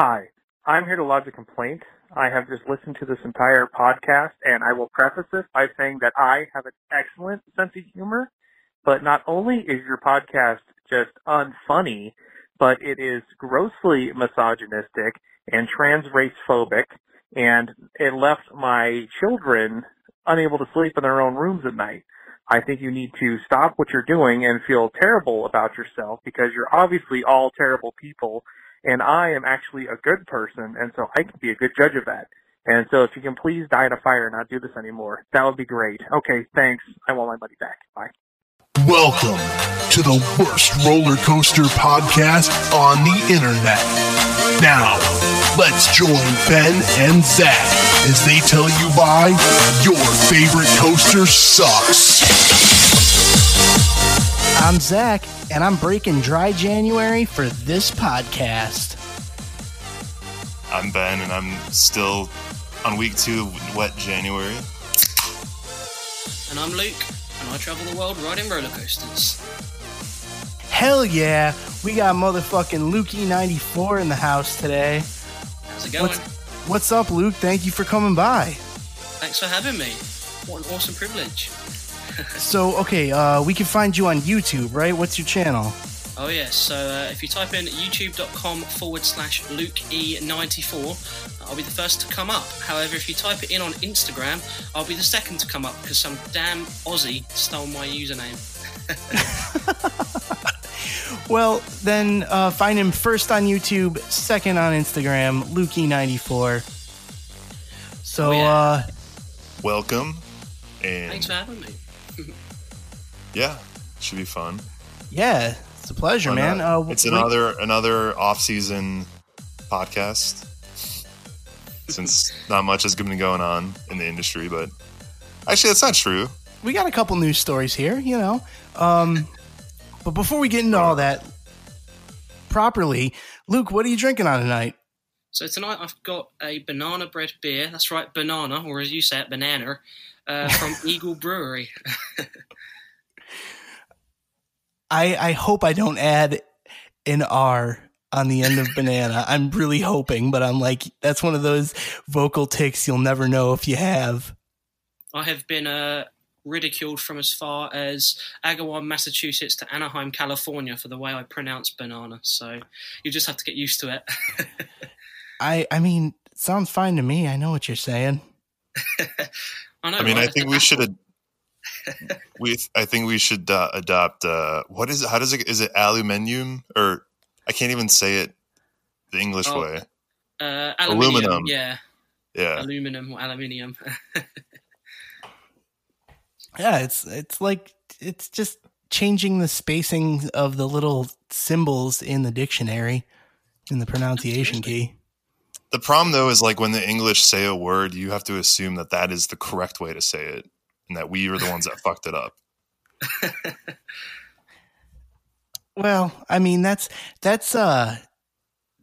Hi, I'm here to lodge a complaint. I have just listened to this entire podcast, and I will preface this by saying that I have an excellent sense of humor, but not only is your podcast just unfunny, but it is grossly misogynistic and trans race phobic, and it left my children unable to sleep in their own rooms at night. I think you need to stop what you're doing and feel terrible about yourself because you're obviously all terrible people and I am actually a good person and so I can be a good judge of that. And so if you can please die in a fire and not do this anymore, that would be great. Okay, thanks. I want my money back. Bye. Welcome to the worst roller coaster podcast on the internet. Now, let's join Ben and Zach as they tell you why your favorite coaster sucks. I'm Zach, and I'm breaking dry January for this podcast. I'm Ben, and I'm still on week two of wet January. And I'm Luke, and I travel the world riding roller coasters. Hell yeah, we got motherfucking Lukey94 in the house today. How's it going? What's, what's up, Luke? Thank you for coming by. Thanks for having me. What an awesome privilege. So, okay, uh, we can find you on YouTube, right? What's your channel? Oh yes, so uh, if you type in youtube.com forward slash Lukey94, I'll be the first to come up. However, if you type it in on Instagram, I'll be the second to come up because some damn Aussie stole my username. Well, then uh, find him first on YouTube, second on Instagram, Lukey94. So, Oh, yeah. uh, Welcome, and Thanks for having me. Yeah, should be fun. yeah, it's a pleasure, Why man. Uh, it's we- another another off season podcast. Since not much has been going on in the industry, but actually, that's not true. we got a couple news stories here, you know. Um, but before we get into all that properly, Luke, what are you drinking on tonight? So tonight I've got a banana bread beer. That's right, banana, or as you say it, banana, uh, from Eagle Brewery. I I hope I don't add an R on the end of banana. I'm really hoping, but I'm like that's one of those vocal ticks you'll never know if you have. I have been uh, ridiculed from as far as Agawam, Massachusetts to Anaheim, California for the way I pronounce banana. So you just have to get used to it. I I mean, sounds fine to me. I know what you're saying. I know. I mean, right? I think we should. We, I think we should uh, adopt. Uh, what is it? How does it? Is it aluminium or I can't even say it the English Oh. way. uh, aluminium. aluminum. Yeah, Yeah, aluminum or aluminium. Yeah, it's it's like it's just changing the spacing of the little symbols in the dictionary in the pronunciation key. The problem though is like when the English say a word, you have to assume that that is the correct way to say it, and that we are the ones that fucked it up. Well, I mean that's that's uh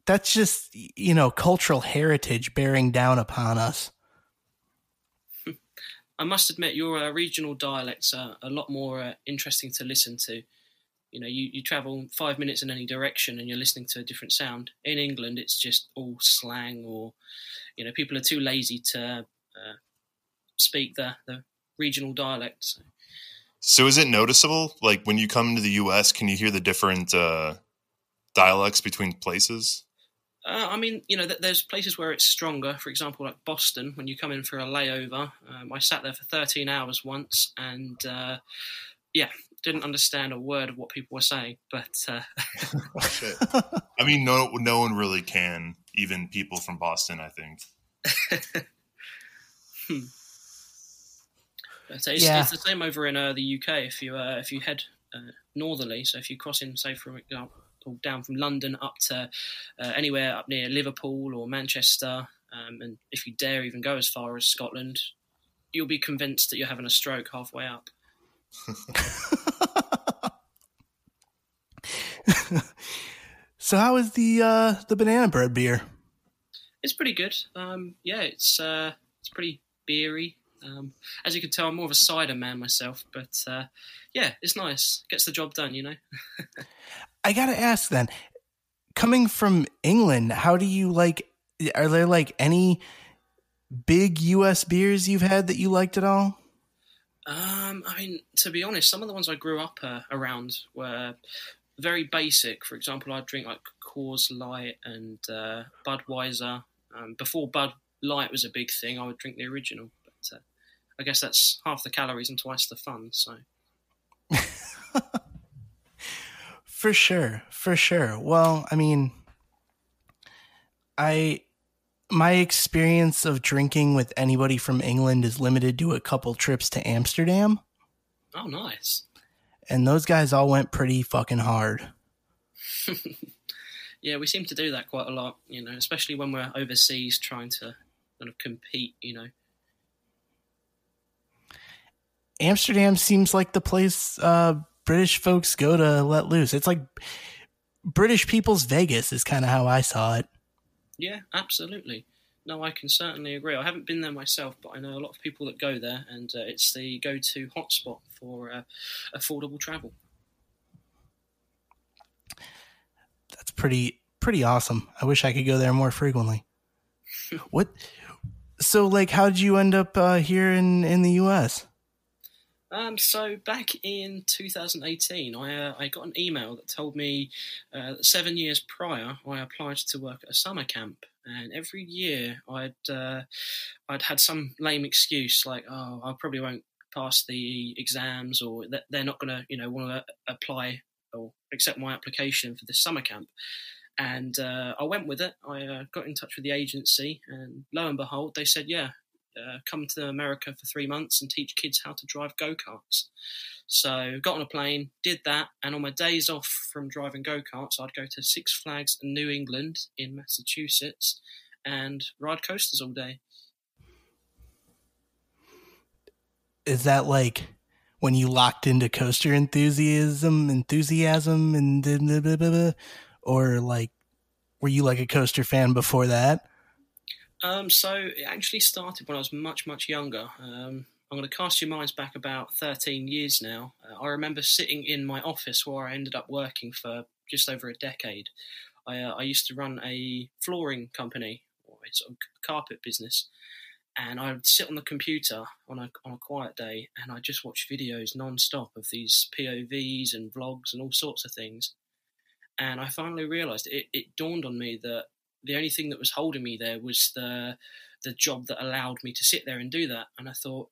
that's just you know cultural heritage bearing down upon us. I must admit, your uh, regional dialects are a lot more uh, interesting to listen to. You know, you, you travel five minutes in any direction and you're listening to a different sound. In England, it's just all slang, or you know, people are too lazy to uh, speak the the regional dialects. So is it noticeable? Like when you come to the U.S., can you hear the different uh, dialects between places? Uh, I mean, you know, th- there's places where it's stronger. For example, like Boston, when you come in for a layover. Um, I sat there for 13 hours once, and uh, yeah, didn't understand a word of what people were saying. But uh, Oh, shit. I mean, no, no one really can. Even people from Boston, I think. But it's, Yeah. it's the same over in uh, the UK. If you uh, if you head uh, northerly, so if you cross in, say, from example, down from London up to uh, anywhere up near Liverpool or Manchester, um, and if you dare even go as far as Scotland, you'll be convinced that you're having a stroke halfway up. so how is the uh the banana bread beer? It's pretty good. Um, yeah, it's uh, it's pretty beery. Um, as you can tell, I'm more of a cider man myself, but uh, yeah, it's nice. Gets the job done, you know. I gotta ask then, coming from England, how do you like? Are there like any big U.S. beers you've had that you liked at all? Um, I mean, to be honest, some of the ones I grew up uh, around were very basic. For example, I'd drink like Coors Light and uh, Budweiser. Um, before Bud Light was a big thing, I would drink the original. I guess that's half the calories and twice the fun. So. for sure, for sure. Well, I mean, I my experience of drinking with anybody from England is limited to a couple trips to Amsterdam. Oh, nice. And those guys all went pretty fucking hard. yeah, we seem to do that quite a lot, you know, especially when we're overseas trying to kind of compete, you know. Amsterdam seems like the place uh, British folks go to let loose. It's like British people's Vegas is kind of how I saw it. Yeah, absolutely. No, I can certainly agree. I haven't been there myself, but I know a lot of people that go there, and uh, it's the go-to hotspot for uh, affordable travel. That's pretty pretty awesome. I wish I could go there more frequently. what? So, like, how did you end up uh, here in in the U.S.? Um, so back in 2018, I uh, I got an email that told me uh, that seven years prior I applied to work at a summer camp, and every year I'd uh, I'd had some lame excuse like oh I probably won't pass the exams or that they're not going to you know want to apply or accept my application for the summer camp. And uh, I went with it. I uh, got in touch with the agency, and lo and behold, they said, "Yeah, uh, come to America for three months and teach kids how to drive go karts. So got on a plane, did that, and on my days off from driving go karts, I'd go to Six Flags New England in Massachusetts and ride coasters all day. Is that like when you locked into coaster enthusiasm, enthusiasm, and blah, blah, blah, or like were you like a coaster fan before that? Um, so it actually started when I was much, much younger. Um, I'm going to cast your minds back about 13 years now. Uh, I remember sitting in my office where I ended up working for just over a decade. I, uh, I used to run a flooring company, or a carpet business, and I would sit on the computer on a on a quiet day, and I just watch videos non-stop of these POVs and vlogs and all sorts of things. And I finally realised it, it dawned on me that the only thing that was holding me there was the the job that allowed me to sit there and do that. And I thought,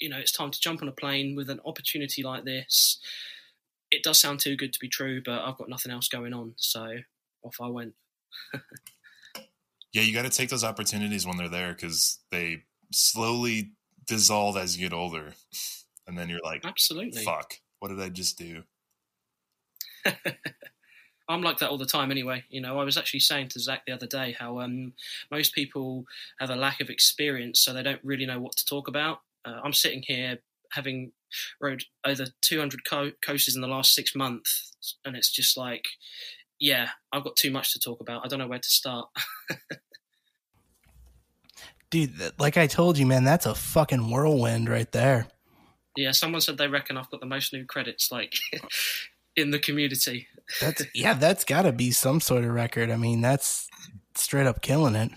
you know, it's time to jump on a plane with an opportunity like this. It does sound too good to be true, but I've got nothing else going on, so off I went. yeah, you got to take those opportunities when they're there because they slowly dissolve as you get older, and then you're like, absolutely, fuck, what did I just do? I'm like that all the time anyway. You know, I was actually saying to Zach the other day how um, most people have a lack of experience, so they don't really know what to talk about. Uh, I'm sitting here having rode over 200 co- coasters in the last six months, and it's just like, yeah, I've got too much to talk about. I don't know where to start. Dude, like I told you, man, that's a fucking whirlwind right there. Yeah, someone said they reckon I've got the most new credits. Like, in the community. That's yeah, that's got to be some sort of record. I mean, that's straight up killing it.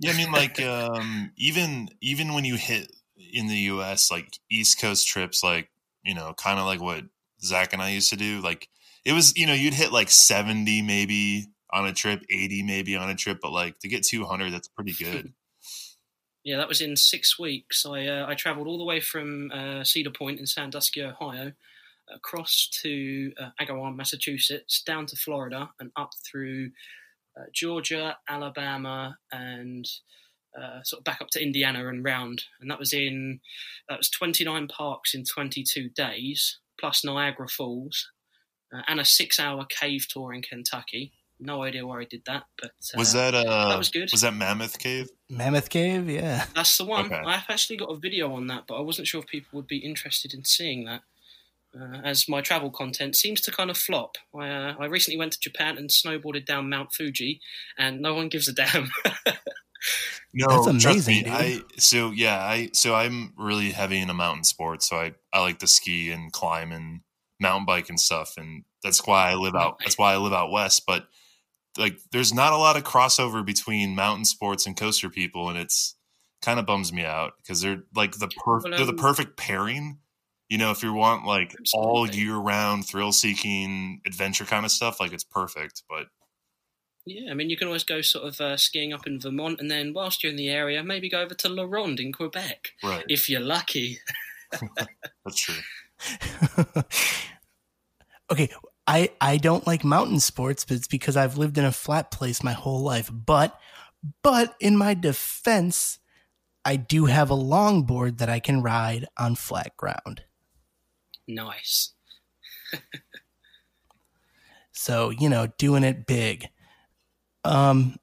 Yeah, I mean, like um, even even when you hit in the U.S., like East Coast trips, like you know, kind of like what Zach and I used to do. Like it was, you know, you'd hit like seventy maybe on a trip, eighty maybe on a trip, but like to get two hundred, that's pretty good. yeah, that was in six weeks. I uh, I travelled all the way from uh, Cedar Point in Sandusky, Ohio, across to uh, Agawam, Massachusetts, down to Florida, and up through uh, Georgia, Alabama, and uh, sort of back up to Indiana and round. And that was in that was 29 parks in 22 days, plus Niagara Falls, uh, and a six-hour cave tour in Kentucky. No idea why I did that, but was uh, that uh, that was good? Was that Mammoth Cave? Mammoth Cave, yeah, that's the one. Okay. I've actually got a video on that, but I wasn't sure if people would be interested in seeing that uh, as my travel content seems to kind of flop. I, uh, I recently went to Japan and snowboarded down Mount Fuji, and no one gives a damn. no, that's amazing. Me, I so yeah, I so I'm really heavy into mountain sports, so I I like to ski and climb and mountain bike and stuff, and that's why I live out. That's why I live out west. But like there's not a lot of crossover between mountain sports and coaster people, and it's kind of bums me out because they're like the perf- Well, they're the um, perfect pairing. You know, if you want like all year round thrill seeking adventure kind of stuff, like it's perfect. But Yeah, I mean, you can always go sort of uh, skiing up in Vermont, and then whilst you're in the area, maybe go over to La Ronde in Quebec right, if you're lucky. that's true. okay, I I don't like mountain sports, but it's because I've lived in a flat place my whole life. But but in my defense, I do have a longboard that I can ride on flat ground. Nice. So, you know, doing it big. Um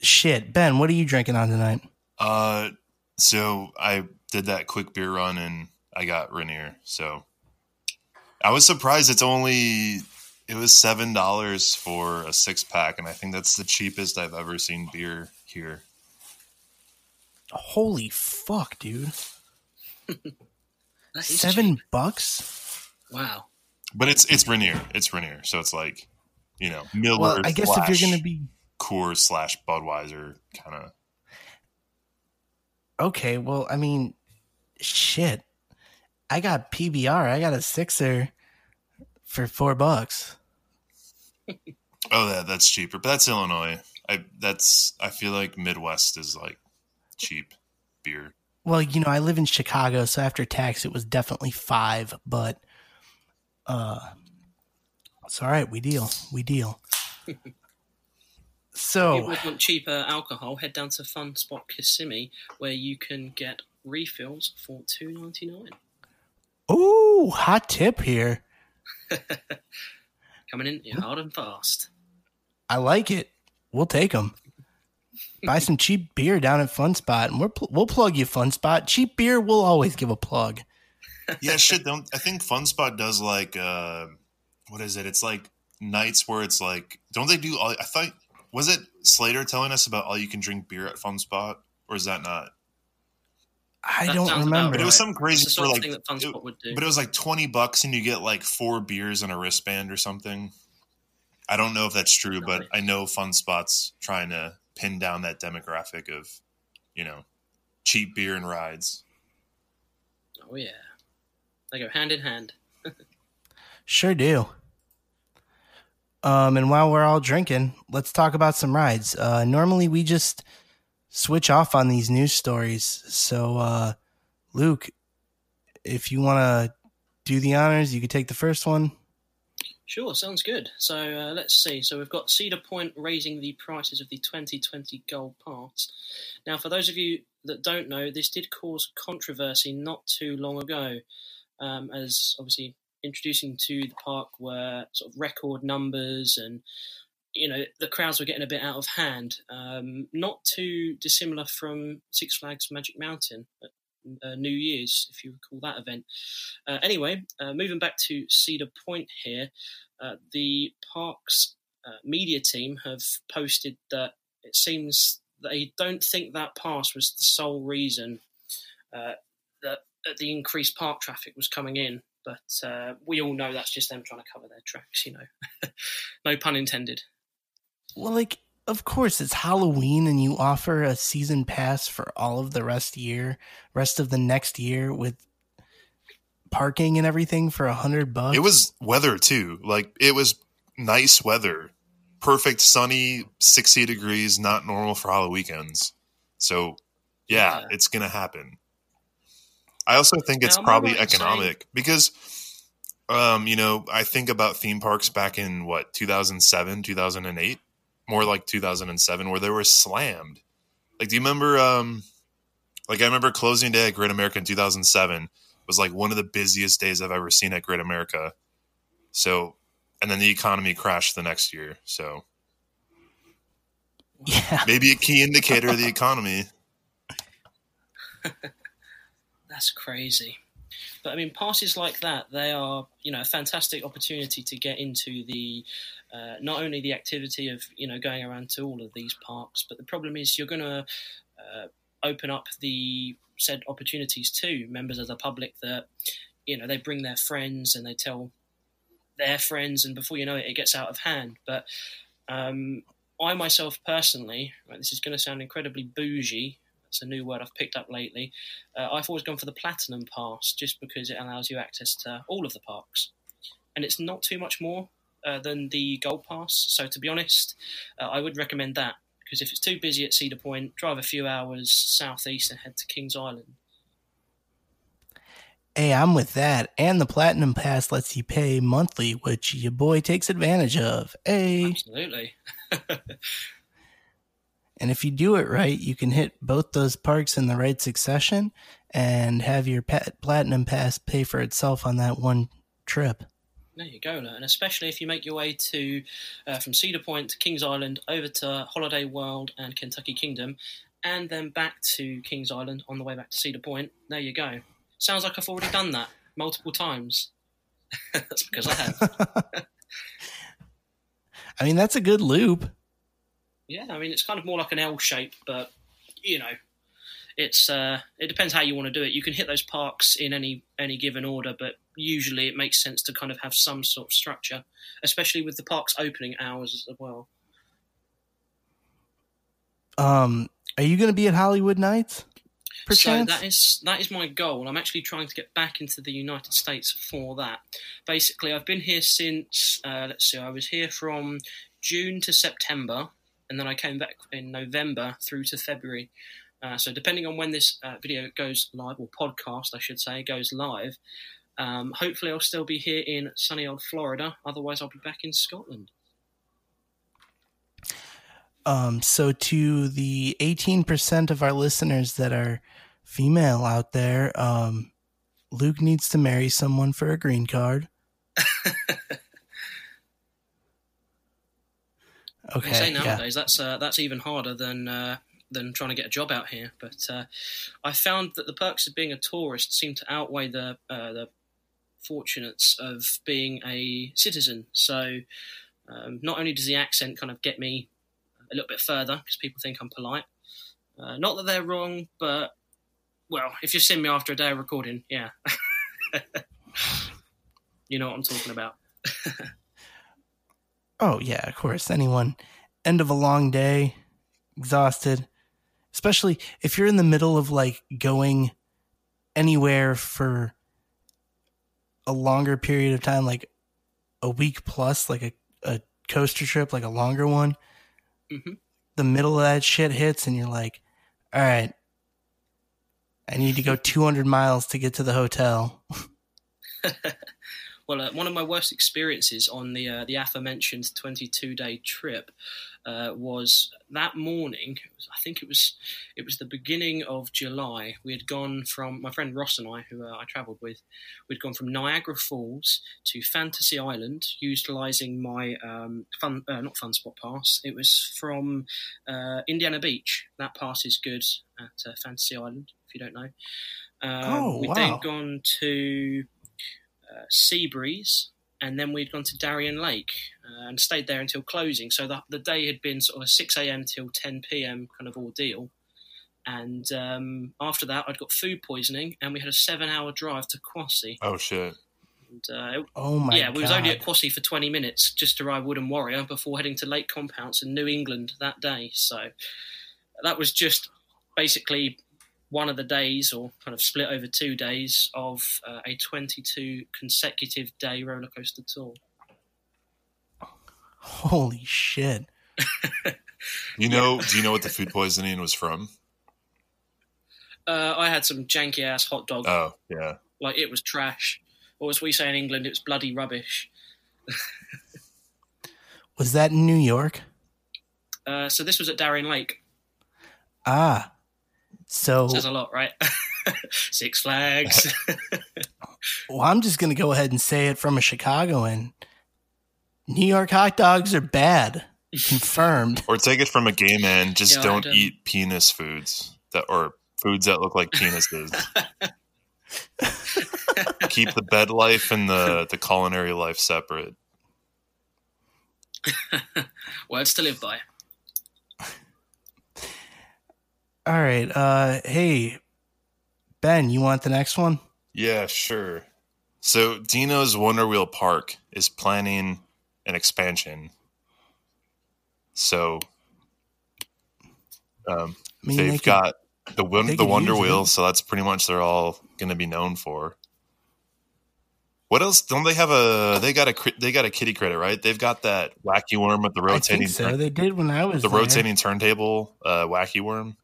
shit, Ben, what are you drinking on tonight? Uh, so I did that quick beer run and I got Rainier. So I was surprised it's only it was seven dollars for a six pack, and I think that's the cheapest I've ever seen beer here. Holy fuck, dude. That is 7 cheap. bucks? Wow. But it's it's Rainier. It's Rainier. So it's like you know Miller. Well, I guess if you're going to be Coors slash Budweiser kind of. Okay, well, I mean, shit. I got PBR. I got a sixer for four bucks. Oh, that that's cheaper, but that's Illinois. I that's I feel like Midwest is like cheap beer. Well, you know, I live in Chicago, so after tax, it was definitely five. But, uh, it's all right. We deal. We deal. If so, you would want cheaper alcohol, head down to Fun Spot Kissimmee, where you can get refills for two ninety nine. ooh, hot tip here. Coming in hard and fast. I like it. We'll take them. Buy some cheap beer down at Fun Spot, and we're pl- we'll plug you Fun Spot. Cheap beer, we'll always give a plug. yeah, shit. Don't I think Fun Spot does like uh what is it? It's like nights where it's like don't they do all I thought was it Slater telling us about all you can drink beer at Fun Spot? Or is that not? I That don't remember. But it was some crazy for like thing that Fun it- would do. but it was like twenty bucks and you get like four beers and a wristband or something. I don't know if that's true, but I know Fun Spot's trying to pin down that demographic of, you know, cheap beer and rides. Oh yeah, they go hand in hand. Sure do. Um, and while we're all drinking, let's talk about some rides. Uh, normally we just switch off on these news stories. So, uh, Luke, if you want to do the honors, you could take the first one. Sure, sounds good. So uh, let's see. So we've got Cedar Point raising the prices of the 2020 Gold pass. Now, for those of you that don't know, this did cause controversy not too long ago, um, as obviously introducing to the park were sort of record numbers and you know the crowds were getting a bit out of hand. Um, not too dissimilar from Six Flags Magic Mountain at uh, New Year's, if you recall that event. Uh, anyway, uh, moving back to Cedar Point here, uh, the park's uh, media team have posted that it seems they don't think that pass was the sole reason uh, that, that the increased park traffic was coming in. But we all know that's just them trying to cover their tracks, you know. no pun intended. Well, like, of course, it's Halloween, and you offer a season pass for all of the rest year, rest of the next year with parking and everything for a hundred bucks. It was weather too. Like it was nice weather. Perfect sunny, 60 degrees, not normal for Halloween weekends. So, yeah, Yeah. it's going to happen. I also think it's Now, probably right in saying- economic because um, you know, I think about theme parks back in what, 2007, 2008, more like 2007 where they were slammed. Like do you remember um like I remember closing day at Great America in 2007 was like one of the busiest days I've ever seen at Great America. So, and then the economy crashed the next year. So yeah. maybe a key indicator of the economy. That's crazy. But I mean, passes like that, they are, you know, a fantastic opportunity to get into the, uh, not only the activity of, you know, going around to all of these parks, but the problem is you're going to uh, open up the said opportunities to members of the public that, you know, they bring their friends and they tell their friends, and before you know it, it gets out of hand. But Um, I myself personally, right, this is going to sound incredibly bougie. That's a new word I've picked up lately. Uh, I've always gone for the platinum pass just because it allows you access to all of the parks, and it's not too much more uh, than the gold pass. So to be honest, uh, I would recommend that because if it's too busy at Cedar Point, drive a few hours southeast and head to Kings Island. Hey, I'm with that. And the Platinum Pass lets you pay monthly, which your boy takes advantage of. Hey. Absolutely. and if you do it right, you can hit both those parks in the right succession and have your Platinum Pass pay for itself on that one trip. There you go, and especially if you make your way to uh, from Cedar Point to Kings Island over to Holiday World and Kentucky Kingdom, and then back to Kings Island on the way back to Cedar Point. There you go. Sounds like I've already done that multiple times. that's because I have. I mean, that's a good loop. Yeah, I mean, it's kind of more like an L shape, but you know, it's uh, it depends how you want to do it. You can hit those parks in any any given order, but usually it makes sense to kind of have some sort of structure, especially with the parks opening hours as well. Um, are you going to be at Holiwood Nights? Perchance? So that is that is my goal. I'm actually trying to get back into the United States for that. Basically, I've been here since uh, let's see, I was here from June to September, and then I came back in November through to February. Uh, so depending on when this uh, video goes live, or podcast, I should say, goes live, um, hopefully I'll still be here in sunny old Florida. Otherwise, I'll be back in Scotland. Um, so to the 18% of our listeners that are female out there, um, Luke needs to marry someone for a green card. okay. I say nowadays yeah. that's uh, that's even harder than uh, than trying to get a job out here. But uh, I found that the perks of being a tourist seem to outweigh the uh, the fortunates of being a citizen. So um, not only does the accent kind of get me a little bit further because people think I'm polite. Uh, not that they're wrong, but well, if you've seen me after a day of recording, yeah, you know what I'm talking about. oh yeah, of course. Anyone end of a long day, exhausted, especially if you're in the middle of like going anywhere for a longer period of time, like a week plus, like a, a coaster trip, like a longer one. Mm-hmm. The middle of that shit hits, and you're like, all right, I need to go 200 miles to get to the hotel. well, uh, one of my worst experiences on the uh, the aforementioned 22 day trip uh, was that morning. I think it was it was the beginning of July. We had gone from my friend Ross and I, who uh, I travelled with. We'd gone from Niagara Falls to Fantasy Island, utilising my um, fun uh, not fun spot pass. It was from uh, Indiana Beach. That pass is good at Fantasy Island. If you don't know. Um, oh, we'd wow. then gone to Seabreeze, and then we'd gone to Darien Lake uh, and stayed there until closing. So the, the day had been sort of 6 a.m. till 10 p.m. kind of ordeal. And um, after that, I'd got food poisoning, and we had a seven-hour drive to Quassy. Oh shit! And, uh, oh my! Yeah, we was only at Quassy for 20 minutes just to ride Wooden Warrior before heading to Lake Compounce in New England that day. So that was just basically one of the days, or kind of split over two days, of uh, a 22 consecutive day roller coaster tour. Holy shit! you know? Do you know what the food poisoning was from? Uh, I had some janky ass hot dog. Oh yeah, like it was trash, or as we say in England, it was bloody rubbish. was that in New York? Uh, so this was at Darien Lake. Ah, so says a lot, right? Six Flags. well, I'm just going to go ahead and say it from a Chicagoan. New York hot dogs are bad. Confirmed. or take it from a gay man. Just yeah, don't eat penis foods that or foods that look like penises. Keep the bed life and the the culinary life separate. Words to live by. All right. Uh, hey, Ben, you want the next one? Yeah, sure. So Deno's Wonder Wheel Park is planning an expansion. So um, I mean, they've they could- got the won- the Wonder use it. Wheel, so that's pretty much they're all going to be known for. What else? Don't they have a? They got a they got a kitty credit, right? They've got that wacky worm with the I rotating think so. turn- They did when I was the there. rotating turntable uh, wacky worm.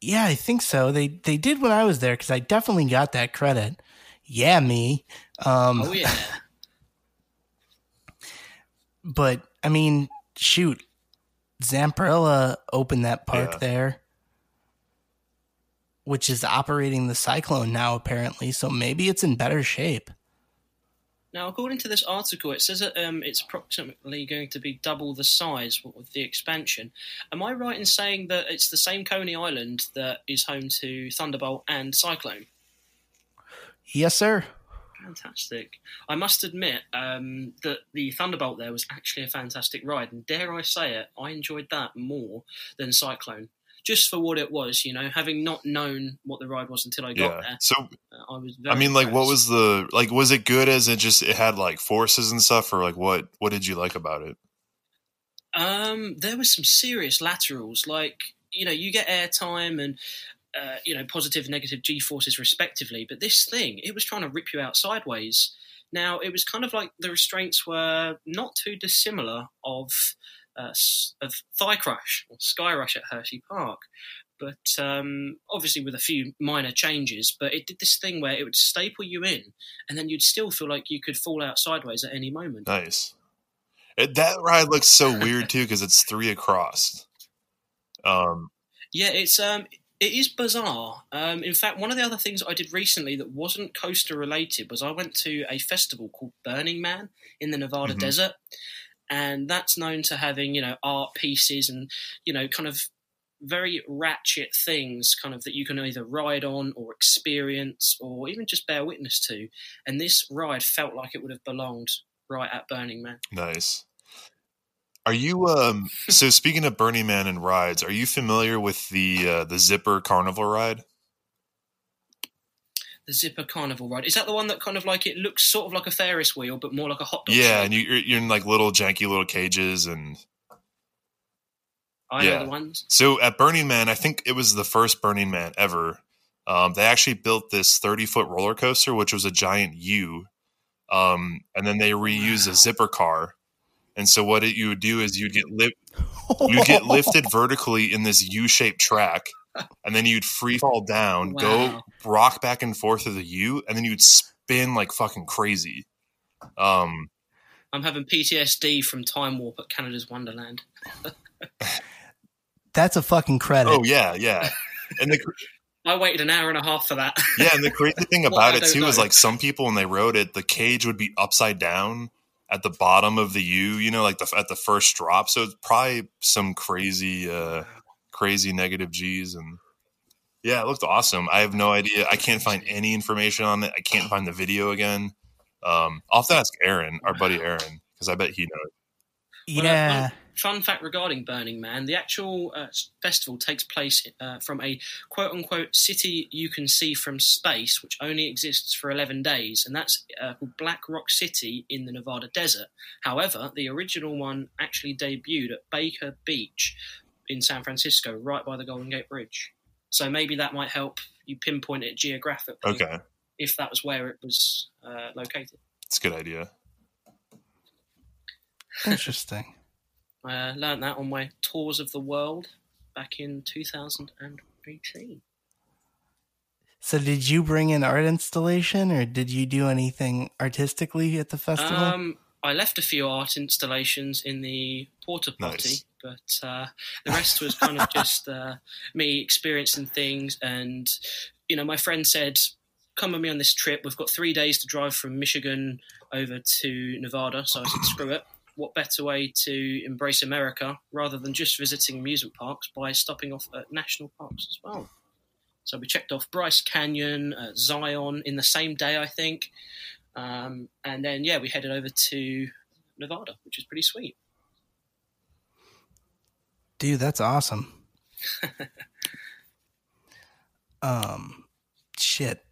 Yeah, I think so. They they did when I was there because I definitely got that credit. Yeah, me. Um, Oh yeah. but I mean, shoot, Zamperla opened that park Yeah. there, which is operating the Cyclone now apparently. So maybe it's in better shape. Now, according to this article, it says that um, it's approximately going to be double the size with the expansion. Am I right in saying that it's the same Coney Island that is home to Thunderbolt and Cyclone? Yes, sir. Fantastic. I must admit um, that the Thunderbolt there was actually a fantastic ride, and dare I say it, I enjoyed that more than Cyclone. Just for what it was, you know, having not known what the ride was until I got Yeah. there, So uh, I was. Very I mean, like, what was the like? Was it good as it just it had like forces and stuff, or like what? What did you like about it? Um, there was some serious laterals. Like you know, you get airtime and uh, you know positive and negative g forces respectively. But this thing, it was trying to rip you out sideways. Now it was kind of like the restraints were not too dissimilar of uh, of Thigh Crush or Sky Rush at Hershey Park. But um, obviously with a few minor changes, but it did this thing where it would staple you in, and then you'd still feel like you could fall out sideways at any moment. Nice. It, that ride looks so weird too because it's three across. Um, Yeah, it's um, it is bizarre. Um, in fact, one of the other things I did recently that wasn't coaster related was I went to a festival called Burning Man in the Nevada Mhm. desert, and that's known to having you know art pieces and you know kind of very ratchet things kind of that you can either ride on or experience or even just bear witness to and this ride felt like it would have belonged right at burning man nice. Are you um? So speaking of Burning Man and rides, are you familiar with the uh, the Zipper Carnival ride? The zipper carnival ride is that the one that kind of like it looks sort of like a ferris wheel but more like a hot dog Yeah, shape? and you, you're, you're in like little janky little cages and I Yeah. know the ones. So at Burning Man, I think it was the first Burning Man ever. Um, they actually built this 30 foot roller coaster, which was a giant U. Um, and then they reused a zipper car. And so what it, you would do is you'd get li- you get lifted vertically in this U shaped track, and then you'd free fall down, go rock back and forth through the U, and then you'd spin like fucking crazy. Um, I'm having PTSD from Time Warp at Canada's Wonderland. That's a fucking credit. oh yeah, yeah. And the I waited an hour and a half for that. Yeah, and the crazy thing about I it don't too is like some people when they rode it, the cage would be upside down at the bottom of the U, you know, like the at the first drop. So it's probably some crazy, uh crazy negative G's and yeah, it looked awesome. I have no idea. I can't find any information on it. I can't find the video again. Um, I'll have to ask Aaron, our buddy Aaron, because I bet he knows. Well, uh, yeah. Fun fact regarding Burning Man: the actual uh, festival takes place uh, from a quote-unquote city you can see from space, which only exists for 11 days, and that's uh, called Black Rock City in the Nevada desert. However, the original one actually debuted at Baker Beach in San Francisco, right by the Golden Gate Bridge. So maybe that might help you pinpoint it geographically Okay, if that was where it was uh, located. it's a good idea. Interesting. I uh, learned that on my tours of the world back in 2018. So, did you bring an art installation, or did you do anything artistically at the festival? Um, I left a few art installations in the porta potty, Nice. but uh, the rest was kind of just uh, me experiencing things. And you know, my friend said, "Come with me on this trip. We've got three days to drive from Michigan over to Nevada." So I said, "Screw it." What better way to embrace America rather than just visiting amusement parks by stopping off at national parks as well? So we checked off Bryce Canyon, uh, Zion in the same day, I think. Um, and then, yeah, we headed over to Nevada, which is pretty sweet. Dude, that's awesome. um, shit.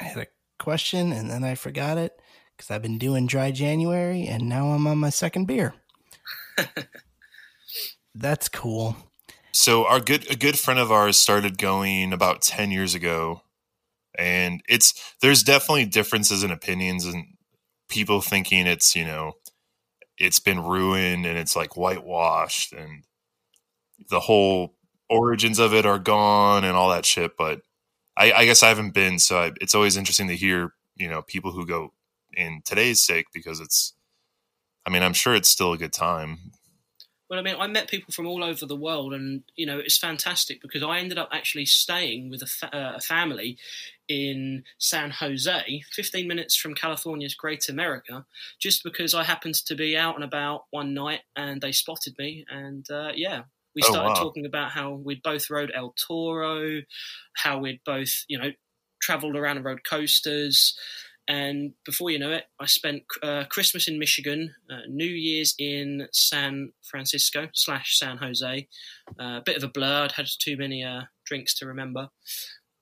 I had a question and then I forgot it because I've been doing dry January and now I'm on my second beer. That's cool. So our good a good friend of ours started going about 10 years ago and it's there's definitely differences in opinions and people thinking it's, you know, it's been ruined and it's like whitewashed and the whole origins of it are gone and all that shit, but I, I guess I haven't been, so I, it's always interesting to hear, you know, people who go in today's sake because it's I mean, I'm sure it's still a good time. Well, I mean, I met people from all over the world, and you know, it's fantastic because I ended up actually staying with a, fa- uh, a family in San Jose, 15 minutes from California's Great America, just because I happened to be out and about one night and they spotted me, and uh, yeah, we Oh, started wow. talking about how we'd both rode El Toro, how we'd both, you know, traveled around and rode coasters. And before you know it, I spent uh, Christmas in Michigan, uh, New Year's in San Francisco slash San Jose. Uh, a bit of a blur. I'd had too many uh, drinks to remember.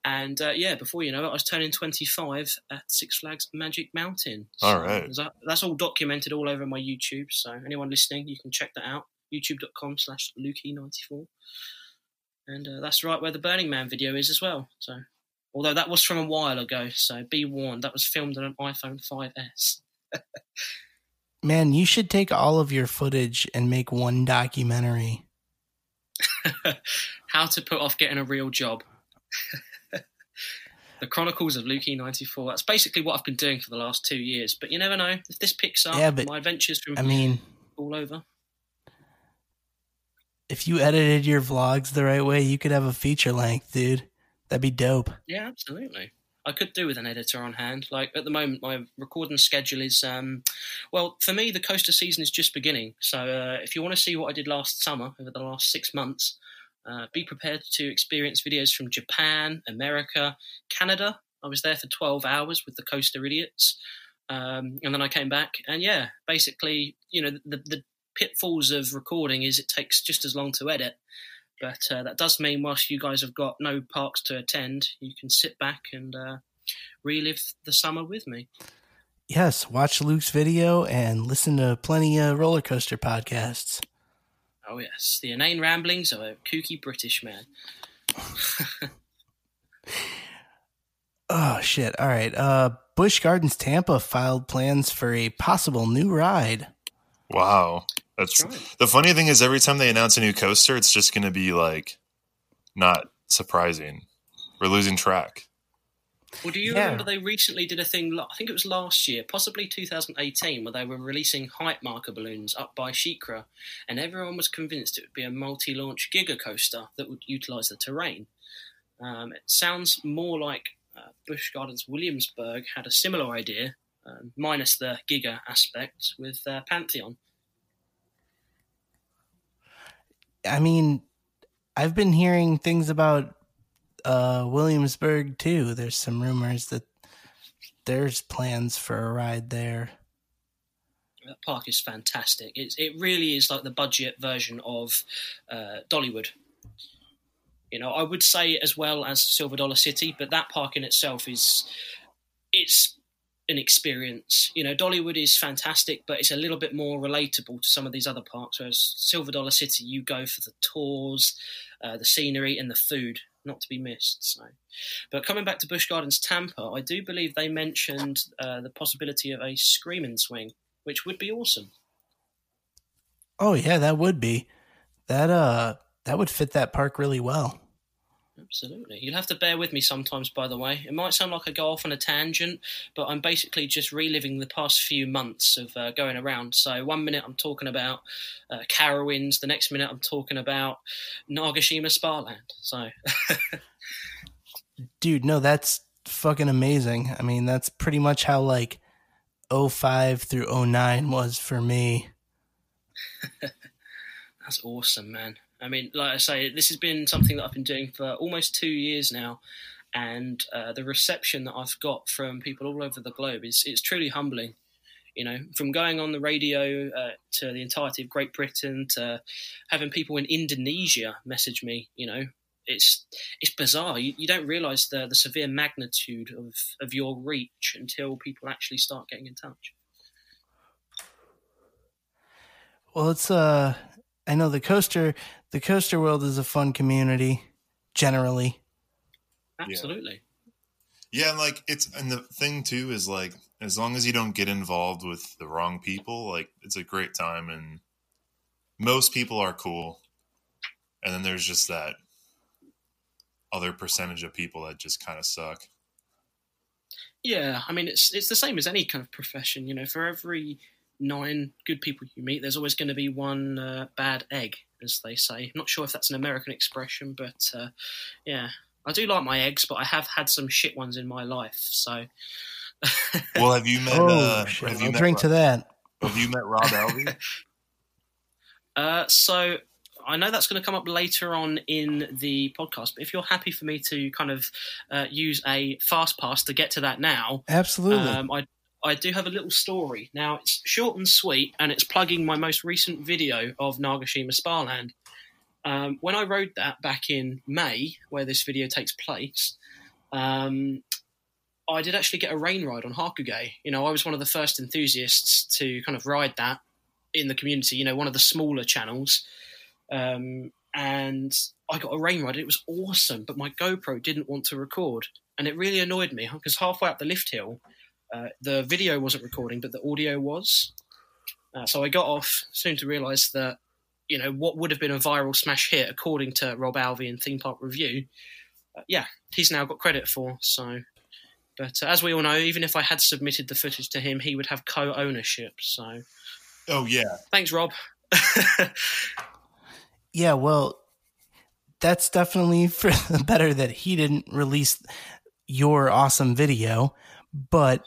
And uh, yeah, before you know it, I was turning 25 at Six Flags Magic Mountain. All right. that- that's all documented all over my YouTube. So anyone listening, you can check that out. YouTube.com slash Lukey94. And uh, that's right where the Burning Man video is as well. So, although that was from a while ago, so be warned, that was filmed on an iPhone 5S. Man, you should take all of your footage and make one documentary. How to put off getting a real job. the Chronicles of Lukey94. That's basically what I've been doing for the last two years. But you never know. If this picks up, Yeah, but- my adventures from I mean, all over. if you edited your vlogs the right way, you could have a feature length, dude. That'd be dope. Yeah, absolutely. I could do with an editor on hand. Like at the moment, my recording schedule is, um, well, for me, the coaster season is just beginning. So uh, if you want to see what I did last summer over the last six months, uh, be prepared to experience videos from Japan, America, Canada. I was there for 12 hours with the Coaster Idiots. Um, and then I came back, and yeah, basically, you know, the, the pitfalls of recording is it takes just as long to edit. But uh, that does mean, whilst you guys have got no parks to attend, you can sit back and uh, relive the summer with me. Yes, watch Luke's video and listen to plenty of roller coaster podcasts. Oh, yes, the inane ramblings of a kooky British man. Oh shit! All right. Uh, Busch Gardens Tampa filed plans for a possible new ride. Wow. That's That's right. the funny thing is every time they announce a new coaster, it's just going to be like not surprising. We're losing track. Well, do you Yeah. remember they recently did a thing? I think it was last year, possibly 2018, where they were releasing height marker balloons up by SheiKra, and everyone was convinced it would be a multi-launch giga coaster that would utilise the terrain. Um, it sounds more like uh, Busch Gardens Williamsburg had a similar idea, um, minus the giga aspect, with uh, Pantheon. I mean, I've been hearing things about uh, Williamsburg too. There's some rumors that there's plans for a ride there. That park is fantastic. It really is like the budget version of uh, Dollywood. You know, I would say as well as Silver Dollar City, but that park in itself is it's an experience. You know, Dollywood is fantastic, but it's a little bit more relatable to some of these other parks. Whereas Silver Dollar City, you go for the tours, uh, the scenery, and the food, not to be missed. So, but coming back to Busch Gardens Tampa, I do believe they mentioned uh, the possibility of a screaming swing, which would be awesome. Oh yeah, that would be that. Uh, that would fit that park really well. Absolutely. You'll have to bear with me sometimes, by the way. It might sound like I go off on a tangent, but I'm basically just reliving the past few months of uh, going around. So, one minute I'm talking about uh, Carowinds, the next minute I'm talking about Nagashima Spa Land. So, Dude, no, that's fucking amazing. I mean, that's pretty much how like 05 through 09 was for me. that's awesome, man. I mean, like I say, this has been something that I've been doing for almost two years now. And uh, the reception that I've got from people all over the globe is it's truly humbling. You know, from going on the radio uh, to the entirety of Great Britain to having people in Indonesia message me, you know, it's it's bizarre. You, you don't realise the the severe magnitude of of your reach until people actually start getting in touch. Well, it's uh I know the coaster the coaster world is a fun community generally. Absolutely. Yeah, and like it's and the thing too is like as long as you don't get involved with the wrong people, like it's a great time and most people are cool. And then there's just that other percentage of people that just kind of suck. Yeah, I mean it's it's the same as any kind of profession. You know, for every nine good people you meet, there's always going to be one uh, bad egg, as they say. I'm not sure if that's an American expression, but uh, yeah, I do like my eggs, but I have had some shit ones in my life. So, Well, have you met? Oh, uh, have you I'll met? drink to that. Have you met Rob Alvey? uh, so I know that's going to come up later on in the podcast. But if you're happy for me to kind of uh, use a fast pass to get to that now, Absolutely. Um, I I do have a little story. Now it's short and sweet, and it's plugging my most recent video of Nagashima Spa Land. Um, when I rode that back in May, where this video takes place, um, I did actually get a rain ride on Hakugei. You know, I was one of the first enthusiasts to kind of ride that in the community. You know, one of the smaller channels, um, and I got a rain ride. It was awesome, but my GoPro didn't want to record, and it really annoyed me because halfway up the lift hill, uh, the video wasn't recording, but the audio was. Uh, so I got off soon to realise that, you know, what would have been a viral smash hit, according to Rob Alvey in Theme Park Review, uh, yeah, he's now got credit for. So, but uh, as we all know, even if I had submitted the footage to him, he would have co-ownership. So, oh yeah, thanks, Rob. yeah, well, that's definitely for the better that he didn't release your awesome video, but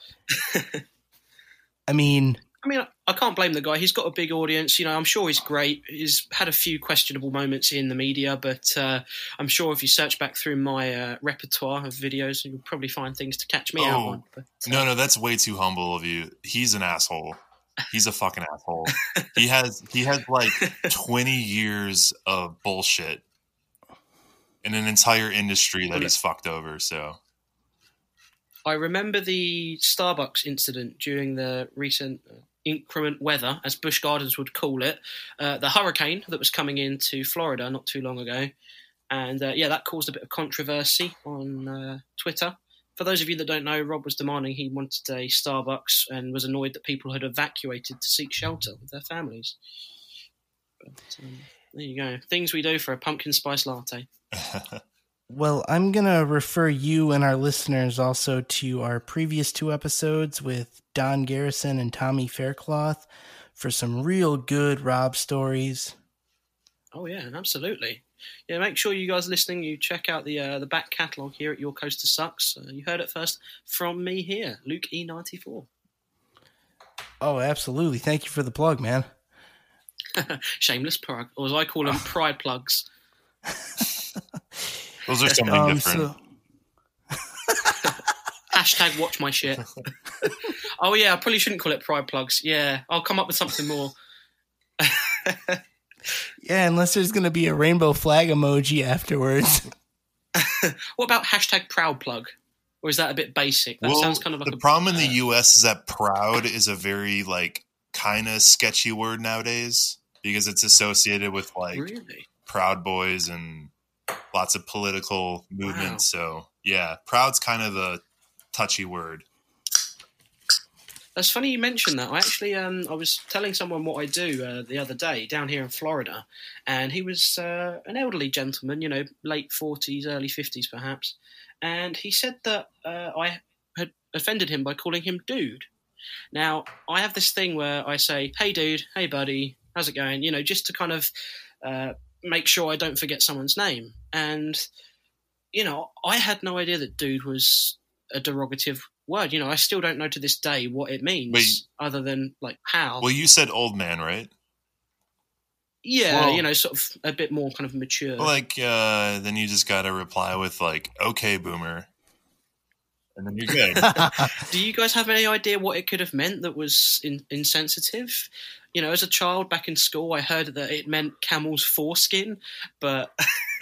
I mean, I mean, I can't blame the guy. He's got a big audience. You know, I'm sure he's great. He's had a few questionable moments in the media, but uh, I'm sure if you search back through my uh, repertoire of videos, you'll probably find things to catch me out Oh, on. But, uh, no, no, that's way too humble of you. He's an asshole. He's a fucking asshole. He has he has like twenty years of bullshit in an entire industry that he's fucked over. So I remember the Starbucks incident during the recent uh, increment weather, as Busch Gardens would call it, uh, the hurricane that was coming into Florida not too long ago. And uh, yeah, that caused a bit of controversy on uh, Twitter. For those of you that don't know, Rob was demanding he wanted a Starbucks and was annoyed that people had evacuated to seek shelter with their families. But, um, there you go. Things we do for a pumpkin spice latte. well, I'm going to refer you and our listeners also to our previous two episodes with Don Garrison and Tommy Faircloth for some real good Rob stories. Oh yeah, absolutely. Yeah, make sure you guys listening, you check out the uh, the back catalogue here at Your Coaster Sucks. Uh, you heard it first from me here, Luke E94. Oh, absolutely. Thank you for the plug, man. Shameless plug, or as I call them, pride plugs. those are something Um, different. so, Hashtag watch my shit. oh yeah, I probably shouldn't call it pride plugs. Yeah, I'll come up with something more. yeah, unless there's going to be a rainbow flag emoji afterwards. What about hashtag proud plug? Or is that a bit basic? That well, sounds kind of like the a, problem in the uh, U.S. is that "proud" is a very like kind of sketchy word nowadays because it's associated with like really. Proud Boys and lots of political movements. So yeah, proud's kind of a touchy word. That's funny you mentioned that. I actually, um, I was telling someone what I do uh, the other day down here in Florida, and he was uh, an elderly gentleman, you know, late forties, early fifties, perhaps, and he said that uh, I had offended him by calling him dude. Now, I have this thing where I say, "Hey, dude. Hey, buddy. How's it going?" You know, just to kind of uh, make sure I don't forget someone's name. And you know, I had no idea that dude was a derogative word. You know, I still don't know to this day what it means, Wait. other than like how. Well, you said old man, right? yeah, well- you know, sort of a bit more kind of mature. Like uh, then you just got to reply with like, "Okay, boomer," and then you're good. Do you guys have any idea what it could have meant that was in, insensitive? You know, as a child back in school, I heard that it meant camel's foreskin, but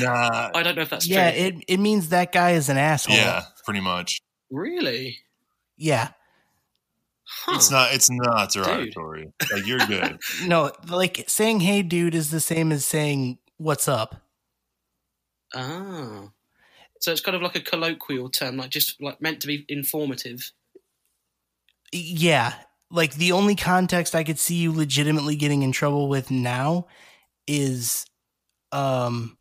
nah, I don't know if that's yeah, true. it, it means that guy is an asshole. yeah, pretty much. really? Yeah. Huh. It's not. It's not derogatory. Like you're good. No, like saying "Hey, dude" is the same as saying "What's up." Ah. So it's kind of like a colloquial term, like just like meant to be informative. Yeah, like the only context I could see you legitimately getting in trouble with now is um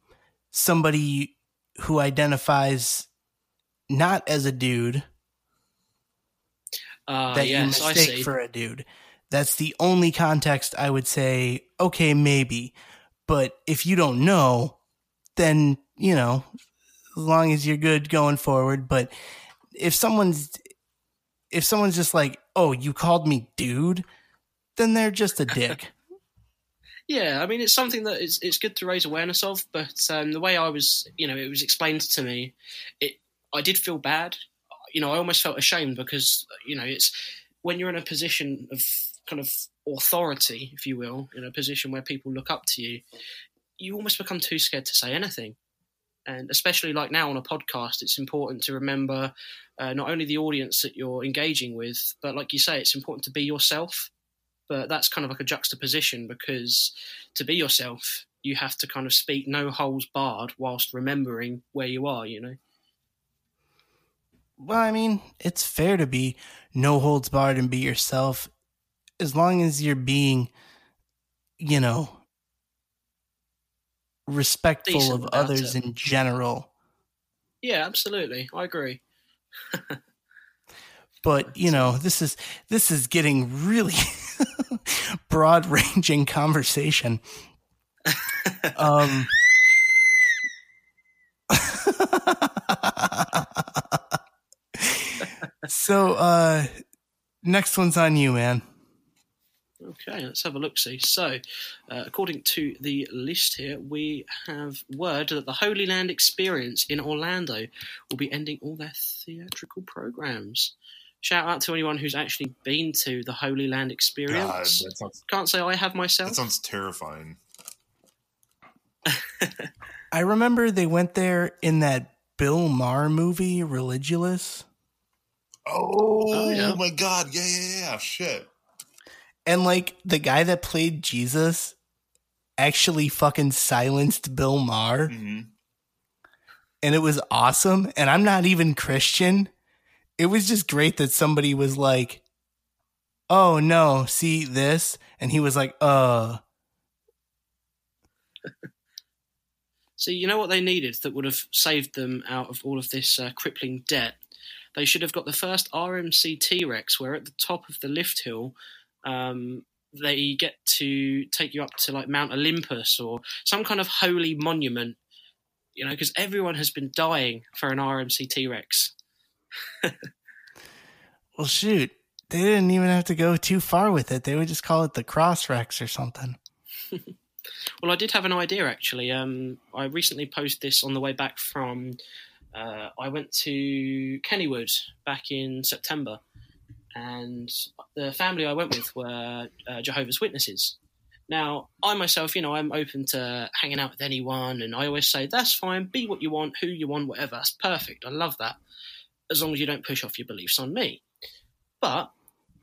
somebody who identifies not as a dude Ah, that yes, you mistake for a dude. That's the only context I would say, okay, maybe. But if you don't know, then, you know, as long as you're good going forward. But if someone's if someone's just like, oh, you called me dude, then they're just a dick. Yeah, I mean it's something that it's it's good to raise awareness of, but um, the way I was, you know, it was explained to me, it I did feel bad. You know, I almost felt ashamed because you know it's when you're in a position of kind of authority, if you will, in a position where people look up to you, you almost become too scared to say anything. And especially like now on a podcast, it's important to remember uh, not only the audience that you're engaging with, but like you say, it's important to be yourself. But that's kind of like a juxtaposition because to be yourself you have to kind of speak no holes barred whilst remembering where you are you know? Well, I mean, it's fair to be no holds barred and be yourself as long as you're being, you know, respectful Decent of others it. in general. yeah absolutely i agree But, you know, this is this is getting really broad ranging conversation. Um So uh next one's on you, man. Okay let's have a look see so uh, according to the list here we have word that the holy land experience in orlando will be ending all their theatrical programs shout out to anyone who's actually been to the holy land experience that sounds, can't say i have myself that sounds terrifying. I remember they went there in that Bill Maher movie, Religulous. Oh, Oh, yeah. my God! Yeah, yeah, yeah. Shit. And like the guy that played Jesus actually fucking silenced Bill Maher. hmm And it was awesome. And I'm not even Christian. It was just great that somebody was like, oh no, see this? And he was like, uh, See, you know what they needed that would have saved them out of all of this uh, crippling debt? They should have got the first RMC T Rex, where at the top of the lift hill, um, they get to take you up to like Mount Olympus or some kind of holy monument. You know, because everyone has been dying for an RMC T Rex. well, shoot. They didn't even have to go too far with it. They would just call it the Cross Rex or something. Well, I did have an idea actually. Um, I recently posted this on the way back from. Uh, I went to Kennywood back in September, and the family I went with were uh, Jehovah's Witnesses. Now, I myself, you know, I'm open to hanging out with anyone, and I always say that's fine. Be what you want, who you want, whatever. That's perfect. I love that, as long as you don't push off your beliefs on me. But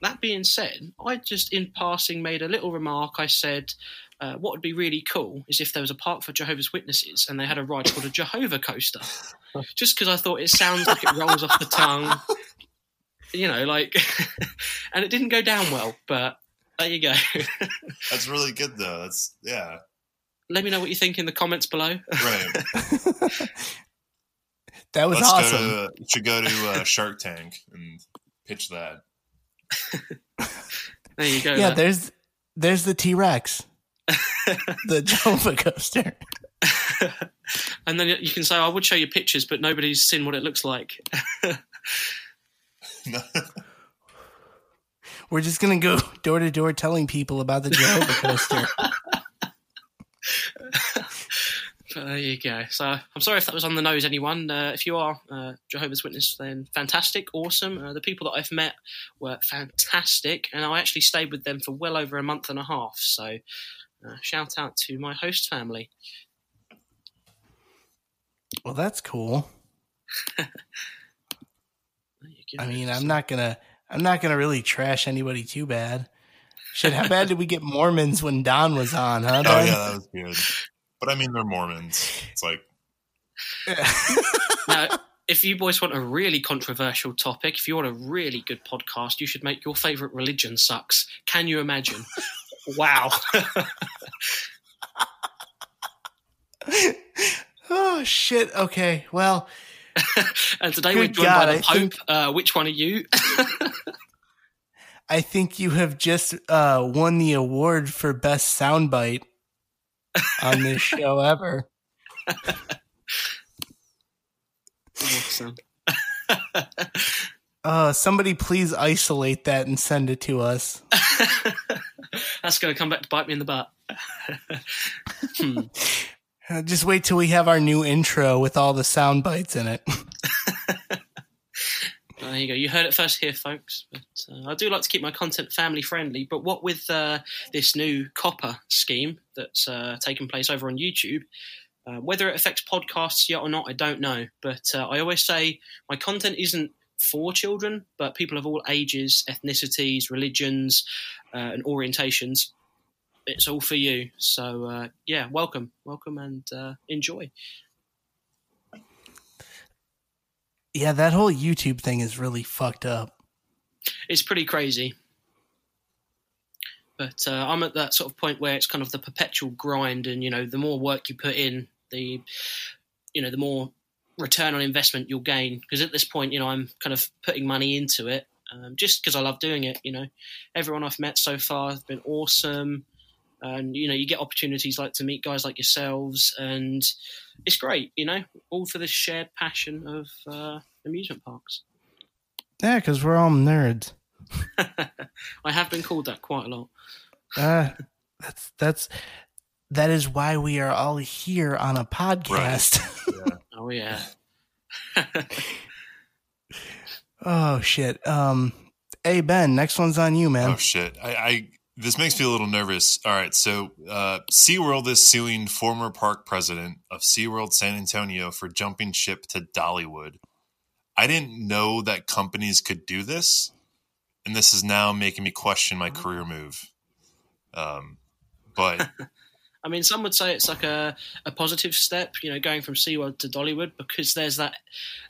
that being said, I just in passing made a little remark. I said, uh, what would be really cool is if there was a park for Jehovah's Witnesses and they had a ride called a Jehovah Coaster. Just because I thought it sounds like it rolls off the tongue, you know, like, and it didn't go down well. But there you go. That's really good, though. That's yeah. Let me know what you think in the comments below. Right. That was Let's awesome. go to should go to uh, Shark Tank and pitch that. There you go. yeah, there. there's there's the T Rex, the Jehovah coaster. and then you can say, I would show you pictures, but nobody's seen what it looks like. We're just gonna go door to door telling people about the Jehovah coaster. But there you go. So I'm sorry if that was on the nose, anyone. Uh, if you are uh, Jehovah's Witness, then fantastic, awesome. Uh, the people that I've met were fantastic, and I actually stayed with them for well over a month and a half. So uh, shout out to my host family. well, that's cool. There. I mean, I'm not gonna I'm not gonna really trash anybody too bad. Shit, how bad did we get Mormons when Don was on, huh? Oh yeah, that was good. But I mean, they're Mormons. It's like now, if you boys want a really controversial topic, if you want a really good podcast, you should make your favorite religion sucks. Can you imagine? wow. oh shit. Okay. Well, and today Good we're joined God, by I the Pope. think- Uh, which one are you? I think you have just uh, won the award for best soundbite on this show ever. awesome. Uh, somebody please isolate that and send it to us. That's going to come back to bite me in the butt. Hmm. Uh, just wait till we have our new intro with all the sound bites in it. There you go. You heard it first here, folks. But uh, I do like to keep my content family friendly. But what with uh, this new COPPA scheme that's uh, taken place over on YouTube, uh, whether it affects podcasts yet or not, I don't know. But uh, I always say my content isn't for children, but people of all ages, ethnicities, religions, and orientations. It's all for you. So uh, yeah, welcome, welcome, and uh, enjoy. Yeah, that whole YouTube thing is really fucked up. it's pretty crazy. But uh, I'm at that sort of point where it's kind of the perpetual grind, and you know, the more work you put in, the you know, the more return on investment you'll gain. Because at this point, you know, I'm kind of putting money into it um, just because I love doing it. You know, everyone I've met so far has been awesome, and you know, you get opportunities like to meet guys like yourselves, and it's great. You know, all for this shared passion of uh, amusement parks. Yeah, because we're all nerds. I have been called that quite a lot. Uh, that's that's that is why we are all here on a podcast. Oh yeah. oh shit. Um, hey Ben, next one's on you, man. Oh shit! I, I this makes me a little nervous. All right, so uh, SeaWorld is suing former park president of SeaWorld San Antonio for jumping ship to Dollywood. I didn't know that companies could do this, and this is now making me question my career move. Um, but I mean, some would say it's like a, a positive step, you know, going from SeaWorld to Dollywood because there's that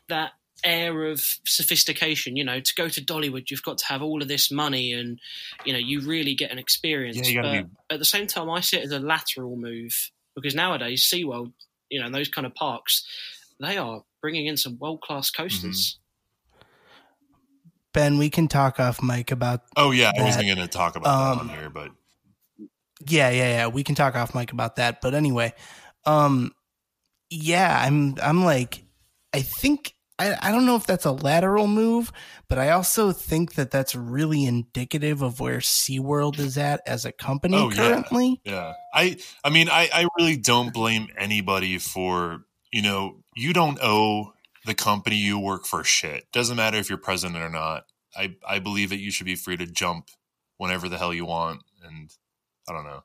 that air of sophistication. You know, to go to Dollywood, you've got to have all of this money, and you know, you really get an experience. Yeah, you gotta but at the same time, I see it as a lateral move because nowadays SeaWorld, you know, those kind of parks, they are bringing in some world class coasters. Ben, we can talk off mic about oh yeah, I wasn't going to talk about that um, on here, but yeah, yeah, yeah. We can talk off mic about that. But anyway, um, yeah, I'm, I'm like, I think I, I don't know if that's a lateral move, but I also think that that's really indicative of where SeaWorld is at as a company Oh, yeah. currently. Yeah. I I mean I, I really don't blame anybody for you know, you don't owe the company you work for shit. Doesn't matter if you're president or not. I, I believe that you should be free to jump whenever the hell you want and I don't know.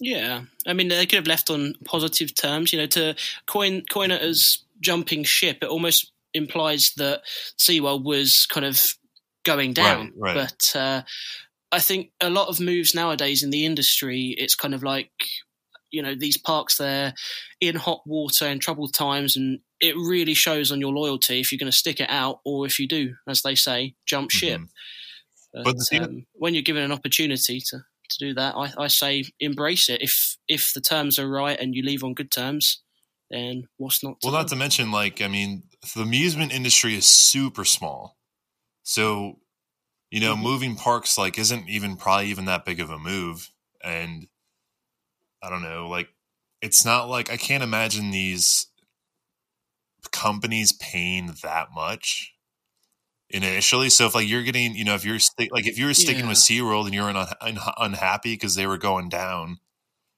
Yeah, I mean they could have left on positive terms. You know, to coin coin it as jumping ship, it almost implies that SeaWorld was kind of going down. Right, right. But uh, I think a lot of moves nowadays in the industry, it's kind of like you know these parks they're in hot water and troubled times, and it really shows on your loyalty if you're going to stick it out or if you do, as they say, jump ship. Mhm. But, But um, when you're given an opportunity to, to do that, I, I say embrace it. If if the terms are right and you leave on good terms, then what's not? Well, not to mention, like, I mean, the amusement industry is super small. So, you know, Mhm. moving parks, like, isn't even probably even that big of a move. And I don't know, like, it's not like I can't imagine these companies paying that much initially. So, if like you're getting, you know, if you're sti- like, if you're sticking with SeaWorld and you're un- un- unhappy because they were going down,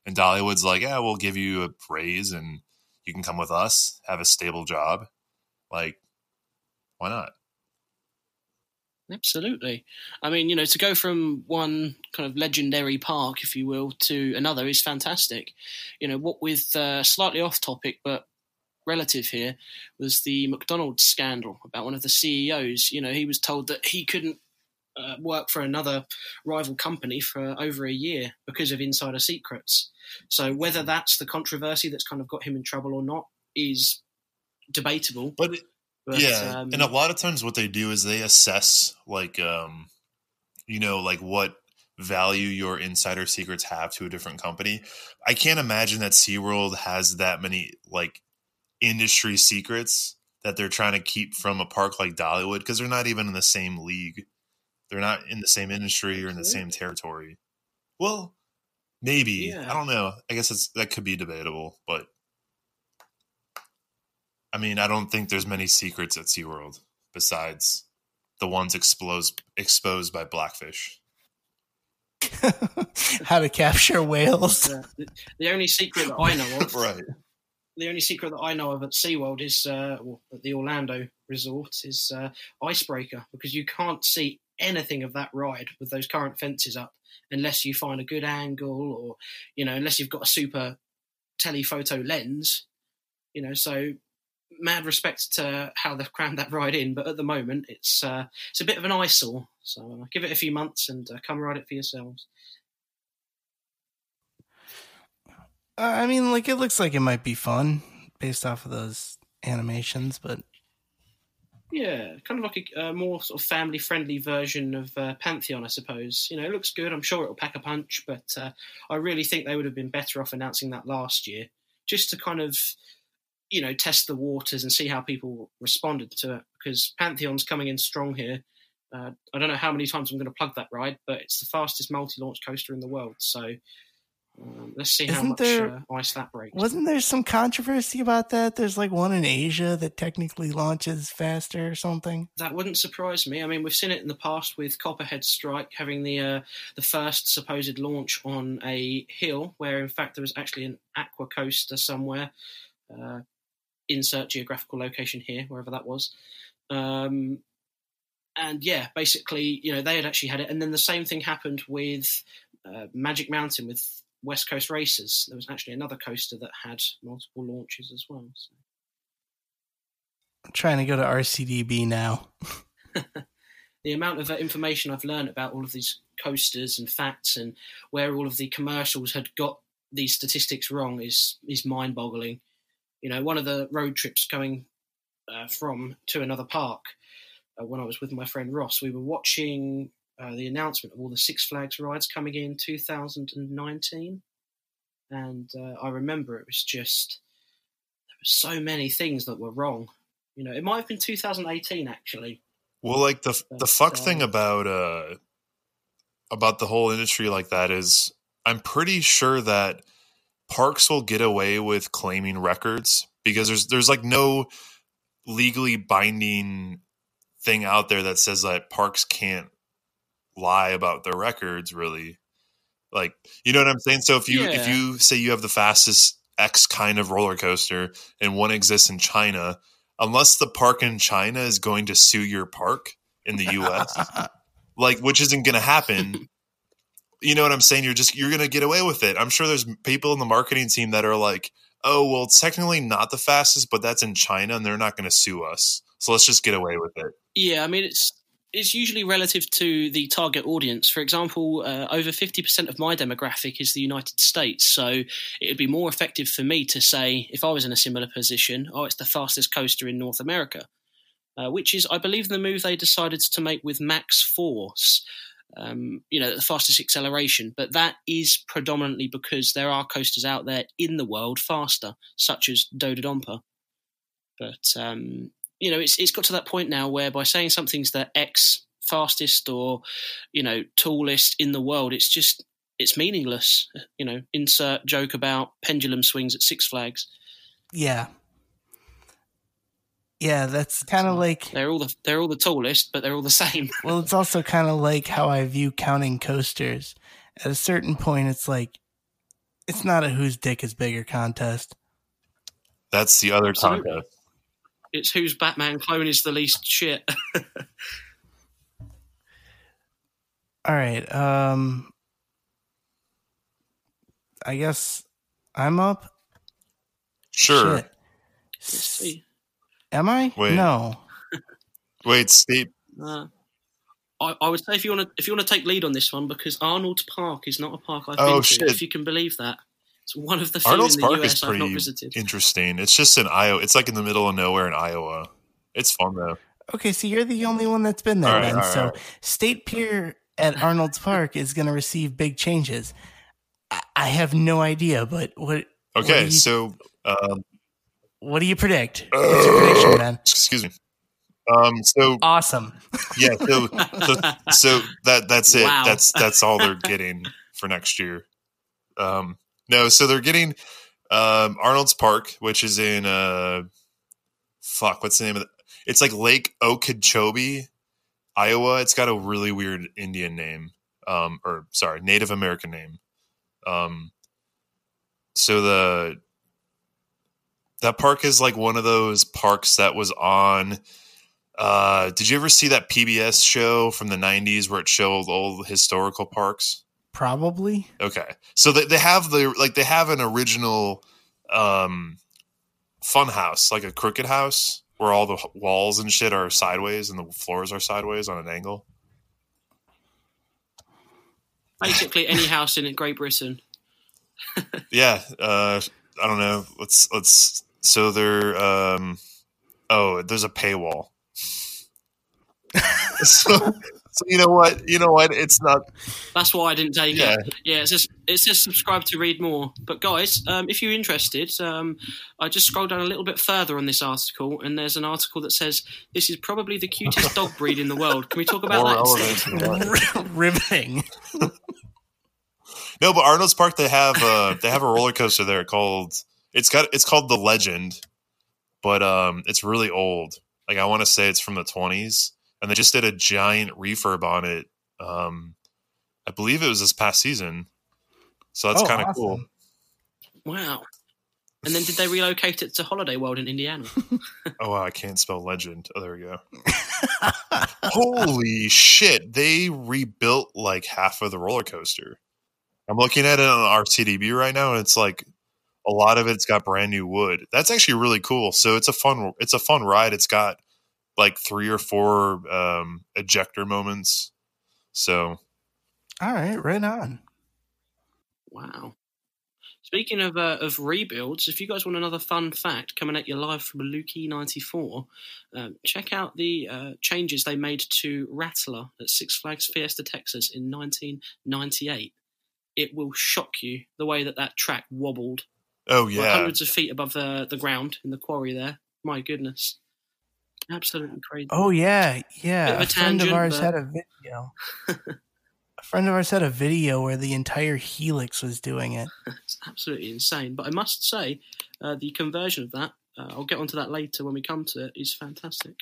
and Dollywood's like, yeah, we'll give you a raise and you can come with us, have a stable job. Like, why not? Absolutely. I mean, you know, to go from one kind of legendary park, if you will, to another is fantastic. You know, what with uh, slightly off topic, but relative here, was the McDonald's scandal about one of the CEOs. You know, he was told that he couldn't uh, work for another rival company for over a year because of insider secrets. So whether that's the controversy that's kind of got him in trouble or not is debatable. But, But, yeah, um, and a lot of times what they do is they assess like um you know like what value your insider secrets have to a different company. I can't imagine that SeaWorld has that many like industry secrets that they're trying to keep from a park like Dollywood because they're not even in the same league. They're not in the same industry or in the same territory. Well, maybe. Yeah. I don't know. I guess it's that could be debatable, but I mean, I don't think there's many secrets at SeaWorld besides the ones exposed exposed by Blackfish. How to capture whales. uh, the, the only secret that I know of, right. the only secret that I know of at SeaWorld is uh, well, at the Orlando resort is uh, Icebreaker because you can't see anything of that ride with those current fences up unless you find a good angle or you know unless you've got a super telephoto lens. You know, so mad respect to how they've crammed that ride in, but at the moment it's uh, it's a bit of an eyesore. So uh, give it a few months and uh, come ride it for yourselves. Uh, I mean, like it looks like it might be fun based off of those animations, but Yeah, kind of like a, a more sort of family-friendly version of uh, Pantheon, I suppose. You know, it looks good. I'm sure it'll pack a punch, but uh, I really think they would have been better off announcing that last year, just to kind of, you know, test the waters and see how people responded to it. Because Pantheon's coming in strong here. Uh, I don't know how many times I'm going to plug that ride, but it's the fastest multi-launch coaster in the world. So um, let's see how Isn't much there- uh, ice that breaks. wasn't there some controversy about that? There's like one in Asia that technically launches faster or something. That wouldn't surprise me. I mean, we've seen it in the past with Copperhead Strike having the uh, the first supposed launch on a hill, where in fact there was actually an aqua coaster somewhere. Uh, insert geographical location here, wherever that was. Um, and yeah, basically, you know, they had actually had it, and then the same thing happened with uh, Magic Mountain with West Coast Racers. There was actually another coaster that had multiple launches as well. So. I'm trying to go to RCDB now. the amount of uh, information I've learned about all of these coasters and facts and where all of the commercials had got these statistics wrong is is mind boggling. You know, one of the road trips going uh, from to another park uh, when I was with my friend Ross, we were watching uh, the announcement of all the Six Flags rides coming in 2019, and uh, I remember it was just there were so many things that were wrong. You know, it might have been 2018 actually. Well, like the the But, fuck uh, thing about uh about the whole industry like that is I'm pretty sure that parks will get away with claiming records because there's there's like no legally binding thing out there that says that parks can't lie about their records really. Like, you know what I'm saying? So if you if you say you have the fastest X kind of roller coaster and one exists in China, unless the park in China is going to sue your park in the US, like which isn't going to happen. You know what I'm saying? You're just you're going to get away with it. I'm sure there's people in the marketing team that are like, "Oh, well, it's technically not the fastest, but that's in China and they're not going to sue us. So let's just get away with it." Yeah, I mean it's it's usually relative to the target audience. For example, uh, over fifty percent of my demographic is the United States, so it would be more effective for me to say if I was in a similar position, "Oh, it's the fastest coaster in North America," uh, which is, I believe, the move they decided to make with Maxx Force. Um, you know, the fastest acceleration, but that is predominantly because there are coasters out there in the world faster, such as Dododonpa. But um, you know, it's it's got to that point now where by saying something's the X fastest or you know tallest in the world, it's just it's meaningless. You know, insert joke about pendulum swings at Six Flags. Yeah. Yeah, that's kind of like They're all the they're all the tallest, but they're all the same. well, it's also kind of like how I view counting coasters. At a certain point, it's like it's not a whose dick is bigger contest. That's the other Absolutely. contest. It's whose Batman clone is the least shit. All right. Um I guess I'm up. Sure. Shit. Let's see. Am I? Wait. No. Wait, Steve. Uh, I, I would say if you want to if you want to take lead on this one because Arnold Park is not a park I've Oh, been to. shit. If you can believe that, it's one of the few Arnold's in the Park is US I've not pretty visited. interesting. It's just in Iowa. It's like in the middle of nowhere in Iowa. It's fun though. Okay, so you're the only one that's been there, All right, then. all right, so all right. State Pier at Arnold's Park is going to receive big changes. I, I have no idea, but what What Okay, you- so um, what do you predict? What's your prediction, man? excuse me. Um, so Awesome. yeah, so so so that that's it. Wow. That's that's all they're getting for next year. Um, no, so they're getting um, Arnold's Park, which is in uh, fuck, what's the name of it? It's like Lake Okoboji, Iowa. It's got a really weird Indian name, um, or sorry, Native American name. Um, so the that park is like one of those parks that was on uh, did you ever see that PBS show from the 90s where it showed old historical parks? Probably. Okay. So they, they have the like they have an original um fun house, like a crooked house where all the walls and shit are sideways and the floors are sideways on an angle. Basically, any house in Great Britain. Yeah, uh I don't know. Let's let's so they're um oh, there's a paywall. so, so you know what? You know what? It's not That's why I didn't take yeah. it. Yeah, it says it says subscribe to read more. But guys, um, if you're interested, um, I just scrolled down a little bit further on this article, and there's an article that says this is probably the cutest dog breed in the world. Can we talk about More that? relevant instead? than? Riveting. No, but Arnold's Park they have uh they have a roller coaster there called it's got it's called the Legend, but um it's really old. Like I want to say it's from the twenties, and they just did a giant refurb on it. Um, I believe it was this past season, so that's Oh, kind of awesome. cool. Wow. And then did they relocate it to Holiday World in Indiana? Oh wow, I can't spell legend. Oh, there we go. Holy shit! They rebuilt like half of the roller coaster. I'm looking at it on RCDB right now, and it's like a lot of it's got brand new wood. That's actually really cool. So it's a fun it's a fun ride. It's got like three or four um, ejector moments. So All right, right on. Wow. Speaking of uh, of rebuilds, if you guys want another fun fact coming at you live from Lukey ninety four, um, check out the uh, changes they made to Rattler at Six Flags Fiesta Texas in nineteen ninety eight. It will shock you the way that that track wobbled, oh like yeah, hundreds of feet above the the ground in the quarry there. My goodness, absolutely crazy. Oh yeah, yeah. A a friend of ours but- had a video. a friend of ours had a video where the entire helix was doing it. It's absolutely insane. But I must say, uh, the conversion of that, uh, I'll get onto that later when we come to it, is fantastic.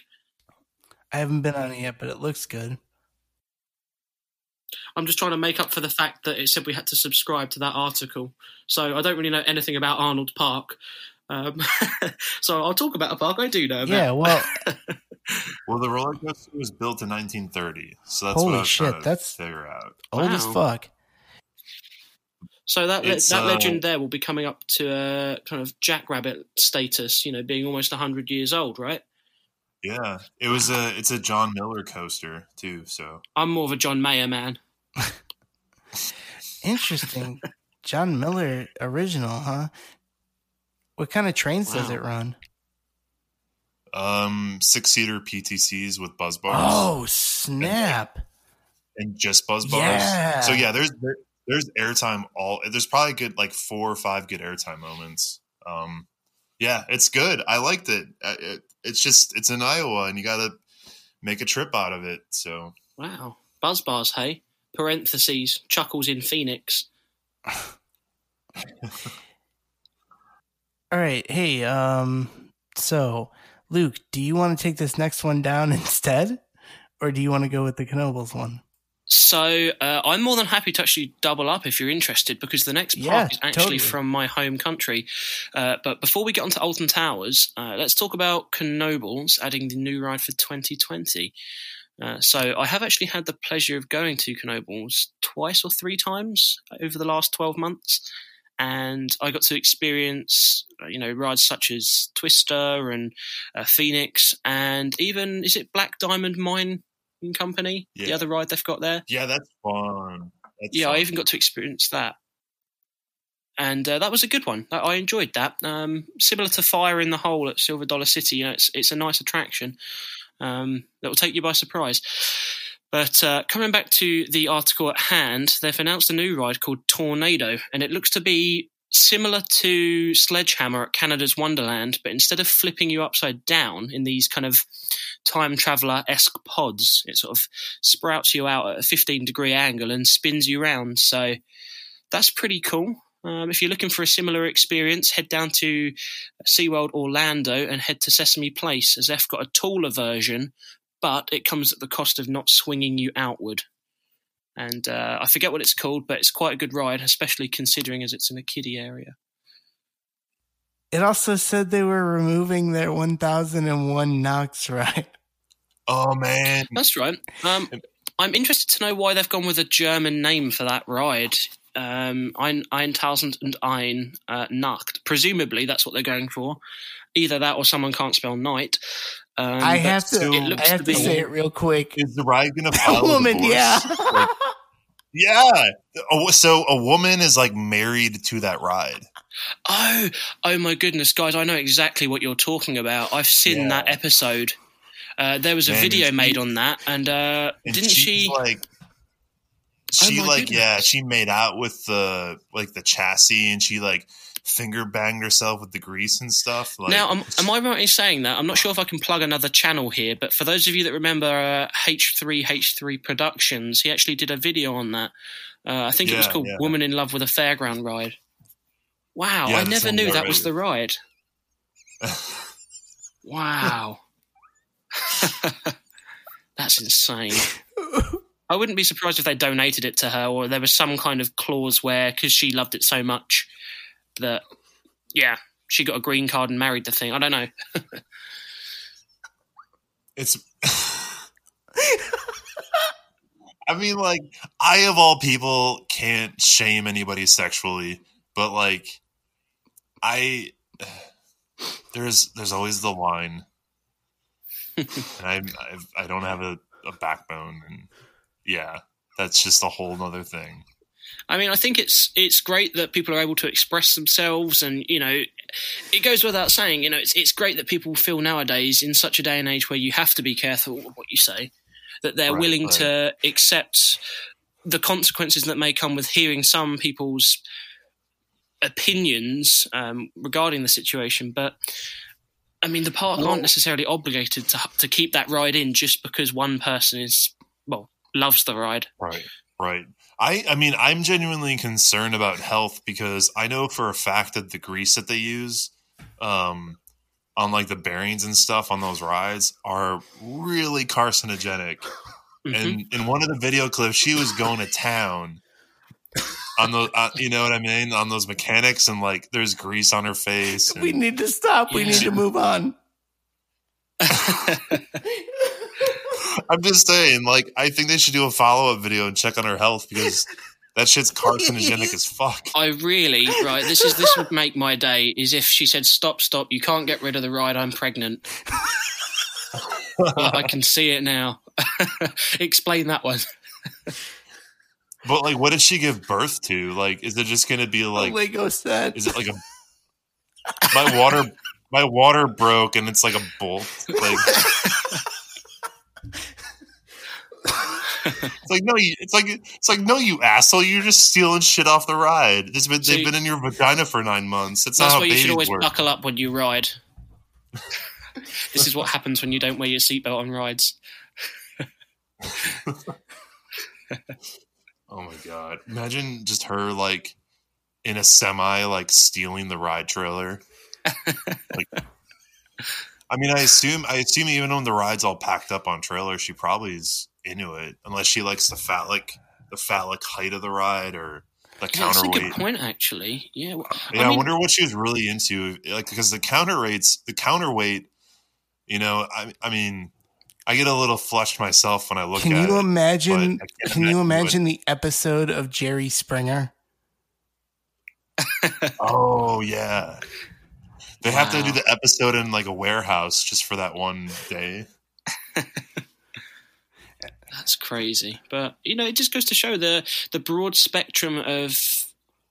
I haven't been on it yet, but it looks good. I'm just trying to make up for the fact that it said we had to subscribe to that article. So I don't really know anything about Arnold Park. Um, so I'll talk about a park I do know about. Yeah, well, well the roller coaster was built in 1930, so that's Holy what I was trying shit, to that's- figure out. old as fuck. So that le- that uh, legend there will be coming up to a kind of jackrabbit status, you know, being almost 100 years old, right? Yeah, it was a it's a John Miller coaster too. So I'm more of a John Mayer man. Interesting. John Miller original, huh? What kind of trains does it run? um six seater PTCs with buzz bars. Oh, snap. and just buzz bars. Yeah. So yeah, there's there, there's airtime all. There's probably good like four or five good airtime moments. Um, yeah, it's good. I liked it. Uh, it. It's just it's in Iowa, and you got to make a trip out of it. So Wow. Buzz bars, hey? Parentheses, chuckles in Phoenix. All right. Hey, um, so Luke, do you want to take this next one down instead? Or do you want to go with the Knoebels one? So uh, I'm more than happy to actually double up if you're interested, because the next park Yeah, is actually totally. from my home country. Uh, but before we get onto Alton Towers, uh, let's talk about Knoebels adding the new ride for 2020. Uh, so I have actually had the pleasure of going to Knoebels twice or three times over the last 12 months. And I got to experience, uh, you know, rides such as Twister and uh, Phoenix, and even is it Black Diamond Mine Company, Yeah. the other ride they've got there. Yeah, that's fun. That's yeah, fun. I even got to experience that, and uh, that was a good one. I I enjoyed that. Um, similar to Fire in the Hole at Silver Dollar City, you know, it's it's a nice attraction um, that will take you by surprise. But uh, coming back to the article at hand, they've announced a new ride called Tornado, and it looks to be similar to Sledgehammer at Canada's Wonderland, but instead of flipping you upside down in these kind of time traveler esque pods, it sort of sprouts you out at a 15 degree angle and spins you around. So that's pretty cool. Um, if you're looking for a similar experience, head down to SeaWorld Orlando and head to Sesame Place, as they've got a taller version, but it comes at the cost of not swinging you outward. And uh, I forget what it's called, but it's quite a good ride, especially considering as it's in a kiddie area. It also said they were removing their 1001 Nachts ride. Oh man, That's right. Um, I'm interested to know why they've gone with a German name for that ride. Um, ein, 1001 uh, Nacht. Presumably, that's what they're going for. Either that or someone can't spell night. Um, I have to. so- it looks I have to be- say it real quick. is the ride gonna follow file a woman, divorce? yeah. Like, yeah. Oh, so a woman is like married to that ride. Oh, oh my goodness, guys! I know exactly what you're talking about. I've seen Yeah. that episode. Uh, there was a Man, video and she- made on that, and, uh, And didn't she? like Oh she my like goodness. yeah she made out with the like the chassis and she like finger banged herself with the grease and stuff like now, am, am I right in saying that? I'm not sure if I can plug another channel here, but for those of you that remember uh, H3H3 Productions, he actually did a video on that. Uh, I think it was called yeah. "Woman in Love with a Fairground Ride." Wow, Yeah, I never knew that was the ride. Wow, that's insane. I wouldn't be surprised if they donated it to her, or there was some kind of clause where, because she loved it so much, that yeah, she got a green card and married the thing. I don't know. it's I mean like I of all people can't shame anybody sexually but like I there's there's always the line and I I've, I don't have a, a backbone and yeah that's just a whole nother thing I mean, I think it's it's great that people are able to express themselves, and you know, it goes without saying. You know, it's it's great that people feel nowadays in such a day and age where you have to be careful with what you say, that they're Right, willing right. to accept the consequences that may come with hearing some people's opinions um, regarding the situation. But I mean, the park aren't necessarily obligated to to keep that ride in just because one person is well loves the ride. Right. Right. I I mean I'm genuinely concerned about health because I know for a fact that the grease that they use um on like the bearings and stuff on those rides are really carcinogenic. Mhm. And in one of the video clips she was going to town on the uh, you know what I mean on those mechanics and like there's grease on her face and- We need to stop. We Yeah. need to move on. I'm just saying like I think they should do a follow-up video and check on her health because that shit's carcinogenic as fuck. I really right. This is this would make my day. Is if she said, "Stop, stop! You can't get rid of the ride. I'm pregnant." I I can see it now. Explain that one. But like, what did she give birth to? Like, is it just going to be like, Lego set. is it like a my water my water broke and it's like a bolt? Like, it's like no, you, it's like it's like no, you asshole! You're just stealing shit off the ride. It's been, See- they've been in your vagina for nine months. That's, That's not why how you should always work. buckle up when you ride. this is what happens when you don't wear your seatbelt on rides. Oh my god! Imagine just her like in a semi, like stealing the ride trailer. like, I mean, I assume, I assume even when the ride's all packed up on trailer, she probably is into it, unless she likes the phallic, the phallic height of the ride or the Yeah, that's a good point, actually. Yeah, well, Yeah, I, I wonder what she was really into, like because the counter rates, the counterweight. You know, I, I mean, I get a little flushed myself when I look Can at you it. imagine? but I can't you imagine imagine the episode of Jerry Springer? Oh yeah. They have to do the episode in like a warehouse just for that one day. That's crazy. But you know, it just goes to show the the broad spectrum of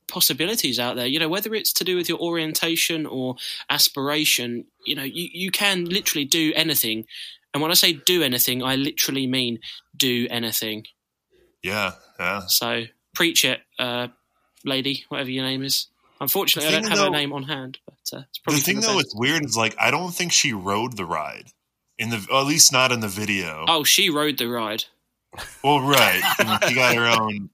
possibilities out there. You know, whether it's to do with your orientation or aspiration, you know, you, you can literally do anything. And when I say do anything, I literally mean do anything. Yeah, yeah. So preach it, uh, lady, whatever your name is. Unfortunately, I don't have her name on hand, but uh, it's The thing the though, it's weird. Is like I don't think she rode the ride in the, at least not in the video. Oh, she rode the ride. Well, right. She got her own.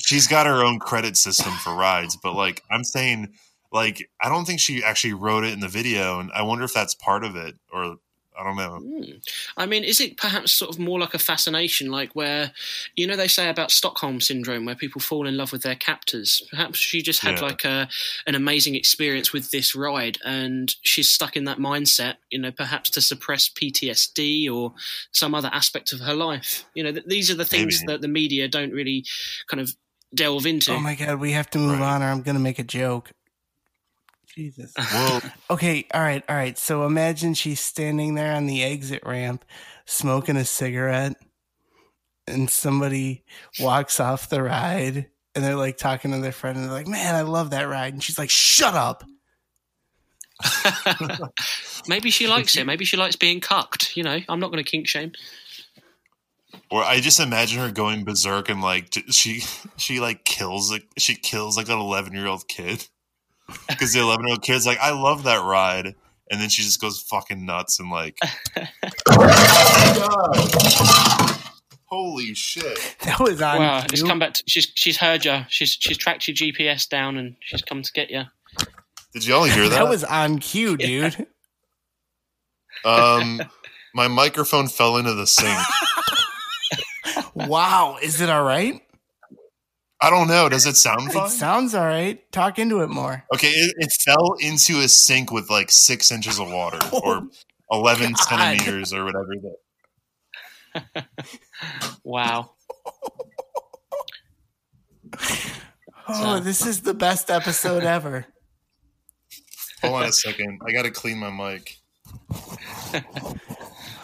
She's got her own credit system for rides, but like I'm saying, like I don't think she actually wrote it in the video, and I wonder if that's part of it, or I don't know. Hmm. I mean, is it perhaps sort of more like a fascination, like where, you know, they say about Stockholm syndrome, where people fall in love with their captors? Perhaps she just had Yeah. like a an amazing experience with this ride, and she's stuck in that mindset. You know, perhaps to suppress PTSD or some other aspect of her life. You know, th- these are the things Maybe. that the media don't really kind of delve into. Oh my god, we have to move Right. on or I'm gonna make a joke. Jesus. Well, Okay, all right, all right. So imagine she's standing there on the exit ramp smoking a cigarette and somebody walks off the ride and they're like talking to their friend and they're like, "Man, I love that ride." And she's like, "Shut up." Maybe she likes it. Maybe she likes being cucked. You know, I'm not going to kink shame. or I just imagine her going berserk and like she she like kills like she kills like an 11 year old kid because the 11 year old kid's like I love that ride, and then she just goes fucking nuts and like. Holy shit! That was on Wow, it's come back. To, she's she's heard you. She's she's tracked your GPS down and she's come to get you. Did y'all hear that? That was on cue, dude. um, my microphone fell into the sink. wow, is it all right? I don't know. Does it sound fine? It sounds all right. Talk into it more. okay, it, it fell into a sink with like six inches of water or eleven God. centimeters or whatever. That Wow. Oh, this is the best episode ever. hold on a second. I got to clean my mic.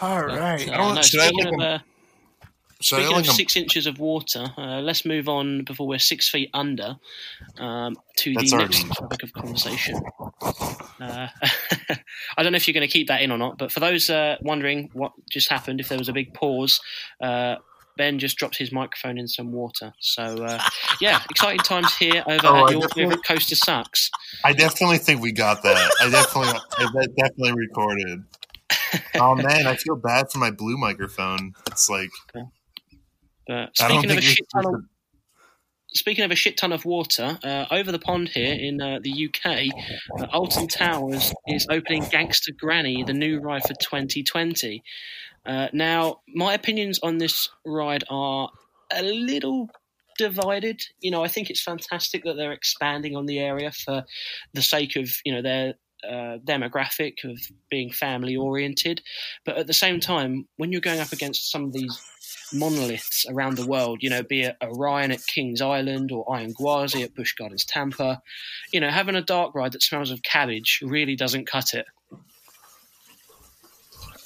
all right. Uh, I don't- no, should I speaking look of, at- Should I speaking of six inches of water, uh, let's move on before we're six feet under um, to That's the next topic of conversation. Uh, I don't know if you're going to keep that in or not, but for those uh, wondering what just happened, if there was a big pause, uh, Ben just dropped his microphone in some water. So, uh, yeah, exciting times here over Oh, I at your definitely- favorite coaster sucks. I definitely think we got that. I definitely, that definitely recorded. Oh man, I feel bad for my blue microphone. It's like But speaking of a shit ton of speaking of a shit ton of water, uh, over the pond here in uh, the UK, uh, Alton Towers is opening Gangsta Granny, the new ride for 2020. Uh, now, my opinions on this ride are a little divided. You know, I think it's fantastic that they're expanding on the area for the sake of you know their uh, demographic of being family oriented, but at the same time, when you're going up against some of these monoliths around the world, you know, be it Orion at Kings Island or Iron Gwazi at Busch Gardens Tampa, you know, having a dark ride that smells of cabbage really doesn't cut it.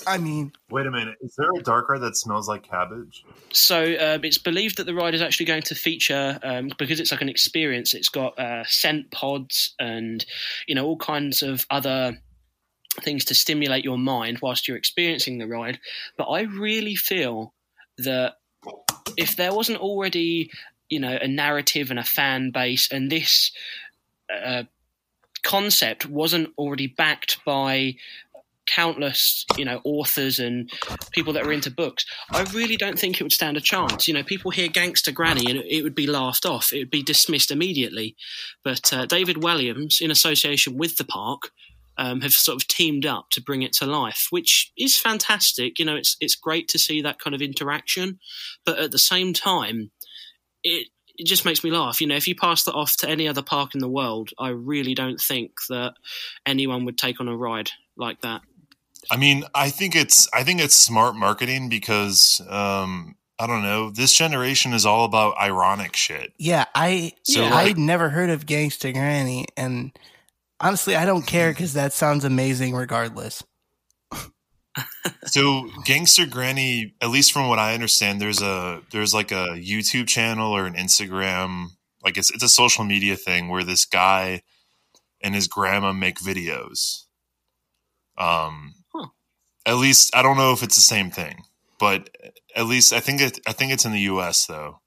I mean, wait a minute. Is there a dark ride that smells like cabbage? So um, it's believed that the ride is actually going to feature um, because it's like an experience. It's got uh, scent pods and you know all kinds of other things to stimulate your mind whilst you're experiencing the ride. But I really feel that if there wasn't already you know a narrative and a fan base, and this uh, concept wasn't already backed by countless you know authors and people that are into books I really don't think it would stand a chance. You know, people hear Gangsta Granny and it would be laughed off. It would be dismissed immediately. But uh, David Walliams, in association with the park, um, have sort of teamed up to bring it to life, which is fantastic. You know, it's it's great to see that kind of interaction. But at the same time, it it just makes me laugh. You know, if you pass that off to any other park in the world, I really don't think that anyone would take on a ride like that. I mean, I think it's I think it's smart marketing because um I don't know. This generation is all about ironic shit. yeah, I So, Yeah. I'd never heard of Gangsta Granny, and honestly, I don't care because that sounds amazing regardless. so Gangster Granny, at least from what I understand, there's a there's like a YouTube channel or an Instagram, like it's it's a social media thing where this guy and his grandma make videos. Um, Huh. at least I don't know if it's the same thing, but at least I think it I think it's in the U.S. though.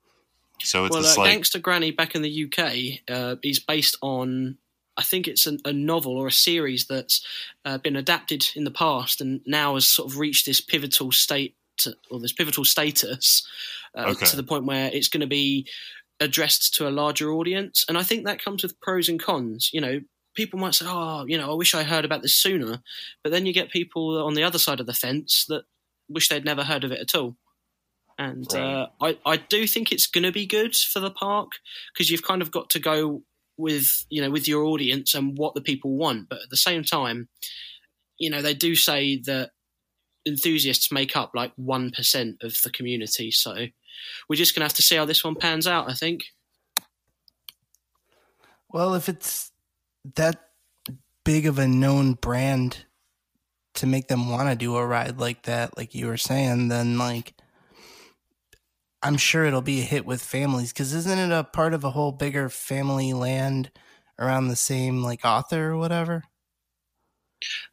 So it's well, this uh, like Gangsta Granny back in the UK uh, is based on, I think it's an, a novel or a series that's uh, been adapted in the past and now has sort of reached this pivotal state or this pivotal status uh, Okay. to the point where it's going to be addressed to a larger audience. And I think that comes with pros and cons. You know, people might say, "Oh, you know, I wish I heard about this sooner," but then you get people on the other side of the fence that wish they'd never heard of it at all. And uh, I, I do think it's going to be good for the park because you've kind of got to go with you know with your audience and what the people want. But at the same time, you know they do say that enthusiasts make up like one percent of the community. So we're just to have to see how this one pans out. I think. Well, if it's that big of a known brand to make them want to do a ride like that, like you were saying, then like I'm sure it'll be a hit with families because isn't it a part of a whole bigger family land around the same like author or whatever?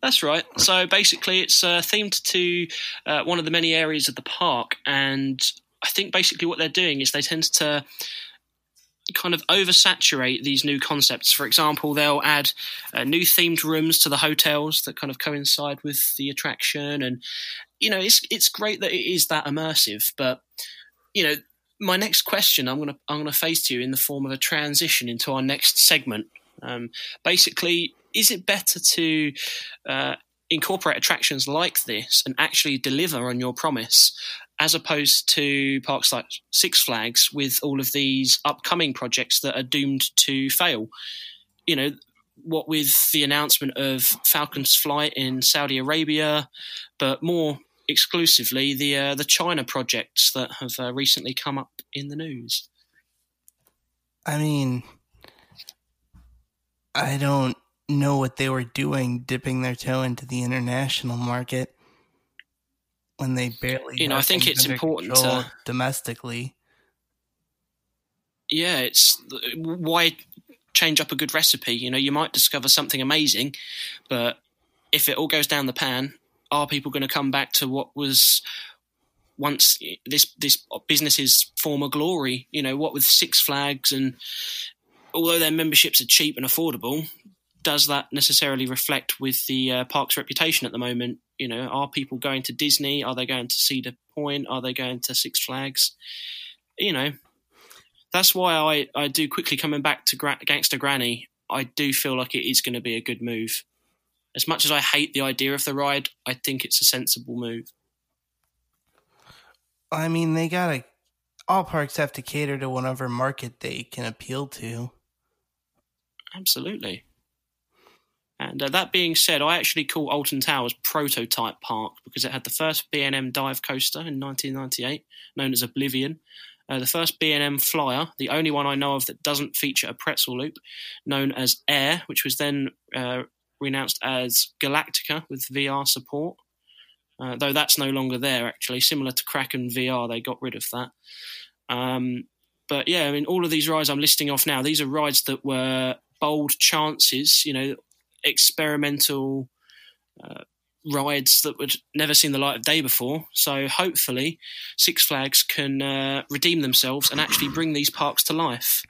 That's right. So basically, it's uh, themed to uh, one of the many areas of the park, and I think basically what they're doing is they tend to kind of oversaturate these new concepts. For example, they'll add uh, new themed rooms to the hotels that kind of coincide with the attraction, and you know, it's it's great that it is that immersive. But you know, my next question I'm gonna I'm gonna face to you in the form of a transition into our next segment. Um, basically, is it better to uh, incorporate attractions like this and actually deliver on your promise, as opposed to parks like Six Flags with all of these upcoming projects that are doomed to fail? You know, what with the announcement of Falcon's flight in Saudi Arabia, but more exclusively the uh, the China projects that have uh, recently come up in the news. I mean, I don't know what they were doing dipping their toe into the international market when they barely You know, I think it's important to- domestically. yeah, it's why change up a good recipe. You know, you might discover something amazing, but if it all goes down the pan, are people going to come back to what was once this this business's former glory? You know, what with Six Flags and although their memberships are cheap and affordable, does that necessarily reflect with the uh, park's reputation at the moment? You know, are people going to Disney? Are they going to Cedar Point? Are they going to Six Flags? You know, that's why I, I do quickly coming back to Gra- Gangsta Granny. I do feel like it is going to be a good move. As much as I hate the idea of the ride, I think it's a sensible move. I mean, they gotta. All parks have to cater to whatever market they can appeal to. Absolutely. And uh, that being said, I actually call Alton Towers Prototype Park because it had the first B&M dive coaster in 1998, known as Oblivion. Uh, the first B&M Flyer, the only one I know of that doesn't feature a pretzel loop, known as Air, which was then uh, renounced as Galactica with VR support. Uh, though that's no longer there, actually. Similar to Kraken VR, they got rid of that. Um, but yeah, I mean, all of these rides I'm listing off now, these are rides that were bold chances, you know, experimental uh, rides that would never seen the light of day before. So hopefully, Six Flags can uh, redeem themselves and actually bring these parks to life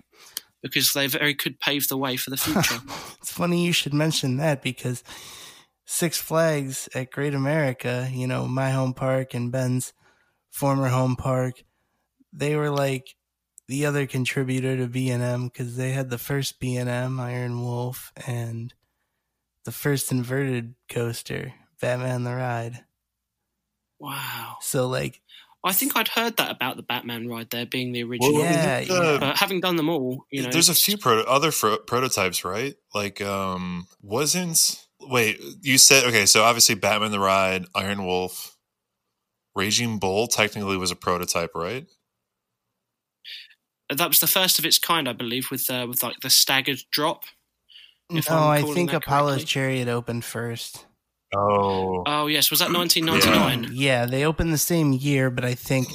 because they very could pave the way for the future. It's funny you should mention that because Six Flags at Great America, you know, my home park and Ben's former home park, they were like the other contributor to B&M because they had the first B&M Iron Wolf and the first inverted coaster, Batman the Ride. wow. So like, I think I'd heard that about the Batman ride there being the original. Well, Yeah, isn't But having done them all, you know, There's a few proto- other fro- prototypes, right? Like, um, wasn't wait? You said okay. So obviously, Batman the Ride, Iron Wolf, Raging Bull technically was a prototype, right? that was the first of its kind, I believe, with uh, with like the staggered drop. If no, I'm I think that Apollo's correctly. Chariot opened first. Oh, Oh yes, was that 1999? Yeah, they opened the same year, but I think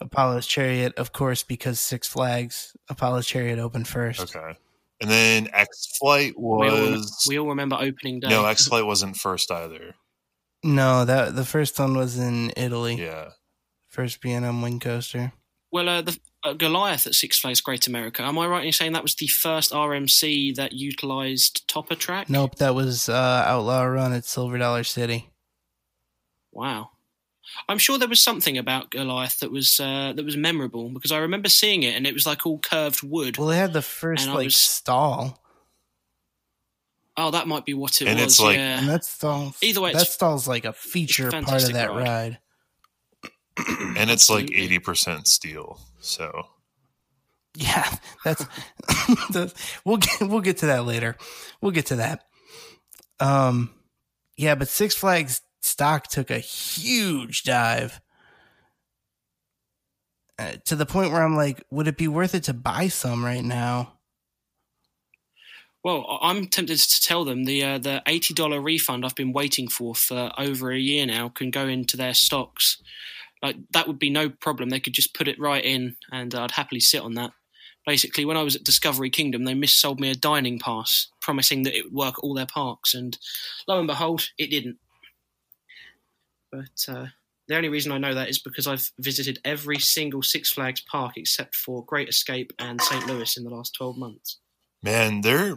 Apollo's Chariot, of course, because Six Flags, Apollo's Chariot opened first. okay. And then X Flight We all, was we all remember opening day. no X Flight wasn't first either. No, that the first one was in Italy. Yeah, First B&M Wing Coaster. Well, uh, the uh, Goliath at Six Flags Great America. Am I right in saying that was the first RMC that utilized Topper track? Nope, that was uh, Outlaw Run at Silver Dollar City. Wow. I'm sure there was something about Goliath that was uh, that was memorable because I remember seeing it and it was like all curved wood. Well, they had the first like was- stall, oh, that might be what it And was. it's like- yeah. and that stall's Either way, that it's- stall's like a feature part of that ride. ride. and it's like eighty percent steel. So Yeah, that's, that's we'll get we'll get to that later. We'll get to that. Um, yeah, but Six Flags stock took a huge dive uh, to the point where I'm like, would it be worth it to buy some right now? Well, I- I'm tempted to tell them the uh, the eighty dollar refund I've been waiting for for over a year now can go into their stocks. Like that would be no problem. They could just put it right in, and I'd happily sit on that. Basically, when I was at Discovery Kingdom, they missold me a dining pass, promising that it would work at all their parks, and lo and behold, it didn't. But uh, the only reason I know that is because I've visited every single Six Flags park except for Great Escape and St. Louis in the last twelve months, man, they're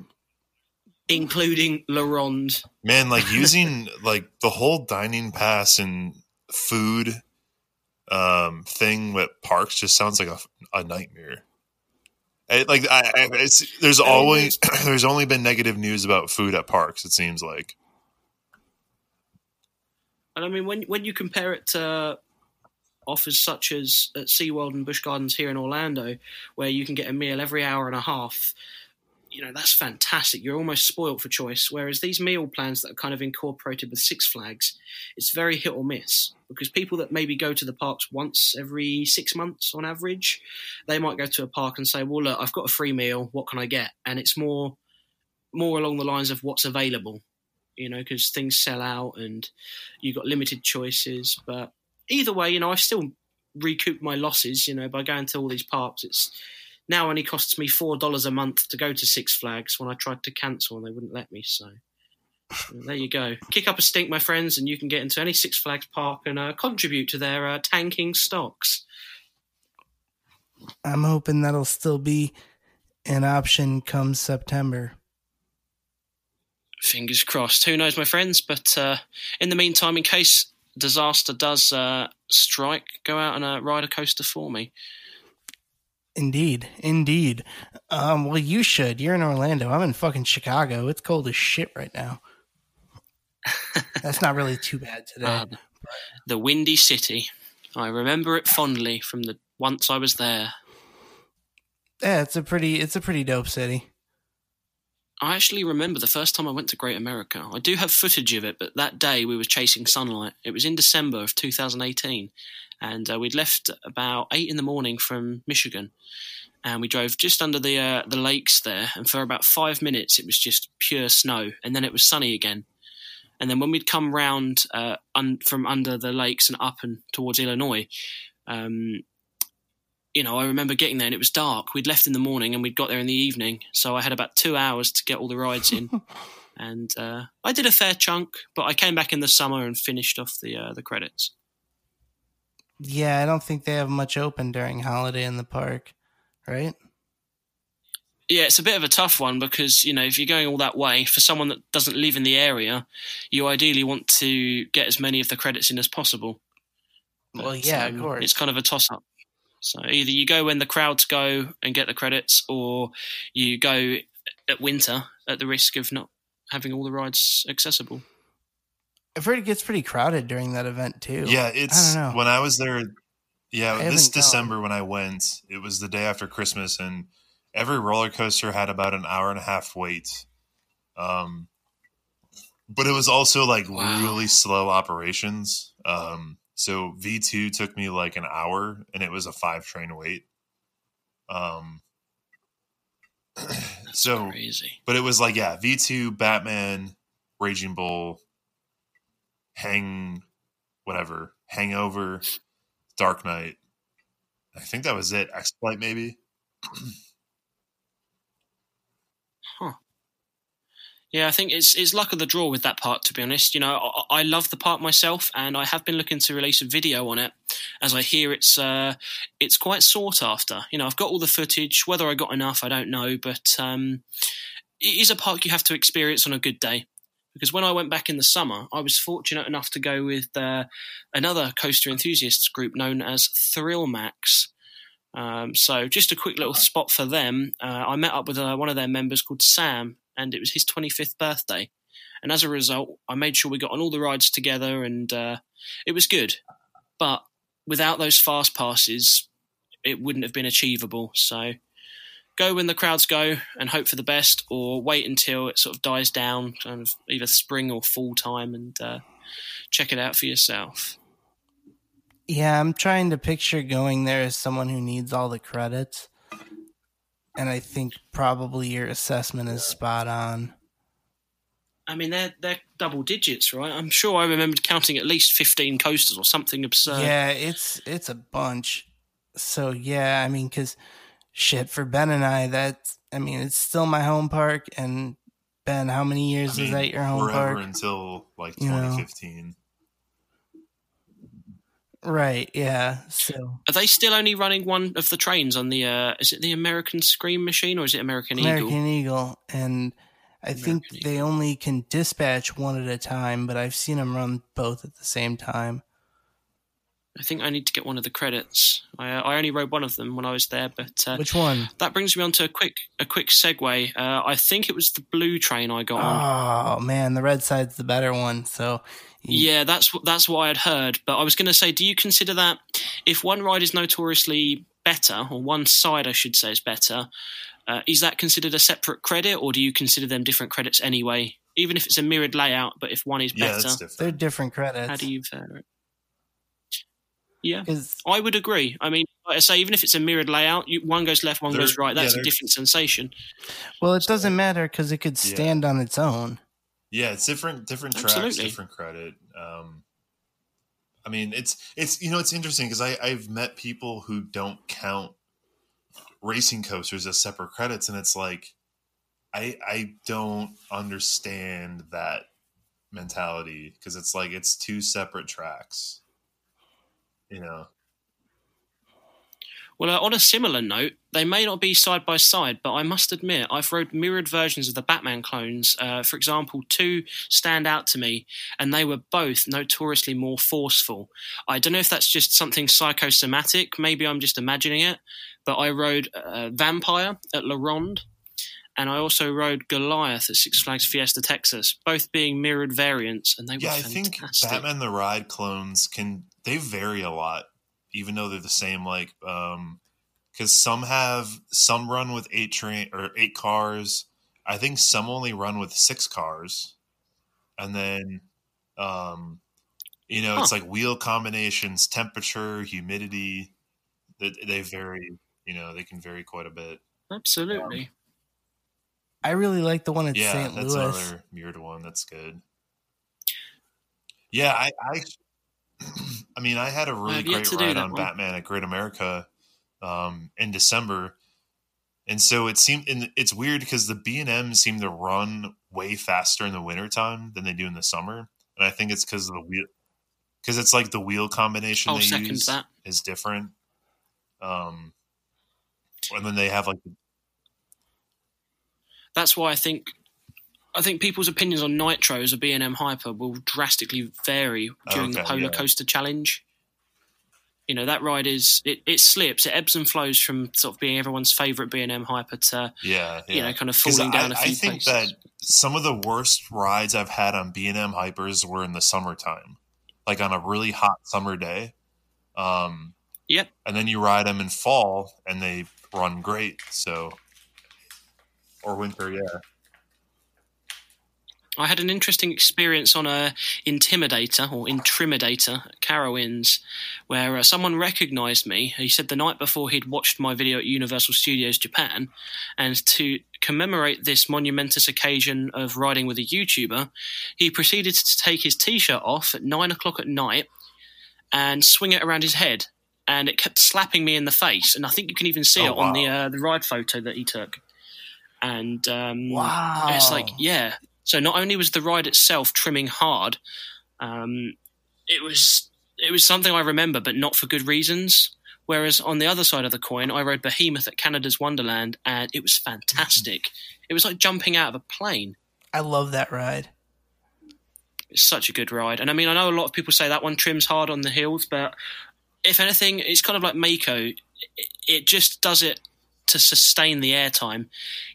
including La Ronde. man like using like the whole dining pass and food um thing with parks just sounds like a, a nightmare. It- like I, I it's, there's always there's only been negative news about food at parks it seems like. And I mean, when when you compare it to offers such as at SeaWorld and Busch Gardens here in Orlando, where you can get a meal every hour and a half, you know, that's fantastic. You're almost spoilt for choice. Whereas these meal plans that are kind of incorporated with Six Flags, it's very hit or miss because people that maybe go to the parks once every six months on average, they might go to a park and say, well, look, I've got a free meal. What can I get? And it's more more along the lines of what's available you know, because things sell out and you've got limited choices. But either way, you know, I've still recoup my losses, you know, by going to all these parks. It's now only costs me four dollars a month to go to Six Flags when I tried to cancel and they wouldn't let me. So there you go. Kick up a stink, my friends, and you can get into any Six Flags park and uh, contribute to their uh, tanking stocks. I'm hoping that'll still be an option come September. Fingers crossed. Who knows, my friends? But uh, in the meantime, in case disaster does uh, strike, go out and uh, ride a coaster for me. Indeed, indeed. Um, well, you should. You're in Orlando. I'm in fucking Chicago. It's cold as shit right now. That's not really too bad today. The- the Windy City. I remember it fondly from the once I was there. yeah, it's a pretty, it's a pretty dope city. I actually remember the first time I went to Great America. I do have footage of it, but that day we were chasing sunlight. It was in December of 2018, and uh, we'd left about eight in the morning from Michigan, and we drove just under the uh, the lakes there. And for about five minutes, it was just pure snow, and then it was sunny again. And then when we'd come round uh, un- from under the lakes and up and towards Illinois, um, you know, I remember getting there and it was dark. We'd left in the morning and we'd got there in the evening. So I had about two hours to get all the rides in. and uh, I did a fair chunk, but I came back in the summer and finished off the uh, the credits. Yeah, I don't think they have much open during holiday in the park, right? Yeah, it's a bit of a tough one because, you know, if you're going all that way, for someone that doesn't live in the area, you ideally want to get as many of the credits in as possible. Well, But, yeah, of um, course. It's kind of a toss up. So either you go when the crowds go and get the credits, or you go at winter at the risk of not having all the rides accessible. I've heard it gets pretty crowded during that event too. Yeah, it's know. when I was there. Yeah, I this gone. December when I went, it was the day after Christmas, and every roller coaster had about an hour and a half wait. Um, but it was also like Wow. really slow operations. Um, so V two took me like an hour, and it was a five train wait. Um, so Crazy. but it was like yeah, V two, Batman, Raging Bull, Hang, whatever, Hangover, Dark Knight. I think that was it. X Flight maybe. Huh. Yeah, I think it's it's luck of the draw with that part. To be honest, you know, I, I love the part myself, and I have been looking to release a video on it, as I hear it's uh, it's quite sought after. You know, I've got all the footage. Whether I got enough, I don't know, but um, it is a park you have to experience on a good day. Because when I went back in the summer, I was fortunate enough to go with uh, another coaster enthusiasts group known as Thrill Max. Um, so just a quick little spot for them. Uh, I met up with uh, one of their members called Sam, and it was his 25th birthday. And as a result, I made sure we got on all the rides together, and uh, it was good. But without those fast passes, it wouldn't have been achievable. So go when the crowds go and hope for the best, or wait until it sort of dies down, kind of either spring or fall time, and uh, check it out for yourself. Yeah, I'm trying to picture going there as someone who needs all the credits and I think probably your assessment is spot on. I mean, they're they're double digits, right? I'm sure I remembered counting at least 15 coasters or something absurd. Yeah, it's it's a bunch. So yeah, I mean, because shit for Ben and I, that's I mean, it's still my home park. And Ben, how many years I mean, is that your home park? Until like 2015. You know? Right. Yeah. So are they still only running one of the trains on the? Uh, is it the American Scream machine or is it American, American Eagle? American Eagle, and I American think Eagle. they only can dispatch one at a time, but I've seen them run both at the same time. I think I need to get one of the credits. I, uh, I only rode one of them when I was there, but uh, which one? That brings me on to a quick a quick segue. Uh, I think it was the blue train I got oh, on. Oh man, the red side's the better one. So yeah, that's that's what I had heard. But I was going to say, do you consider that if one ride is notoriously better, or one side I should say is better, uh, is that considered a separate credit, or do you consider them different credits anyway? Even if it's a mirrored layout, but if one is better, yeah, they're different credits. How do you fare it? Yeah, I would agree. I mean, like I say, even if it's a mirrored layout, you, one goes left, one goes right. That's yeah, a different sensation. Well, it doesn't matter because it could stand yeah. on its own. Yeah, it's different, different tracks, Absolutely. different credit. Um, I mean, it's it's you know it's interesting because I I've met people who don't count racing coasters as separate credits, and it's like I I don't understand that mentality because it's like it's two separate tracks you know. Well, uh, on a similar note, they may not be side by side, but I must admit I've rode mirrored versions of the Batman clones. Uh, for example, two stand out to me, and they were both notoriously more forceful. I don't know if that's just something psychosomatic, maybe I'm just imagining it, but I rode uh, Vampire at La Ronde, and I also rode Goliath at Six Flags Fiesta Texas, both being mirrored variants, and they yeah, were fantastic. I think Batman the Ride clones can they vary a lot, even though they're the same. Like, um, because some have some run with eight train or eight cars. I think some only run with six cars, and then, um, you know, huh. it's like wheel combinations, temperature, humidity. That they vary. You know, they can vary quite a bit. Absolutely. Um, I really like the one at yeah, St. Louis. that's another mirrored one. That's good. Yeah, I, I, I mean, I had a really great ride on one. Batman at Great America um, in December, and so it seemed. And it's weird because the B and M seem to run way faster in the wintertime than they do in the summer, and I think it's because of the wheel. Because it's like the wheel combination I'll they use that. is different. Um, and then they have like that's why I think I think people's opinions on Nitros or B&M Hyper will drastically vary during okay, the Polar yeah. Coaster Challenge. You know that ride is it, it slips, it ebbs and flows from sort of being everyone's favorite B&M Hyper to yeah, yeah. you know kind of falling down I, a few I think places. that some of the worst rides I've had on B&M Hypers were in the summertime, like on a really hot summer day. Um, yep. And then you ride them in fall, and they run great. So or winter, yeah. I had an interesting experience on a Intimidator or Intimidator at Carowinds, where uh, someone recognised me. He said the night before he'd watched my video at Universal Studios Japan, and to commemorate this monumentous occasion of riding with a YouTuber, he proceeded to take his t-shirt off at nine o'clock at night and swing it around his head, and it kept slapping me in the face. And I think you can even see Oh, it on the uh, the ride photo that he took. And um, Wow. it's like, yeah. So not only was the ride itself trimming hard, um, it was it was something I remember, but not for good reasons. Whereas on the other side of the coin, I rode Behemoth at Canada's Wonderland, and it was fantastic. It was like jumping out of a plane. I love that ride. It's such a good ride, and I mean, I know a lot of people say that one trims hard on the hills, but if anything, it's kind of like Mako. It just does it to sustain the airtime.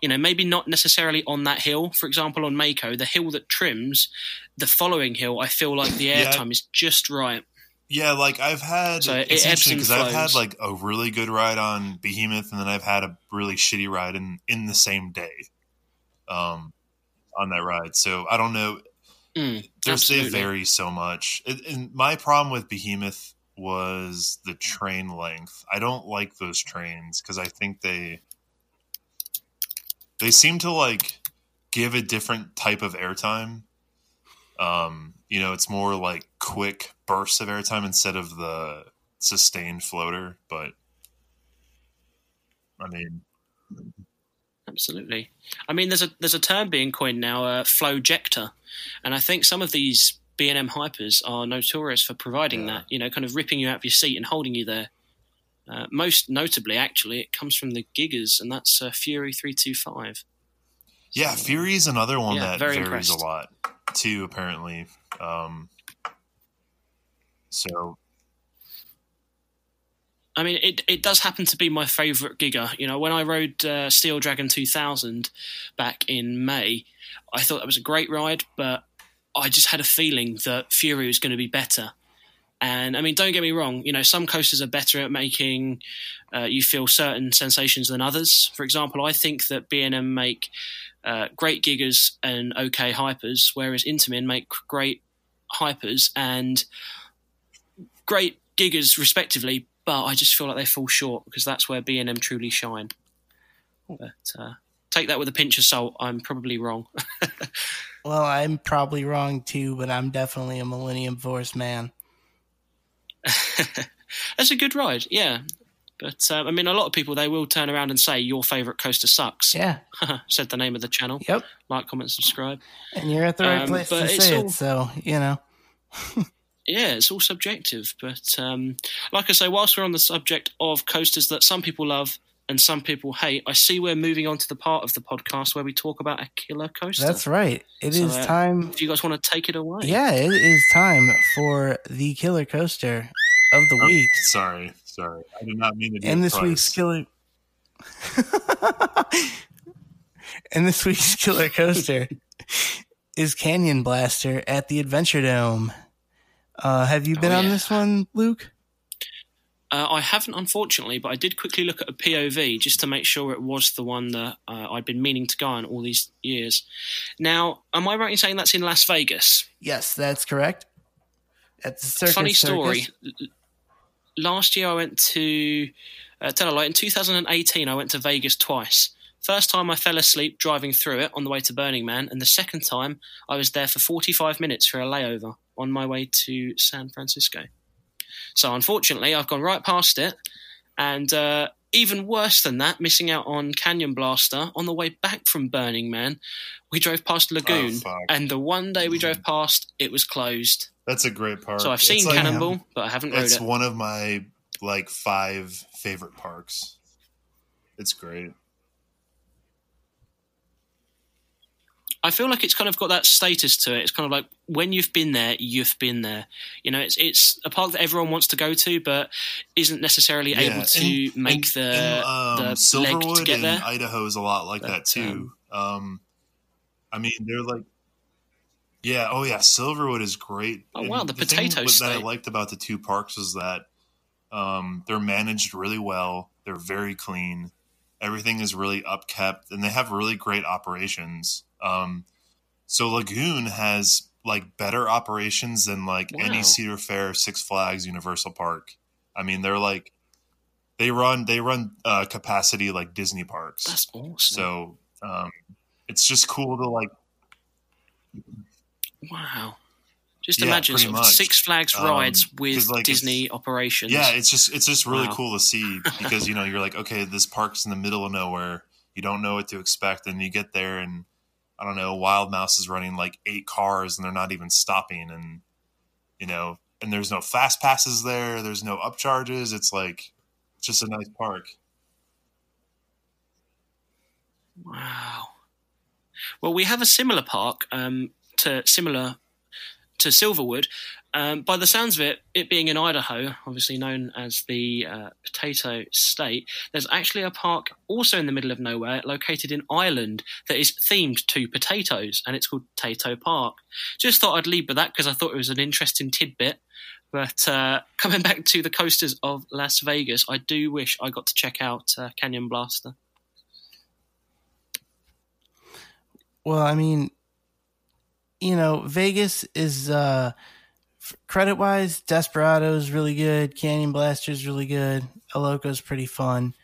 You know, maybe not necessarily on that hill. For example, on Mako, the hill that trims, the following hill, I feel like the Yeah. airtime is just right. Yeah, like I've had So it's ebbs interesting because I've had like a really good ride on Behemoth, and then I've had a really shitty ride in in the same day, um, on that ride. So I don't know. Mm, they vary so much. And- And my problem with Behemoth was the train length. I don't like those trains because I think they they seem to like give a different type of airtime. Um, you know, it's more like quick bursts of airtime instead of the sustained floater. But I mean, Absolutely. I mean, there's a there's a term being coined now, uh, flowjector, and I think some of these B and M hypers are notorious for providing Yeah. that. You know, kind of ripping you out of your seat and holding you there. Uh, most notably, actually, it comes from the Gigas, and that's uh, Fury three two five. yeah, Fury is another one Yeah, that varies impressed. a lot too. Apparently, um, so I mean, it it does happen to be my favourite Giga. You know, when I rode uh, Steel Dragon 2000 back in May, I thought that was a great ride, but I just had a feeling that Fury was going to be better. And I mean, don't get me wrong. You know, some coasters are better at making uh, you feel certain sensations than others. For example, I think that B and M make uh, great gigas and okay hypers, whereas Intamin make great hypers and great gigas respectively. But I just feel like they fall short because that's where B and M truly shine. But uh, take that with a pinch of salt. I'm probably wrong. Well, I'm probably wrong too, but I'm definitely a Millennium Force man. That's a good ride, yeah. But um, I mean, a lot of people they will turn around and say your favourite coaster sucks. Yeah. Said the name of the channel. Yep. Like, comment, subscribe. And you're at the right Um, place to say all- it, so you know. Yeah, it's all subjective. But um, like I say, whilst we're on the subject of coasters that some people love and some people hate, I see we're moving on to the part of the podcast where we talk about a killer coaster. That's right. It is So, uh, time. If you guys want to take it away, Yeah, it is time for the killer coaster of the Oh, week. sorry, sorry, I did not mean to. Do And a this week's killer. and this week's killer coaster is Canyon Blaster at the Adventuredome. Uh, have you Oh, been on this one, Luke? Uh, I haven't, unfortunately, but I did quickly look at a POV just to make sure it was the one that uh, I'd been meaning to go on all these years. Now, am I right in saying that's in Las Vegas? Yes, that's correct. At the circus Funny story. Circus. Last year, I went to uh, tell a lie. In 2018, I went to Vegas twice. First time, I fell asleep driving through it on the way to Burning Man, and the second time, I was there for 45 minutes for a layover on my way to San Francisco. So, unfortunately, I've gone right past it, and uh, even worse than that, missing out on Canyon Blaster on the way back from Burning Man. We drove past Lagoon, Oh, and the one day we drove past, it was closed. That's a great park. So I've seen like- Cannibal, but I haven't rode It's it. one of my like five favorite parks. It's great. I feel like it's kind of got that status to it. It's kind of like when you've been there, you've been there. You know, it's it's a park that everyone wants to go to, but isn't necessarily Yeah, able to and- make and- the and, um, the leg to get there. Idaho is a lot like But, that too. Um, I mean, they're like, yeah, oh yeah, Silverwood is great. Oh, wow, the thing potato that I liked about the two parks is that um, they're managed really well. They're very clean. Everything is really upkept, and they have really great operations. Um, So Lagoon has like better operations than like Wow. any Cedar Fair, Six Flags, Universal Park. I mean, they're like they run they run uh, capacity like Disney parks. That's awesome. so um, it's just cool to like wow. Just Yeah, imagine sort of. Six Flags Um, with like, Disney operations. yeah, it's just it's just really Wow. cool to see because you know you're like okay, this park's in the middle of nowhere. You don't know what to expect, and you get there and I don't know, Wild Mouse is running like eight cars and they're not even stopping, and you know, and there's no fast passes there. There's no upcharges. It's like it's just a nice park. Wow. Well, we have a similar park um, to similar to Silverwood. Um, by the sounds of it, it being in Idaho, obviously known as the uh, Potato State, there's actually a park also in the middle of nowhere, located in Ireland, that is themed to potatoes, and it's called Potato Park. Just thought I'd leave with that because I thought it was an interesting tidbit. But uh, coming back to the coasters of Las Vegas, I do wish I got to check out uh, Canyon Blaster. Well, I mean, you know, Vegas is uh credit wise, Desperado's really good, Canyon Blaster's really good, El Loco's pretty fun.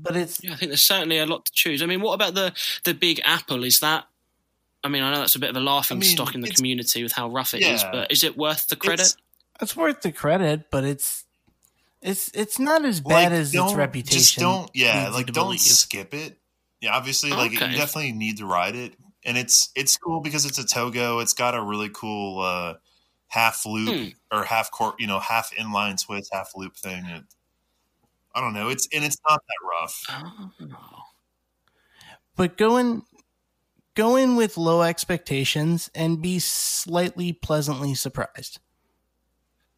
But it's Yeah, I think there's certainly a lot to choose. I mean, what about the the Big Apple? Is that? I mean, I know that's a bit of a laughing I mean, stock in the community with how rough it is, Yeah. but is it worth the credit? It's- it's worth the credit, but it's it's it's not as like, bad as its don't- reputation. Just don't, yeah, like don't skip it. Yeah, obviously, like Okay. you definitely need to ride it, and it's it's cool because it's a Togo. It's got a really cool uh, half loop Hmm. or half court, you know, half inline twist, half loop thing. It, I don't know. It's and it's not that rough. Oh. but go in go in with low expectations and be slightly pleasantly surprised.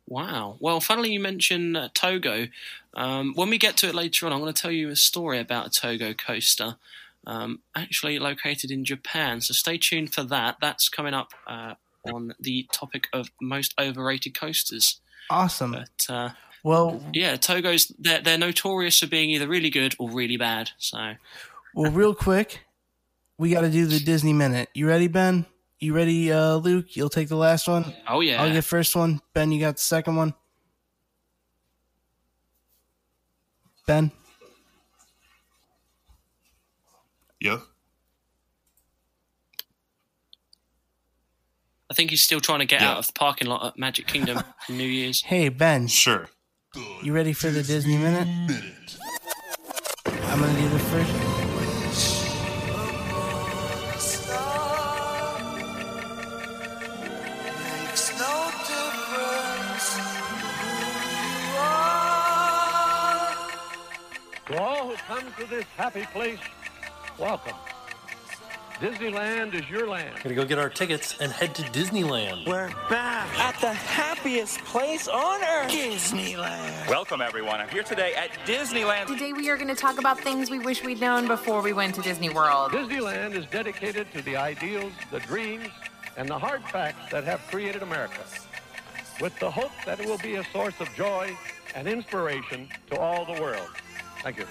Wow. Well, funnily you mentioned uh, Togo. Um, when we get to it later on, I'm going to tell you a story about a Togo coaster, um, actually located in Japan. So stay tuned for that. That's coming up uh, on the topic of most overrated coasters. Awesome. But uh, Well, yeah, Togo's they're, they're notorious for being either really good or really bad. So well, real quick, we got to do the Disney minute. You ready, Ben? You ready, uh, Luke? You'll take the last one. oh yeah, I'll get first one. Ben, you got the second one. Ben, Yeah. I think he's still trying to get Yeah. out of the parking lot at Magic Kingdom for New Year's. hey Ben, Sure. you ready for the Disney minute? Minute. I'm gonna do the first. Makes no difference who you are. To all who come to this happy place, welcome. Disneyland is your land. Gonna go get our tickets and head to Disneyland. We're back at the happiest place on earth, Disneyland. Welcome, everyone. I'm here today at Disneyland. Today we are going to talk about things we wish we'd known before we went to Disney World. Disneyland is dedicated to the ideals, the dreams, and the hard facts that have created America, with the hope that it will be a source of joy and inspiration to all the world. Thank you.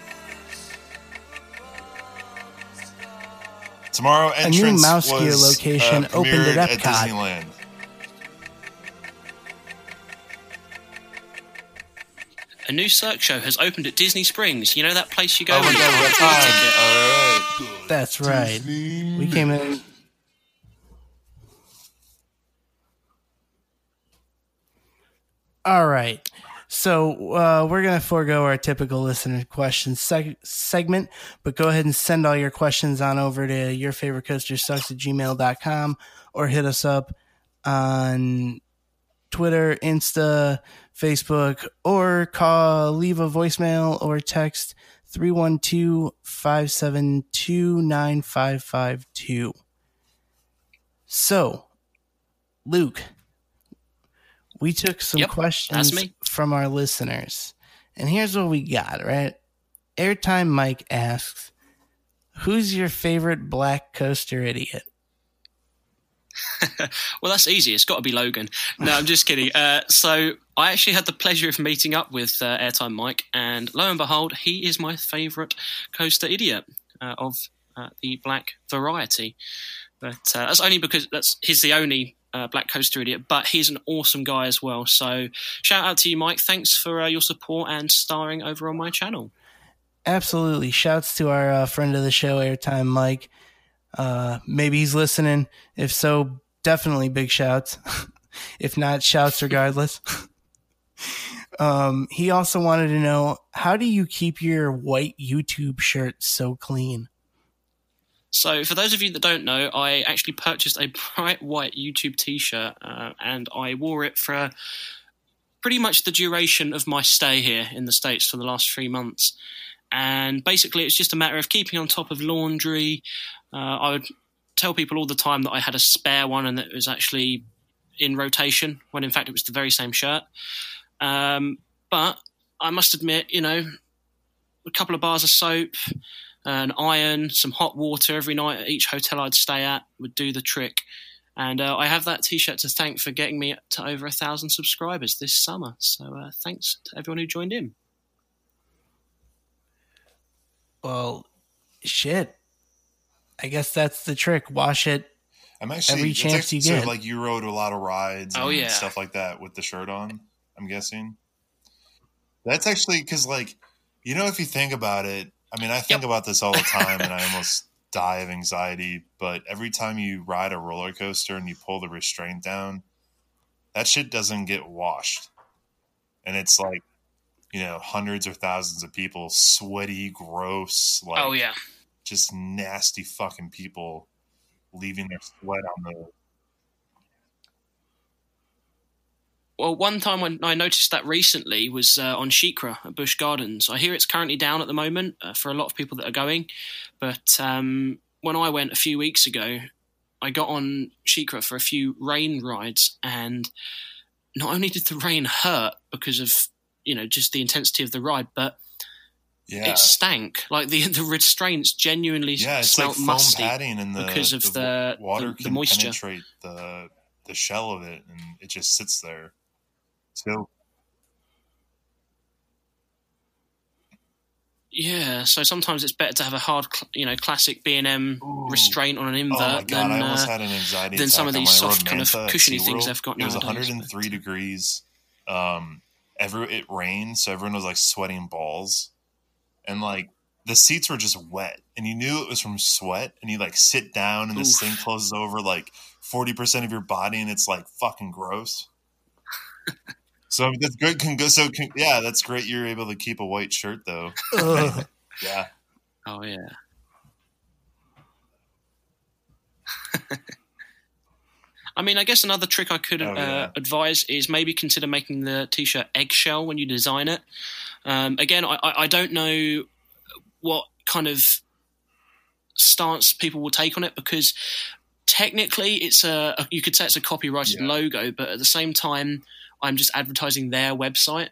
Tomorrow A new entrance mouse gear was, location uh, opened at premiered Epcot. Disneyland. A new Cirque show has opened at Disney Springs. You know that place you go Oh my when you god, we got afford a ticket? time. All right. That's right. We came in. All right. So uh, we're going to forego our typical listener questions seg- segment, but go ahead and send all your questions on over to your favorite coaster sucks at gmail.com or hit us up on Twitter, Insta, Facebook, or call, leave a voicemail or text 312 572 9552. So, Luke, we took some Yep, questions from our listeners. And here's what we got, right? Airtime Mike asks, Who's your favorite black coaster idiot? Well, that's easy. It's got to be Logan. No, I'm just kidding. Uh, so I actually had the pleasure of meeting up with uh, Airtime Mike, and lo and behold, he is my favourite coaster idiot uh, of uh, the black variety. But uh, that's only because that's he's the only uh, black coaster idiot, but he's an awesome guy as well. So shout out to you, Mike. Thanks for uh, your support and starring over on my channel. Absolutely. Shouts to our uh, friend of the show, Airtime Mike. Uh, maybe he's listening. If so, definitely big shouts. if not, shouts regardless. um, he also wanted to know how do you keep your white YouTube shirt so clean? So, for those of you that don't know, I actually purchased a bright white YouTube T-shirt, uh, and I wore it for pretty much the duration of my stay here in the states for the last three months. And basically, it's just a matter of keeping on top of laundry. Uh, I would tell people all the time that I had a spare one and that it was actually in rotation, when in fact it was the very same shirt. Um, but I must admit, you know, a couple of bars of soap, an iron, some hot water every night at each hotel I'd stay at would do the trick. And uh, I have that T-shirt to thank for getting me to over a thousand subscribers this summer. So uh, thanks to everyone who joined in. Well, shit. I guess that's the trick. Wash it I'm actually every chance actually, you so get. like you rode a lot of rides Oh, and yeah. stuff like that with the shirt on. I'm guessing. That's actually because like you know if you think about it, I mean I think about this all the time and I almost die of anxiety. But every time you ride a roller coaster and you pull the restraint down, that shit doesn't get washed, and it's like you know hundreds or thousands of people, sweaty, gross, oh, like oh yeah, just nasty fucking people leaving their sweat on the Well, one time when I noticed that recently was uh, on SheiKra at Busch Gardens. I hear it's currently down at the moment uh, for a lot of people that are going. But um, when I went a few weeks ago, I got on SheiKra for a few rain rides, and not only did the rain hurt because of you know just the intensity of the ride, but yeah it stank. Like the the restraints genuinely yeah it's smelt like foam musty padding and the because of the, the, wa- water the, the moisture. penetrate the the shell of it and it just sits there Yeah, so sometimes it's better to have a hard, you know, classic B and M restraint on an invert oh god than uh, than some of these soft kind of cushiony things they've got it was nowadays. 103 degrees um every it rained so everyone was like sweating balls. And like the seats were just wet and you knew it was from sweat and you like sit down and this thing closes over like 40% of your body and it's like fucking gross so that's good can go so can, yeah that's great you're able to keep a white shirt though yeah Oh yeah. I mean, I guess another trick I could Oh, yeah. uh, advise is maybe consider making the t-shirt eggshell when you design it. Um, again, I, I I don't know what kind of stance people will take on it because technically it's a, a- you could say it's a copyrighted Yeah. logo, but at the same time, I'm just advertising their website.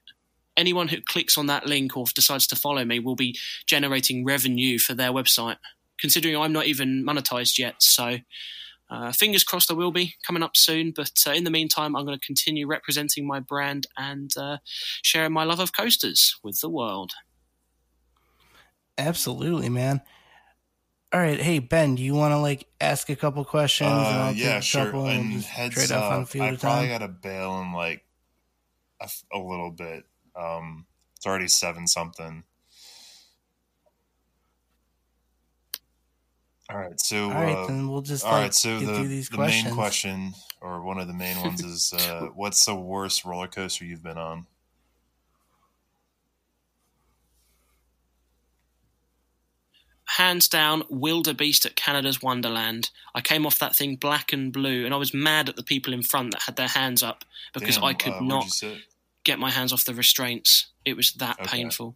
Anyone who clicks on that link or decides to follow me will be generating revenue for their website. Considering I'm not even monetized yet, so uh, fingers crossed I will be coming up soon. But uh, in the meantime, I'm going to continue representing my brand and uh, sharing my love of coasters with the world. Absolutely, man. All right, hey Ben, do you want to like ask a couple questions? and Uh, I'll yeah, sure. and And heads trade off on a up, few I at probably got to bail in like a, a little bit. Um, it's already seven something. All right, so All right, uh, then we'll just all like, right. So the, these the main question, or one of the main ones, is uh, what's the worst roller coaster you've been on? Hands down Wilde Beast at canada's wonderland i came off that thing black and blue and i was mad at the people in front that had their hands up because Damn, i could uh, not get my hands off the restraints it was that Okay. painful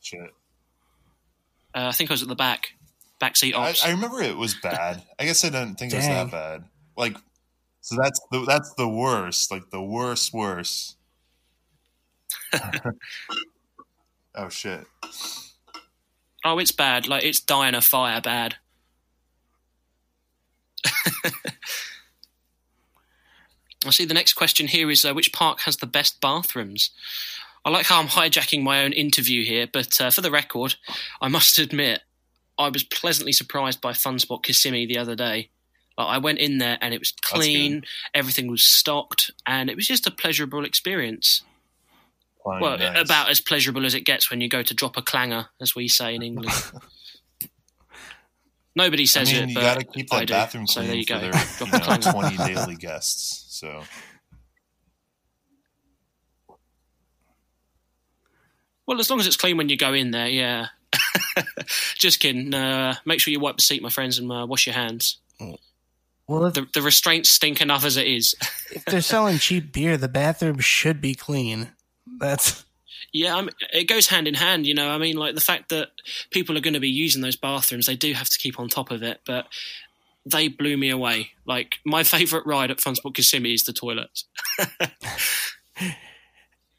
Shit. uh, i think i was at the back backseat I, ops I remember it was bad. I guess I didn't think it was that bad. Like, so that's the that's the worst. Like the worst, worst. oh shit! Oh it's bad like it's dying of fire bad I see the next question here is uh, which park has the best bathrooms? I like how I'm hijacking my own interview here, but uh, for the record, I must admit, I was pleasantly surprised by Funspot Kissimmee the other day. Like, I went in there and it was clean, everything was stocked, and it was just a pleasurable experience. Fine, well, nice. about as pleasurable as it gets when you go to drop a clanger, as we say in England. Nobody I says mean, it, you but got to keep I that do. bathroom so there you for go. their you know, 20 daily guests. So Well, as long as it's clean when you go in there, yeah. Just kidding. Uh, make sure you wipe the seat, my friends, and uh, wash your hands. Well, if, The, the restraints stink enough as it is. if they're selling cheap beer, the bathroom should be clean. That's yeah, I mean, it goes hand in hand. You know, I mean, like the fact that people are going to be using those bathrooms, they do have to keep on top of it. But they blew me away. Like my favourite ride at Funspot Kissimmee is the toilets.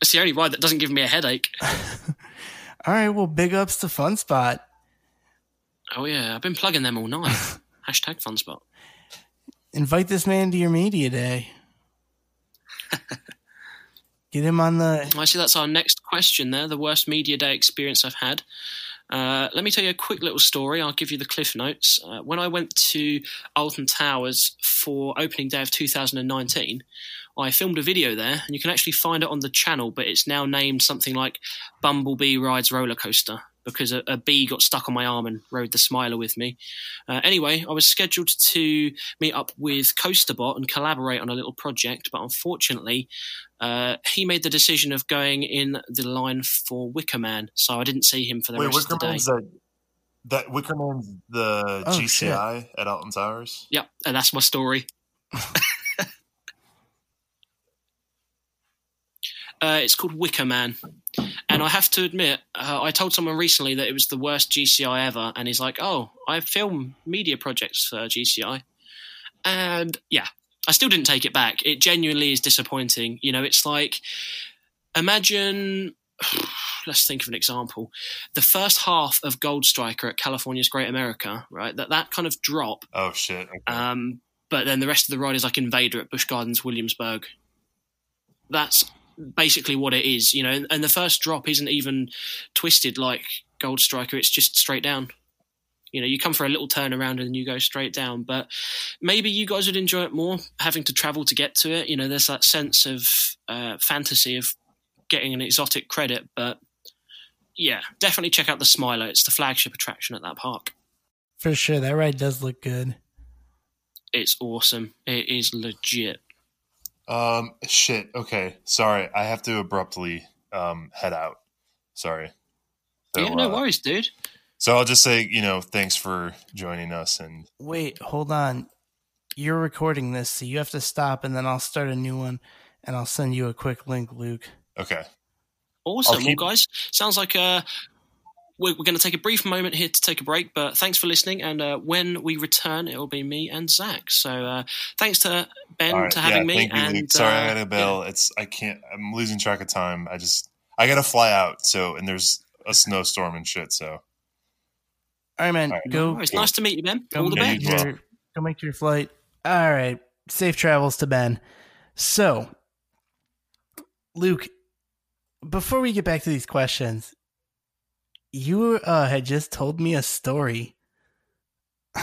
it's the only ride that doesn't give me a headache. all right. Well, big ups to Funspot. Oh yeah, I've been plugging them all night. Hashtag Funspot. Invite this man to your media day. Get him on the. I see that's our next question there. The worst media day experience I've had. Uh, let me tell you a quick little story. I'll give you the cliff notes. Uh, when I went to Alton Towers for opening day of 2019, I filmed a video there, and you can actually find it on the channel, but it's now named something like Bumblebee Rides Roller Coaster because a, a bee got stuck on my arm and rode the Smiler with me. Uh, anyway, I was scheduled to meet up with Coasterbot and collaborate on a little project, but unfortunately, uh, he made the decision of going in the line for Wicker Man, so I didn't see him for the wait, rest of the day. Wickerman's that that Wickerman's the Oh, GCI at Alton Towers. Yep, and that's my story. uh, it's called Wicker Man. And I have to admit, uh, I told someone recently that it was the worst GCI ever, and he's like, "Oh, I film media projects for GCI," and yeah, I still didn't take it back. It genuinely is disappointing. You know, it's like imagine. Let's think of an example. The first half of Gold Striker at California's Great America, right? That that kind of drop Oh shit! Okay. um, but then the rest of the ride is like Invader at Busch Gardens, Williamsburg. That's basically what it is, you know. And the first drop isn't even twisted like Gold Striker; it's just straight down. You know, you come for a little turn around and then you go straight down. But maybe you guys would enjoy it more having to travel to get to it. You know, there's that sense of uh, fantasy of getting an exotic credit. But yeah, definitely check out the Smiler. It's the flagship attraction at that park. For sure, that ride does look good. It's awesome. It is legit. Um, shit. Okay, sorry. I have to abruptly um head out. Sorry. So, yeah, no uh, worries, dude. So I'll just say, you know, thanks for joining us, and Wait, hold on. You're recording this, so you have to stop, and then I'll start a new one, and I'll send you a quick link, Luke. okay. Awesome. Keep- Well, guys, sounds like uh, we're, we're going to take a brief moment here to take a break, but thanks for listening. And uh, when we return, it will be me and Zach. So uh, thanks to Ben All right, to having yeah, me. Thank you, and Luke. Sorry, I uh, got a bill. It's I can't. I'm losing track of time. I just I got to fly out. So and there's a snowstorm and shit. So All right, man. All right. Go. Oh, it's nice to meet you, Ben. Go All the make best. you your, go make your flight. All right. Safe travels to Ben. So, Luke, before we get back to these questions, you uh, had just told me a story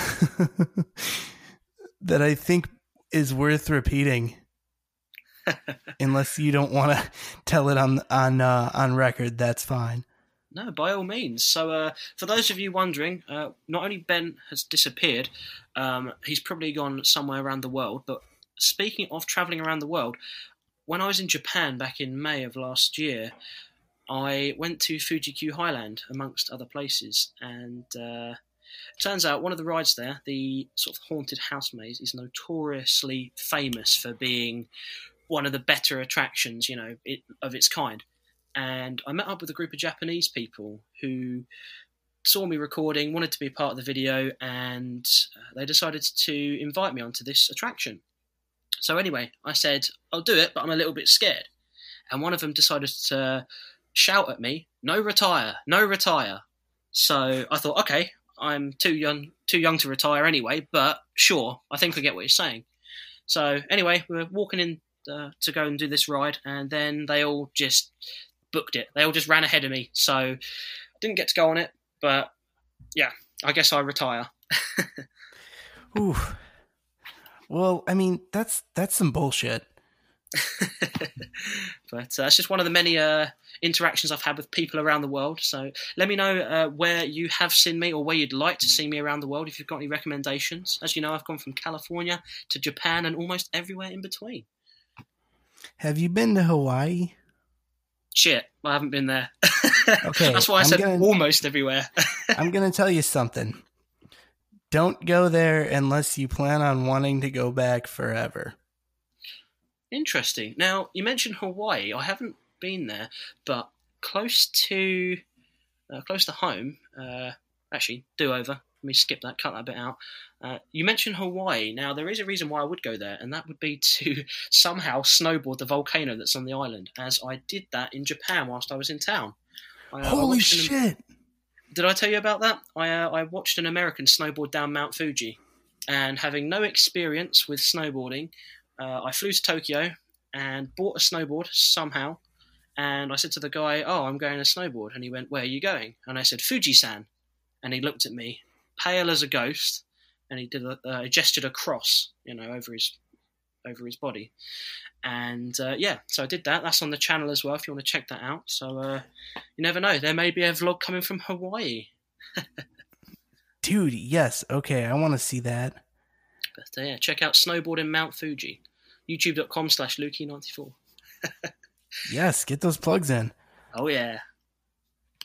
that I think is worth repeating. Unless you don't want to tell it on on uh, on record, that's fine. No, by all means. So, uh, for those of you wondering, uh, not only Ben has disappeared, um, he's probably gone somewhere around the world. But speaking of traveling around the world, when I was in Japan back in May of last year, I went to Fuji Q Highland amongst other places, and uh, turns out one of the rides there, the sort of haunted house maze, is notoriously famous for being one of the better attractions, you know, it, of its kind and I met up with a group of Japanese people who saw me recording, wanted to be part of the video, and uh, they decided to invite me onto this attraction. So anyway, I said, I'll do it, but I'm a little bit scared. And one of them decided to shout at me, "No retire, no retire." So I thought, okay, I'm too young, too young to retire anyway. But sure, I think I get what you're saying. So anyway, we we're walking in uh, to go and do this ride, and then they all just booked it. They all just ran ahead of me, so I didn't get to go on it. But yeah, I guess I retire. Ooh. Well, I mean, that's that's some bullshit. but uh, it's just one of the many uh, interactions I've had with people around the world. So let me know uh, where you have seen me or where you'd like to see me around the world if you've got any recommendations. As you know, I've gone from California to Japan and almost everywhere in between. Have you been to Hawaii? Shit, I haven't been there. Okay, That's why I I'm said gonna- almost everywhere. I'm going to tell you something. Don't go there unless you plan on wanting to go back forever. Interesting. Now, you mentioned Hawaii. I haven't been there, but close to uh, close to home. Uh, actually, do over. Let me skip that. Cut that bit out. Uh, you mentioned Hawaii. Now, there is a reason why I would go there, and that would be to somehow snowboard the volcano that's on the island, as I did that in Japan whilst I was in town. I, uh, I Holy an- shit! did I tell you about that? I uh, I watched an American snowboard down Mount Fuji, and having no experience with snowboarding, uh, I flew to Tokyo and bought a snowboard somehow. And I said to the guy, "Oh, I'm going to snowboard," and he went, "Where are you going?" And I said, "Fuji-san," and he looked at me, pale as a ghost, and he did a uh, gestured a cross, you know, over his over his body. And uh, yeah, so I did that. That's on the channel as well if you want to check that out. So uh, you never know, there may be a vlog coming from Hawaii. Dude, yes. Okay, I want to see that. But uh, yeah, check out snowboarding Mount Fuji. YouTube.com slash Lukey94. Yes, get those plugs in. Oh yeah.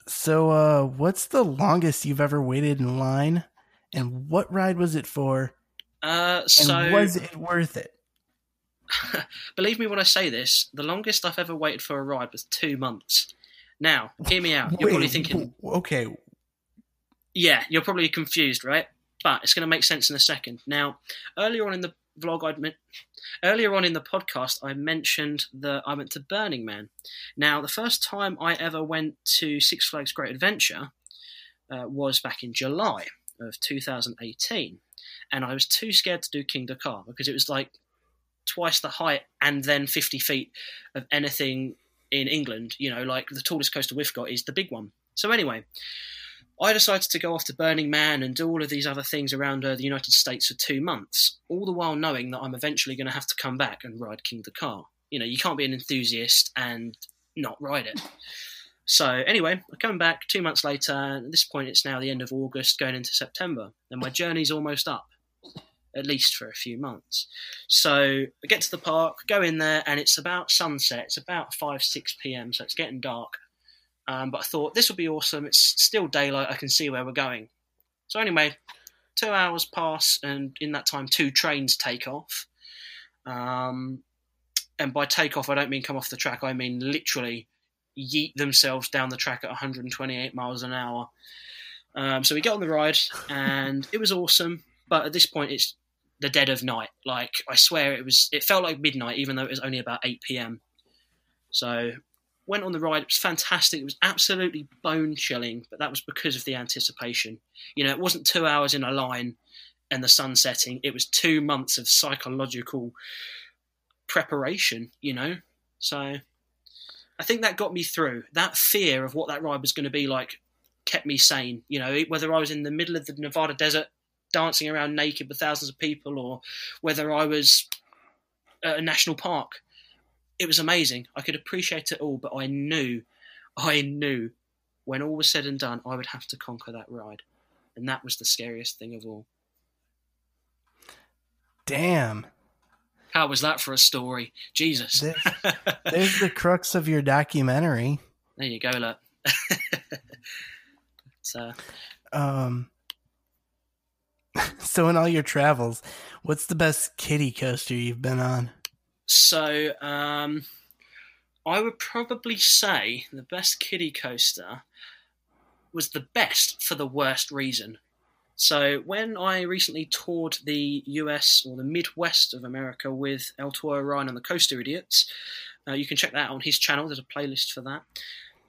So, uh, what's the longest you've ever waited in line? And what ride was it for? Uh, And so was it worth it? believe me when I say this, the longest I've ever waited for a ride was two months. Now, hear me out. You're probably thinking, okay, yeah, you're probably confused, right? But it's going to make sense in a second. Now, earlier on in the vlog, I'd men- earlier on in the podcast, I mentioned that I went to Burning Man. Now, the first time I ever went to Six Flags Great Adventure uh, was back in July of 2018, and I was too scared to do Kingda Ka because it was like twice the height and then 50 feet of anything in England. You know, like the tallest coaster we've got is the big one. So anyway, I decided to go off to Burning Man and do all of these other things around uh, the United States for two months, all the while knowing that I'm eventually going to have to come back and ride Kingda Ka. You know, you can't be an enthusiast and not ride it. So anyway, I come back two months later. At this point, it's now the end of August, going into September, and my journey's almost up, at least for a few months. So I get to the park, go in there, and it's about sunset. It's about five, six p.m., so it's getting dark. Um, but I thought this would be awesome. It's still daylight. I can see where we're going. So anyway, two hours pass, and in that time, two trains take off. Um, and by take off, I don't mean come off the track. I mean literally yeet themselves down the track at 128 miles an hour. Um, so we get on the ride, and it was awesome. But at this point, it's the dead of night. Like I swear, it was. It felt like midnight, even though it was only about 8 p.m. So went on the ride. It was fantastic. It was absolutely bone chilling, but that was because of the anticipation. You know, it wasn't two hours in a line and the sun setting. It was two months of psychological preparation. You know, so I think that got me through. That fear of what that ride was going to be like kept me sane. You know, whether I was in the middle of the Nevada desert dancing around naked with thousands of people, or whether I was at a national park it was amazing. I could appreciate it all, but I knew, I knew, when all was said and done, I would have to conquer that ride, and that was the scariest thing of all. damn. How was that for a story? Jesus. There's, there's the crux of your documentary. There you go, look. but, uh, Um, so in all your travels, what's the best kiddie coaster you've been on? So, um, I would probably say the best kiddie coaster was the best for the worst reason. So, when I recently toured the US or the Midwest of America with El Toro Ryan and the Coaster Idiots, uh, you can check that out on his channel. There's a playlist for that.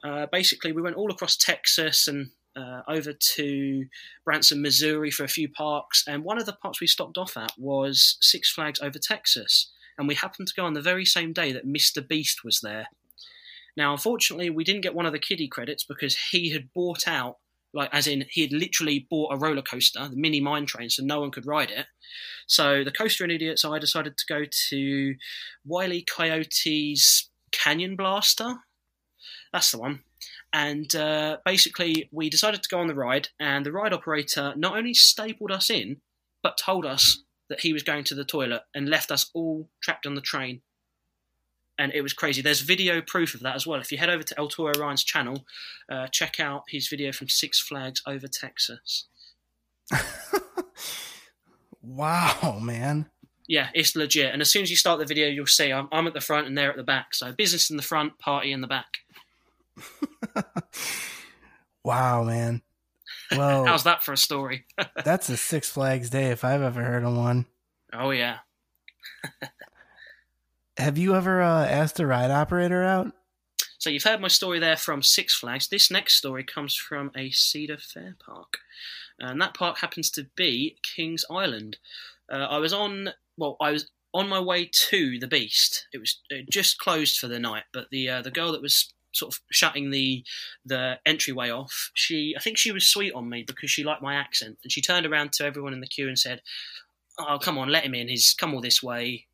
Uh, basically, we went all across Texas and uh, over to Branson, Missouri for a few parks. And one of the parks we stopped off at was Six Flags over Texas and we happened to go on the very same day that Mr. Beast was there. Now, unfortunately, we didn't get one of the kiddie credits because he had bought out like as in he had literally bought a roller coaster, the mini mine train, so no one could ride it. So the coaster and idiot, so I decided to go to Wiley Coyote's Canyon Blaster. That's the one. And uh, basically, we decided to go on the ride, and the ride operator not only stapled us in, but told us that he was going to the toilet and left us all trapped on the train. And it was crazy. There's video proof of that as well. If you head over to El Toro Ryan's channel, uh, check out his video from Six Flags over Texas. wow, man. Yeah, it's legit. And as soon as you start the video, you'll see I'm, I'm at the front and they're at the back. So business in the front, party in the back. wow, man. Well, how's that for a story? that's a Six Flags day if I've ever heard of one. Oh yeah. Have you ever uh, asked a ride operator out? So you've heard my story there from Six Flags. This next story comes from a Cedar Fair park, and that park happens to be Kings Island. Uh, I was on, well, I was on my way to the Beast. It was it just closed for the night, but the uh, the girl that was sort of shutting the the entryway off, she I think she was sweet on me because she liked my accent, and she turned around to everyone in the queue and said, "Oh, come on, let him in. He's come all this way.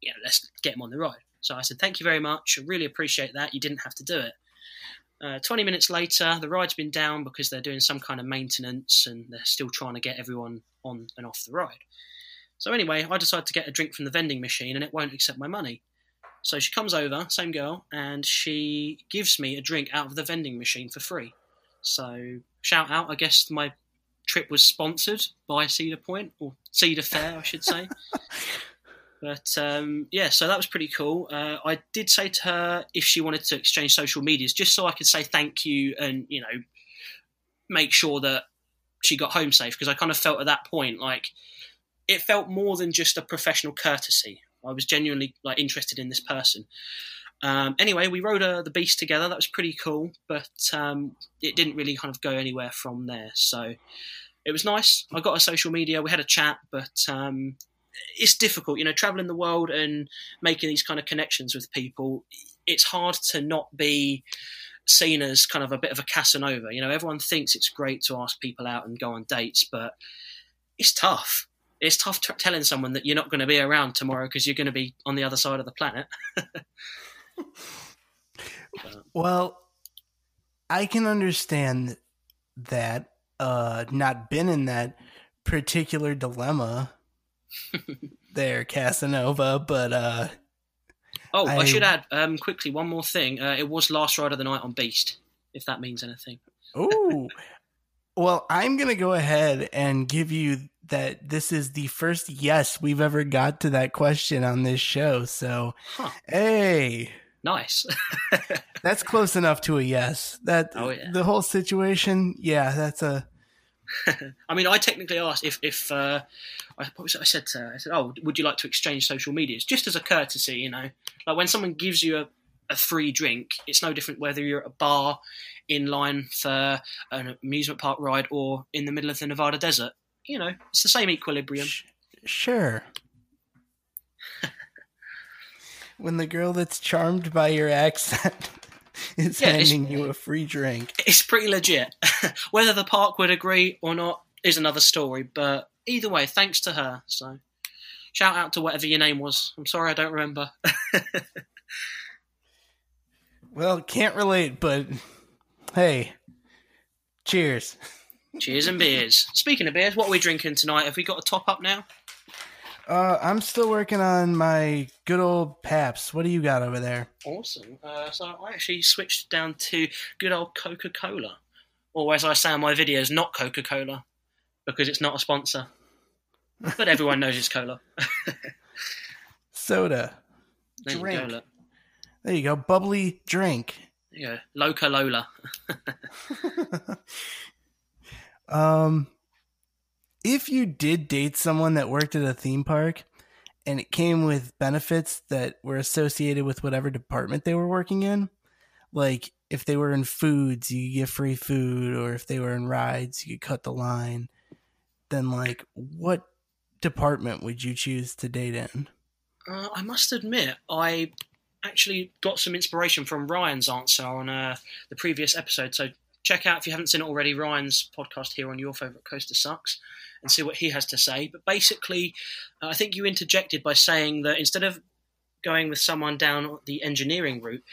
Yeah, let's get him on the ride." So I said, "Thank you very much. I really appreciate that. You didn't have to do it." Uh, 20 minutes later, the ride's been down because they're doing some kind of maintenance and they're still trying to get everyone on and off the ride. So anyway, I decided to get a drink from the vending machine and it won't accept my money. So she comes over, same girl, and she gives me a drink out of the vending machine for free. So shout out, I guess my trip was sponsored by Cedar Point or Cedar Fair, I should say. but um, yeah, so that was pretty cool. Uh, I did say to her if she wanted to exchange social medias, just so I could say thank you and you know make sure that she got home safe because I kind of felt at that point like it felt more than just a professional courtesy. I was genuinely like interested in this person. Um, anyway, we rode uh, the beast together. That was pretty cool, but um, it didn't really kind of go anywhere from there. So it was nice. I got a social media. We had a chat, but um, it's difficult, you know, traveling the world and making these kind of connections with people. It's hard to not be seen as kind of a bit of a Casanova. You know, everyone thinks it's great to ask people out and go on dates, but it's tough it's tough t- telling someone that you're not going to be around tomorrow because you're going to be on the other side of the planet. well, I can understand that. Uh, not been in that particular dilemma there, Casanova, but uh, oh, I, I should add um, quickly one more thing. Uh, it was last ride of the night on Beast, if that means anything. oh, well, I'm gonna go ahead and give you that this is the first yes we've ever got to that question on this show. So, huh. hey, nice. that's close enough to a yes. That oh, yeah. the whole situation, yeah, that's a. I mean, I technically asked if if uh, I, I said to her, I said, "Oh, would you like to exchange social medias?" Just as a courtesy, you know, like when someone gives you a, a free drink, it's no different whether you're at a bar, in line for an amusement park ride, or in the middle of the Nevada desert you know, it's the same equilibrium. Sure. when the girl that's charmed by your accent is yeah, handing you a free drink. It's pretty legit. Whether the park would agree or not is another story, but either way, thanks to her. So shout out to whatever your name was. I'm sorry I don't remember. Well, can't relate, but hey, cheers. Cheers and beers. Speaking of beers, what are we drinking tonight? Have we got a top up now? Uh, I'm still working on my good old Pabst. What do you got over there? Awesome. Uh, so I actually switched down to good old Coca Cola, or as I say in my videos, not Coca Cola, because it's not a sponsor. But everyone knows it's cola. Soda. Drink. There you go. Bubbly drink. Yeah, Loca Lola. Um, if you did date someone that worked at a theme park and it came with benefits that were associated with whatever department they were working in, like if they were in foods, you get free food, or if they were in rides, you could cut the line, then like what department would you choose to date in? Uh, I must admit, I actually got some inspiration from Ryan's answer on uh, the previous episode. So check out if you haven't seen it already Ryan's podcast here on Your Favorite Coaster Sucks and see what he has to say. But basically, uh, I think you interjected by saying that instead of going with someone down the engineering route,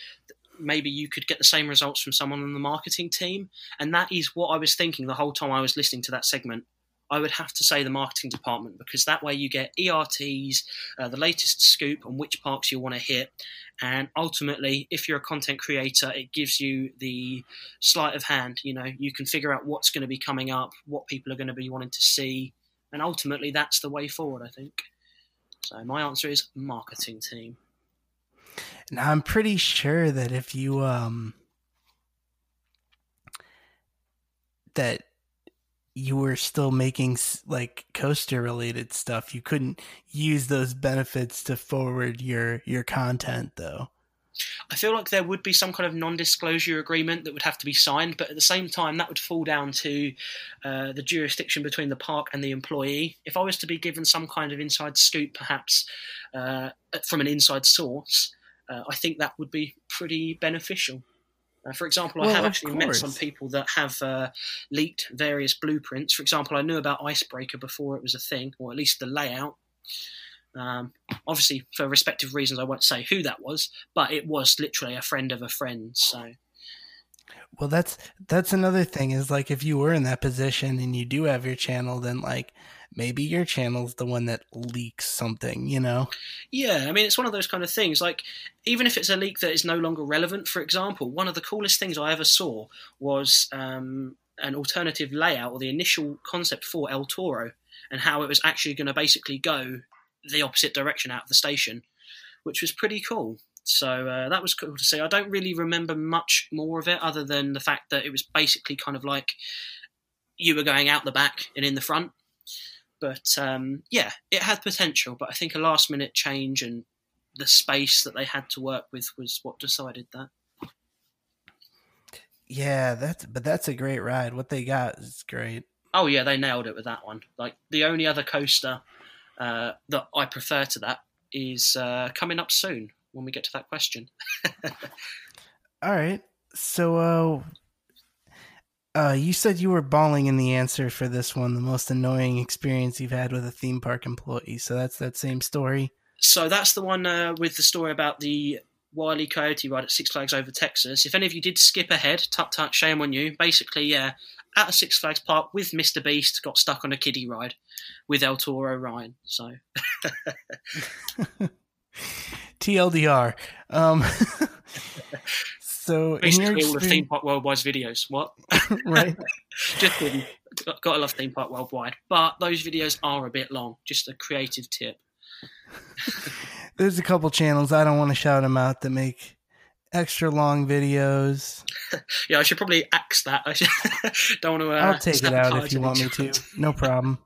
maybe you could get the same results from someone on the marketing team. And that is what I was thinking the whole time I was listening to that segment. I would have to say the marketing department because that way you get ERTs, uh, the latest scoop on which parks you want to hit. And ultimately, if you're a content creator, it gives you the sleight of hand. You know, you can figure out what's going to be coming up, what people are going to be wanting to see. And ultimately, that's the way forward, I think. So my answer is marketing team. Now I'm pretty sure that if you um that you were still making like coaster related stuff, you couldn't use those benefits to forward your your content though. I feel like there would be some kind of non-disclosure agreement that would have to be signed, but at the same time, that would fall down to uh, the jurisdiction between the park and the employee. If I was to be given some kind of inside scoop, perhaps uh, from an inside source, uh, I think that would be pretty beneficial. Uh, for example, I have actually met some people that have uh, leaked various blueprints. For example, I knew about Icebreaker before it was a thing, or at least the layout. Um, obviously, for respective reasons, I won't say who that was, but it was literally a friend of a friend. So, Well, that's that's another thing is like if you were in that position and you do have your channel, then like maybe your channel's the one that leaks something, you know? yeah, I mean, it's one of those kind of things. Like, even if it's a leak that is no longer relevant, for example, one of the coolest things I ever saw was um, an alternative layout or the initial concept for El Toro and how it was actually going to basically go the opposite direction out of the station, which was pretty cool. So uh, that was cool to see. I don't really remember much more of it other than the fact that it was basically kind of like you were going out the back and in the front. But um, yeah, it had potential. But I think a last minute change and the space that they had to work with was what decided that. Yeah, that's but that's a great ride. What they got is great. Oh yeah, they nailed it with that one. Like the only other coaster uh, that I prefer to that is uh, coming up soon when we get to that question. All right. So uh uh you said you were bawling in the answer for this one, the most annoying experience you've had with a theme park employee. So that's that same story. So that's the one uh, with the story about the Wile E. Coyote ride at Six Flags over Texas. If any of you did skip ahead, tut tut, shame on you. Basically, yeah, at a Six Flags park with Mr. Beast, got stuck on a kiddie ride with El Toro Ryan. So TLDR. Um so in your basically, all the Theme Park Worldwide's videos. What? right? Just kidding. Got- Gotta love Theme Park Worldwide. But those videos are a bit long. Just a creative tip. There's a couple channels I don't want to shout them out that make extra long videos. Yeah, I should probably axe that. I should, don't want to. Uh, I'll take it out if you want me to. No problem.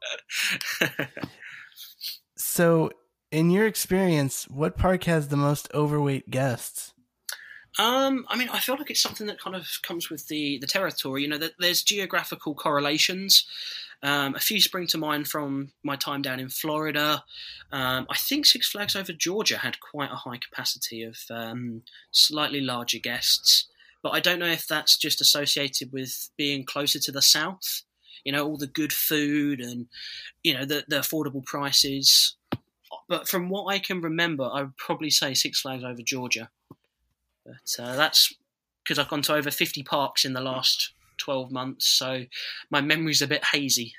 So, in your experience, what park has the most overweight guests? Um, I mean, I feel like it's something that kind of comes with the the territory. You know, that there's geographical correlations. Um, a few spring to mind from my time down in Florida. Um, I think Six Flags Over Georgia had quite a high capacity of um, slightly larger guests, but I don't know if that's just associated with being closer to the south. You know, all the good food and you know the the affordable prices. But from what I can remember, I would probably say Six Flags Over Georgia. But uh, that's because I've gone to over 50 parks in the last 12 months, so my memory's a bit hazy.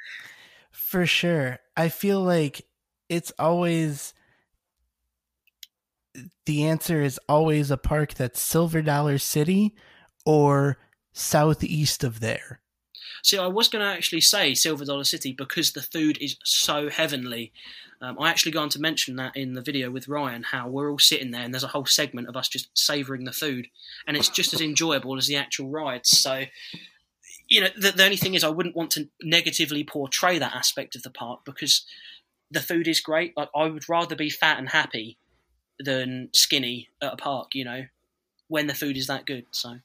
For sure. I feel like it's always the answer is always a park that's Silver Dollar City or southeast of there. See, I was going to actually say Silver Dollar City because the food is so heavenly. Um, I actually going to mention that in the video with Ryan, how we're all sitting there and there's a whole segment of us just savouring the food, and it's just as enjoyable as the actual rides. So, you know, the, the only thing is I wouldn't want to negatively portray that aspect of the park because the food is great. Like I would rather be fat and happy than skinny at a park. You know, when the food is that good. So.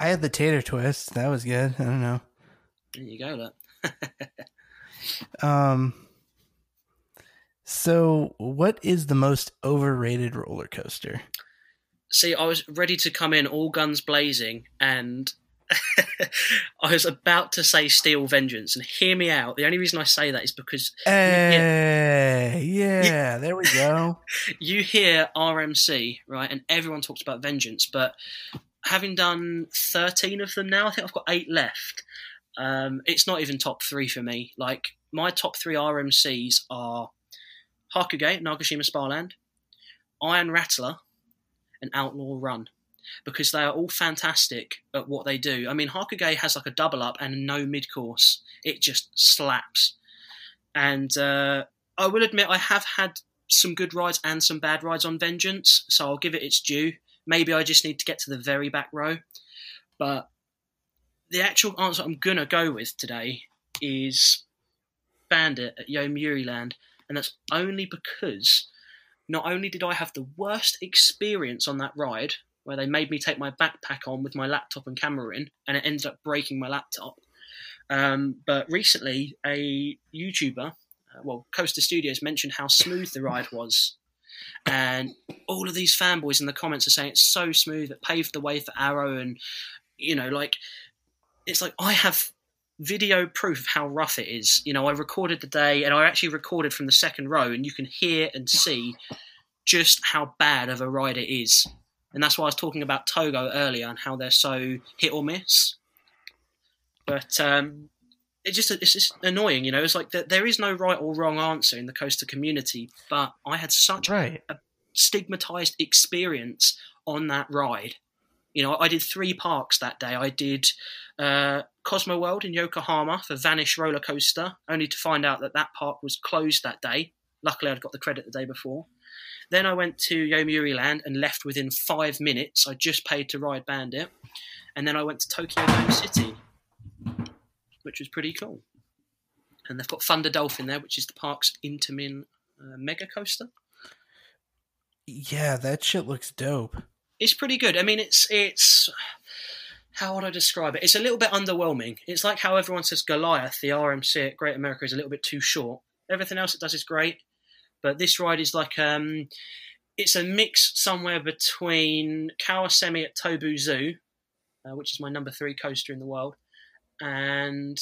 I had the tater twist. That was good. I don't know. There you go, look. Um so what is the most overrated roller coaster? See, I was ready to come in all guns blazing, and I was about to say Steel Vengeance. And hear me out. The only reason I say that is because Hey, yeah, there we go. you hear RMC, right? And everyone talks about Vengeance, but having done 13 of them now, I think I've got eight left. Um, it's not even top three for me. Like, my top three RMCs are Hakugei, Nagashima Spa Land, Iron Rattler, and Outlaw Run. Because they are all fantastic at what they do. I mean, Hakugei has like a double up and no mid course. It just slaps. And uh, I will admit, I have had some good rides and some bad rides on Vengeance, so I'll give it its due. Maybe I just need to get to the very back row. But the actual answer I'm to go with today is Bandit at Yomiuri Land. And that's only because not only did I have the worst experience on that ride, where they made me take my backpack on with my laptop and camera in, and it ended up breaking my laptop. Um, but recently, a YouTuber, uh, well, Coaster Studios, mentioned how smooth the ride was. And all of these fanboys in the comments are saying it's so smooth, it paved the way for Arrow. And, you know, like, it's like I have video proof of how rough it is. You know, I recorded the day and I actually recorded from the second row, and you can hear and see just how bad of a ride it is. And that's why I was talking about Togo earlier and how they're so hit or miss. But um, it just it's just annoying, you know. It's like that there is no right or wrong answer in the coaster community, but I had such Right. a stigmatized experience on that ride. You know, I did three parks that day. I did uh, Cosmo World in Yokohama for Vanish roller coaster, only to find out that that park was closed that day. Luckily, I'd got the credit the day before. Then I went to Yomiuri Land and left within five minutes. I just paid to ride Bandit, and then I went to Tokyo Dome City, which was pretty cool. And they've got Thunder Dolphin there, which is the park's Intamin uh, mega coaster. Yeah, that shit looks dope. It's pretty good. I mean, it's it's how would I describe it? It's a little bit underwhelming. It's like how everyone says Goliath, the RMC at Great America, is a little bit too short. Everything else it does is great, but this ride is like um, it's a mix somewhere between Kawasemi at Tobu Zoo, uh, which is my number three coaster in the world, and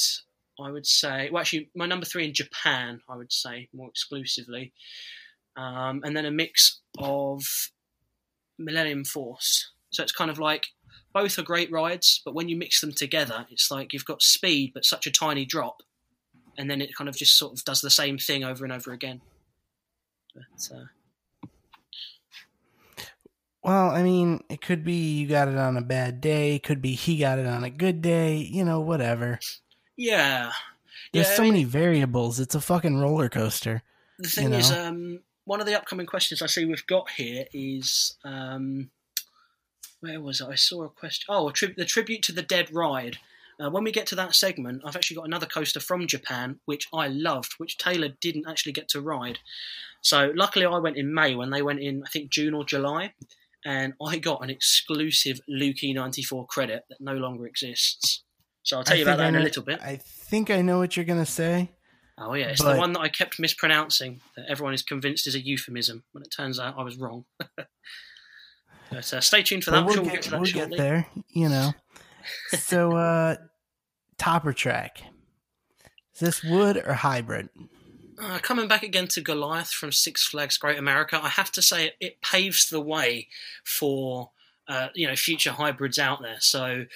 I would say, well, actually, my number three in Japan, I would say more exclusively, um, and then a mix of Millennium Force. So it's kind of like both are great rides, but when you mix them together, it's like you've got speed but such a tiny drop, and then it kind of just sort of does the same thing over and over again. But, uh, Well, I mean, it could be you got it on a bad day. It could be he got it on a good day. You know, whatever. yeah, There's yeah. I so mean, many variables. It's a fucking roller coaster. The thing you is, um, one of the upcoming questions I see we've got here is um, where was it? I saw a question. Oh, a tri- the tribute to the dead ride. Uh, when we get to that segment, I've actually got another coaster from Japan which I loved, which Taylor didn't actually get to ride. So luckily, I went in May when they went in, I think June or July, and I got an exclusive Lukey ninety four credit that no longer exists. So I'll tell I you about that I in a little bit. I think I know what you're gonna say. Oh yeah, it's But- the one that I kept mispronouncing that everyone is convinced is a euphemism, when it turns out I was wrong. but uh, stay tuned for that. We'll sure we'll get, get to that we'll shortly. get there. You know. so, uh, topper track. Is this wood or hybrid? Uh, coming back again to Goliath from Six Flags Great America, I have to say it, it paves the way for uh, you know future hybrids out there. So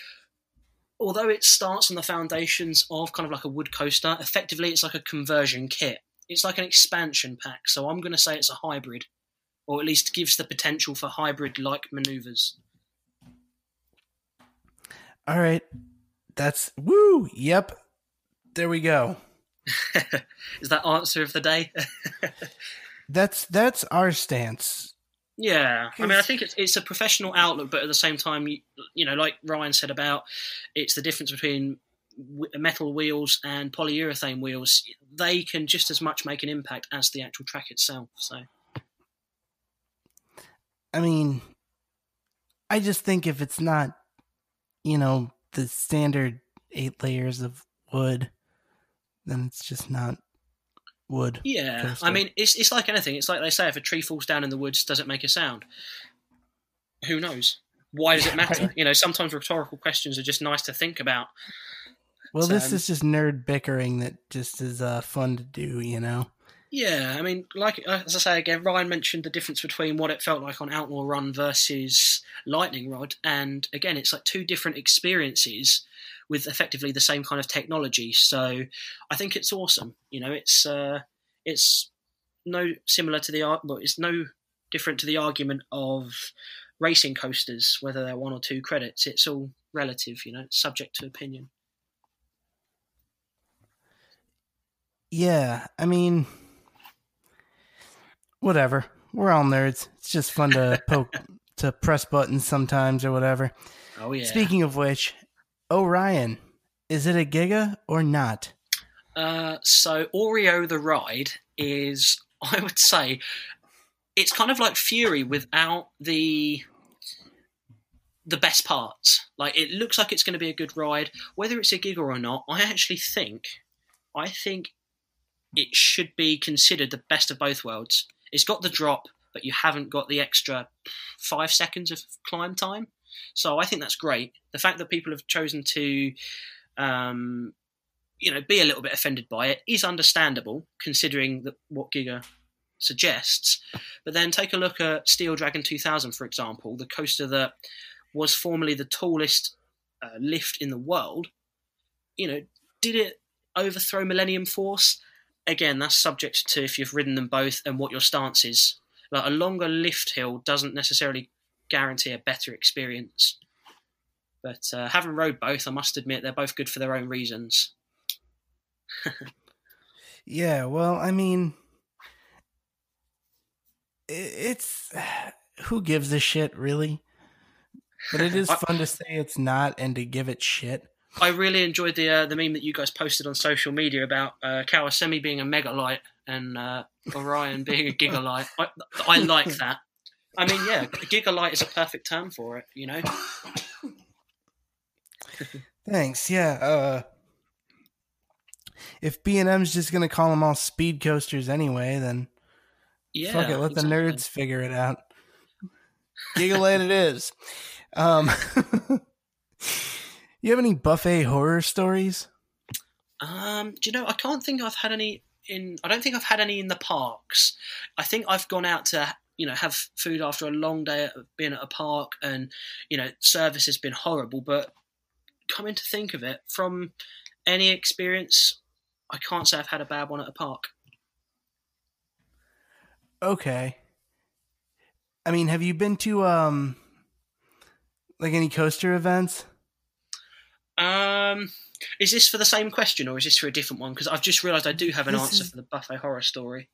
although it starts on the foundations of kind of like a wood coaster, effectively it's like a conversion kit. It's like an expansion pack. So I'm going to say it's a hybrid, or at least gives the potential for hybrid-like maneuvers. All right. That's woo. Yep. There we go. Is that answer of the day? That's that's our stance. Yeah, I mean, I think it's it's a professional outlook, but at the same time, you, you know, like Ryan said about it's the difference between metal wheels and polyurethane wheels. They can just as much make an impact as the actual track itself. So I mean, I just think if it's not, you know, the standard eight layers of wood, then it's just not wood. yeah. I mean, it's it's like anything. It's like they say, if a tree falls down in the woods, does it make a sound? who knows? Why does it matter? You know, sometimes rhetorical questions are just nice to think about. Well, So, this um, is just nerd bickering that just is uh, fun to do, you know. Yeah, I mean, like as I say again, Ryan mentioned the difference between what it felt like on Outlaw Run versus Lightning Rod, and again, it's like two different experiences with effectively the same kind of technology. So I think it's awesome. You know, it's uh, it's no similar to the well, it's no different to the argument of racing coasters, whether they're one or two credits. It's all relative. You know, it's subject to opinion. Yeah, I mean, whatever. We're all nerds. It's just fun to poke, to press buttons sometimes or whatever. Oh yeah. Speaking of which, Orion, is it a Giga or not? Uh, so Orion the ride is, I would say, it's kind of like Fury without the the best parts. Like it looks like it's going to be a good ride, whether it's a Giga or not. I actually think, I think it should be considered the best of both worlds. It's got the drop, but you haven't got the extra five seconds of climb time. So I think that's great. The fact that people have chosen to um, you know, be a little bit offended by it is understandable, considering that what Giga suggests. But then take a look at Steel Dragon 2000, for example, the coaster that was formerly the tallest uh, lift in the world. You know, did it overthrow Millennium Force? Again, that's subject to if you've ridden them both and what your stance is. Like a longer lift hill doesn't necessarily guarantee a better experience. But uh, having rode both, I must admit they're both good for their own reasons. Yeah, well, I mean, it's who gives a shit, really? But it is I- fun to say it's not and to give it shit. I really enjoyed the uh, the meme that you guys posted on social media about uh, Kawasemi being a megalite and uh, Orion being a gigalite. I, I like that. I mean, yeah, gigalite is a perfect term for it. You know, Thanks. Yeah. Uh, if B and M's just gonna call them all speed coasters anyway, then yeah. fuck it. Let the nerds figure it out. Gigalite it is. Um, you have any buffet horror stories? Um, do you know? I can't think I've had any in. I don't think I've had any in the parks. I think I've gone out to you know have food after a long day of being at a park, and you know service has been horrible. But coming to think of it, from any experience, I can't say I've had a bad one at a park. Okay. I mean, have you been to um like any coaster events? Um, is this for the same question or is this for a different one? Because I've just realised I do have an This answer is- for the buffet horror story.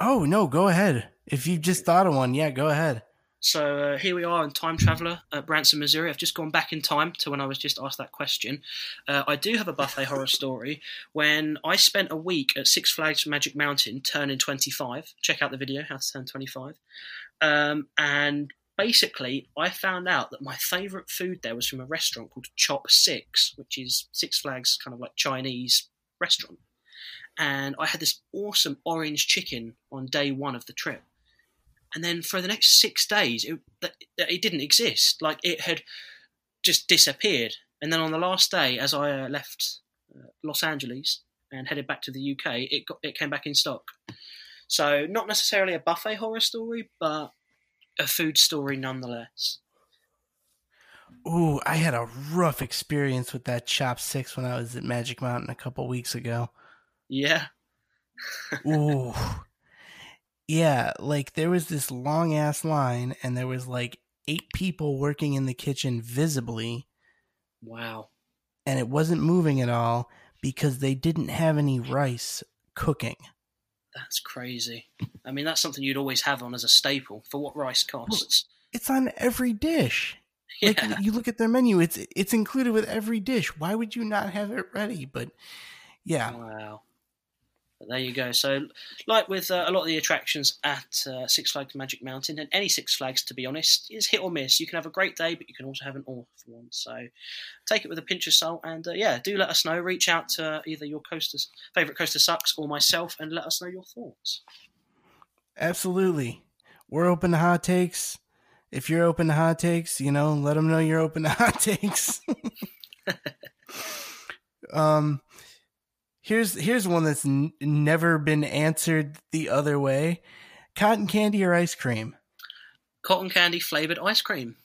Oh no, go ahead. If you've just thought of one, yeah, go ahead. So uh, here we are in Time Traveller at Branson, Missouri. I've just gone back in time to when I was just asked that question. Uh, I do have a buffet horror story when I spent a week at Six Flags Magic Mountain turning 25. Check out the video, how to turn 25. Um, and basically, I found out that my favourite food there was from a restaurant called Chop Six, which is Six Flags kind of like Chinese restaurant. And I had this awesome orange chicken on day one of the trip. And then for the next six days it, it didn't exist. Like it had just disappeared. And then on the last day as i uh, left uh, los angeles and headed back to the uk it got it came back in stock. So not necessarily a buffet horror story but a food story nonetheless. Ooh, I had a rough experience with that chop six when I was at Magic Mountain a couple weeks ago. Yeah Ooh. Yeah, like there was this long ass line and there was like eight people working in the kitchen visibly wow and it wasn't moving at all because they didn't have any rice cooking. that's crazy i mean that's something you'd always have on as a staple for what rice costs It's on every dish. Like yeah you look at their menu, it's it's included with every dish. Why would you not have it ready? But yeah, Wow. But there you go. So, like with uh, a lot of the attractions at uh, Six Flags Magic Mountain, and any Six Flags, to be honest, is hit or miss. You can have a great day, but you can also have an awful one. So, take it with a pinch of salt, and uh, yeah, do let us know. Reach out to either your coasters, favorite coaster sucks, or myself, and let us know your thoughts. absolutely. We're open to hot takes if you're open to hot takes, you know, let them know you're open to hot takes. um, here's here's one that's n- never been answered the other way: cotton candy or ice cream? Cotton candy flavored ice cream.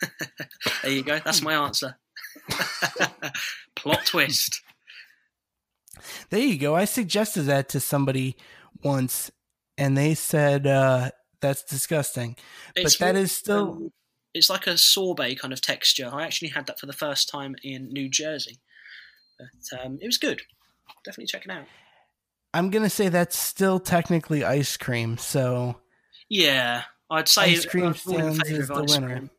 there you go. That's my answer. Plot twist. There you go. I suggested that to somebody once, and they said uh, that's disgusting. It's but that more, is still. um, it's like a sorbet kind of texture. I actually had that for the first time in New Jersey. But um, it was good. Definitely check it out. I'm gonna say that's still technically ice cream. So Yeah, I'd say Ice cream I'm more in stands of the winner. cream.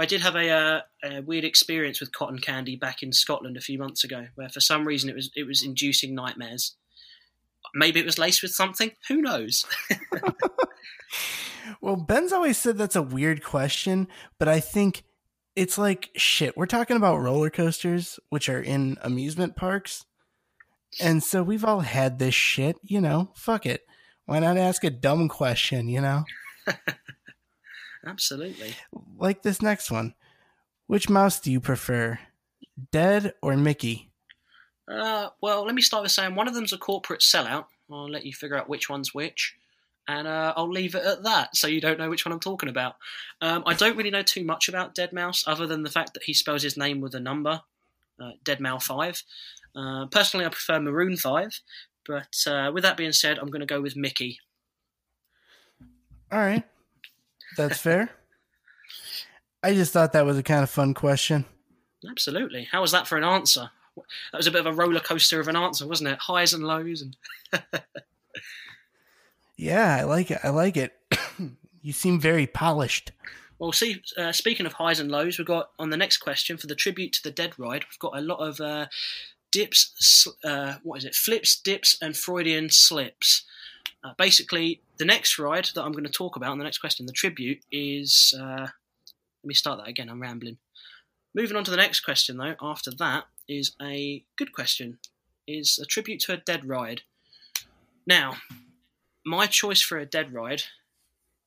I did have a, uh, a weird experience with cotton candy back in Scotland a few months ago, where for some reason it was it was inducing nightmares. Maybe it was laced with something. Who knows? Well, Ben's always said that's a weird question, but I think it's like shit. We're talking about roller coasters, which are in amusement parks. And so we've all had this shit, you know, fuck it. Why not ask a dumb question, you know? Absolutely. Like this next one. Which mouse do you prefer? Dead or Mickey? Uh, well, let me start with saying one of them's a corporate sellout. I'll let you figure out which one's which. And uh, I'll leave it at that so you don't know which one I'm talking about. Um, I don't really know too much about Dead Mouse other than the fact that he spells his name with a number, uh, Dead Mouse 5. Uh, personally, I prefer Maroon 5. But uh, with that being said, I'm going to go with Mickey. All right. That's fair. I just thought that was a kind of fun question. Absolutely. How was that for an answer? That was a bit of a roller coaster of an answer, wasn't it? Highs and lows, and Yeah, I like it. I like it. you seem very polished. Well, see, uh, speaking of highs and lows, we've got on the next question for the tribute to the Dead Ride, we've got a lot of uh, dips, uh, what is it, flips, dips, and Freudian slips. Uh, basically, the next ride that I'm going to talk about in the next question, the tribute, is. Uh, let me start that again, I'm rambling. Moving on to the next question, though, after that is a good question. Is a tribute to a dead ride. Now, my choice for a dead ride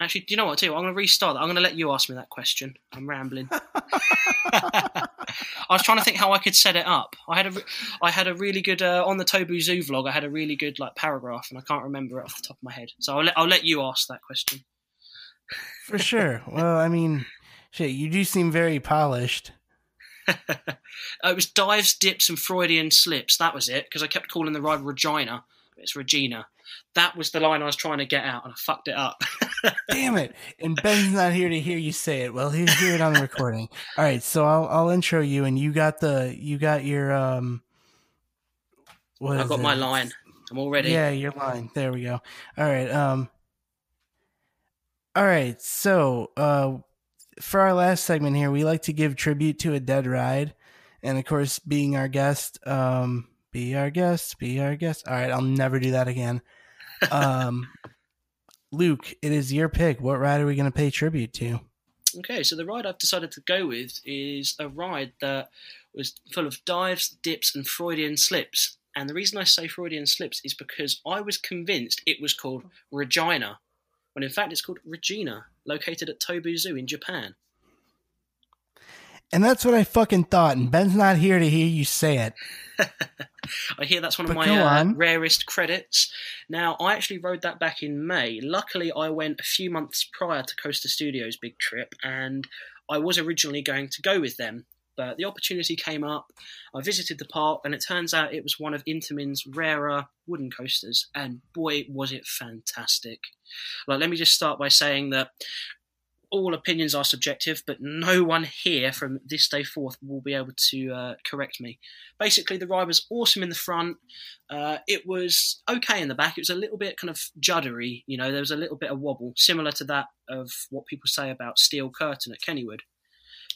Actually, do you know what? Too, I'm going to restart that. I'm going to let you ask me that question. I'm rambling. I was trying to think how I could set it up. I had a, I had a really good uh, on the Tobu Zoo vlog. I had a really good like paragraph, and I can't remember it off the top of my head. So I'll let I'll let you ask that question. For sure. well, I mean, shit, you do seem very polished. Uh, it was dives, dips, and Freudian slips. That was it because I kept calling the ride Regina. but It's Regina. That was the line I was trying to get out, and I fucked it up. Damn it! And Ben's not here to hear you say it. Well, he'll hear it on the recording. All right, so I'll I'll intro you, and you got the you got your um. What I've got it? my line. I'm all ready. Yeah, your line. There we go. All right. Um. All right. So, uh, for our last segment here, we like to give tribute to a dead ride, and of course, being our guest, um, be our guest, be our guest. All right, I'll never do that again. Um, Luke, it is your pick. What ride are we going to pay tribute to? Okay, so the ride I've decided to go with is a ride that was full of dives, dips, and Freudian slips. And the reason I say Freudian slips is because I was convinced it was called Regina, when in fact it's called Regina, located at Tobu Zoo in Japan. And that's what I fucking thought. And Ben's not here to hear you say it. I hear that's one of But my uh, rarest credits. Now, I actually rode that back in May. Luckily, I went a few months prior to Coaster Studios' big trip, and I was originally going to go with them. But the opportunity came up. I visited the park, and it turns out it was one of Intamin's rarer wooden coasters, and boy, was it fantastic! Like, let me just start by saying that all opinions are subjective, but no one here from this day forth will be able to uh, correct me. Basically, the ride was awesome in the front. Uh, it was okay in the back. It was a little bit kind of juddery, you know. There was a little bit of wobble, similar to that of what people say about Steel Curtain at Kennywood.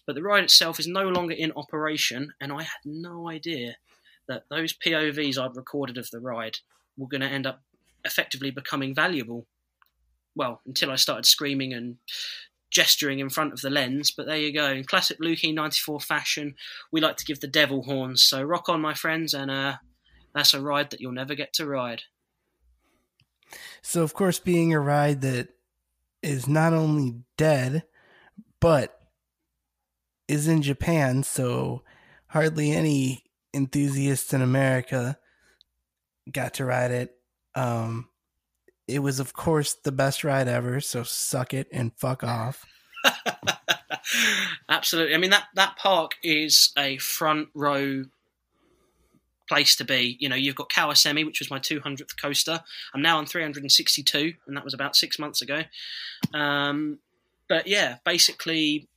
But the ride itself is no longer in operation, and I had no idea that those POVs I'd recorded of the ride were going to end up effectively becoming valuable. Well, until I started screaming and gesturing in front of the lens, but there you go. In classic Lukey94 fashion, we like to give the devil horns. So rock on, my friends, and uh, that's a ride that you'll never get to ride. So, of course, being a ride that is not only dead, but is in Japan, so hardly any enthusiasts in America got to ride it. Um, it was, of course, the best ride ever. So suck it and fuck off. Absolutely. I mean that that park is a front row place to be. You know, you've got Kawasemi, which was my 200th coaster. I'm now on 362, and that was about six months ago. Um, but yeah, basically,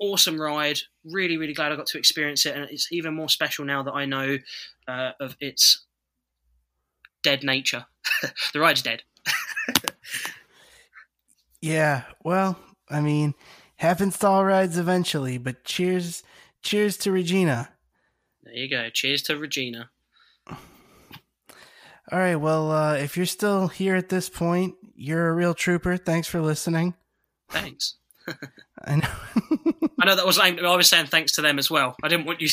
awesome ride. Really, really glad I got to experience it, and it's even more special now that I know uh, of its dead nature. the ride's dead. yeah, well, I mean, happens to all rides eventually, but cheers, cheers to Regina. There you go. Cheers to Regina. All right. Well, uh, if you're still here at this point, you're a real trooper. Thanks for listening. Thanks. I know. I know that was I was saying thanks to them as well. I didn't want you.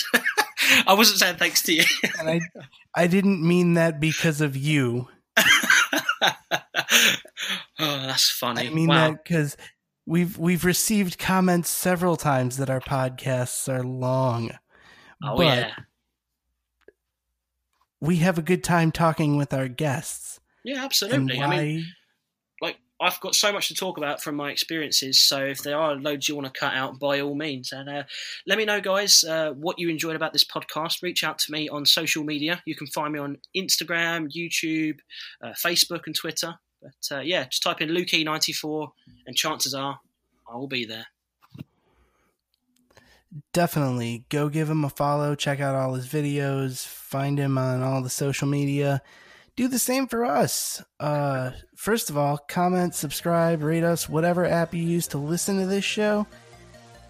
I wasn't saying thanks to you. and I, I didn't mean that because of you. oh, that's funny. I mean wow. that because we've we've received comments several times that our podcasts are long. Oh but yeah. We have a good time talking with our guests. Yeah, absolutely. I mean, I've got so much to talk about from my experiences. So if there are loads you want to cut out, by all means, and uh, let me know, guys, uh, what you enjoyed about this podcast. Reach out to me on social media. You can find me on Instagram, YouTube, uh, Facebook, and Twitter. But uh, yeah, just type in Lukey94, and chances are I will be there. definitely go give him a follow. Check out all his videos. Find him on all the social media. Do the same for us. Uh, first of all, comment, subscribe, rate us, whatever app you use to listen to this show.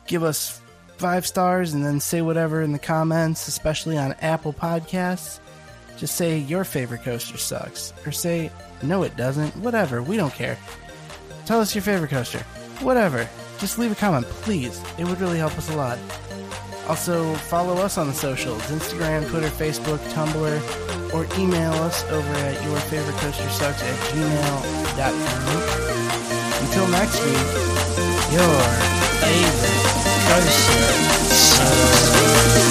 Give us five stars and then say whatever in the comments, especially on Apple Podcasts. Just say your favorite coaster sucks, or say no, it doesn't. Whatever, we don't care. Tell us your favorite coaster. Whatever. Just leave a comment, please. It would really help us a lot. Also, follow us on the socials Instagram, Twitter, Facebook, Tumblr, or email us over at yourfavoritecoastersucks at gmail.com. Until next week, your favorite coaster sucks.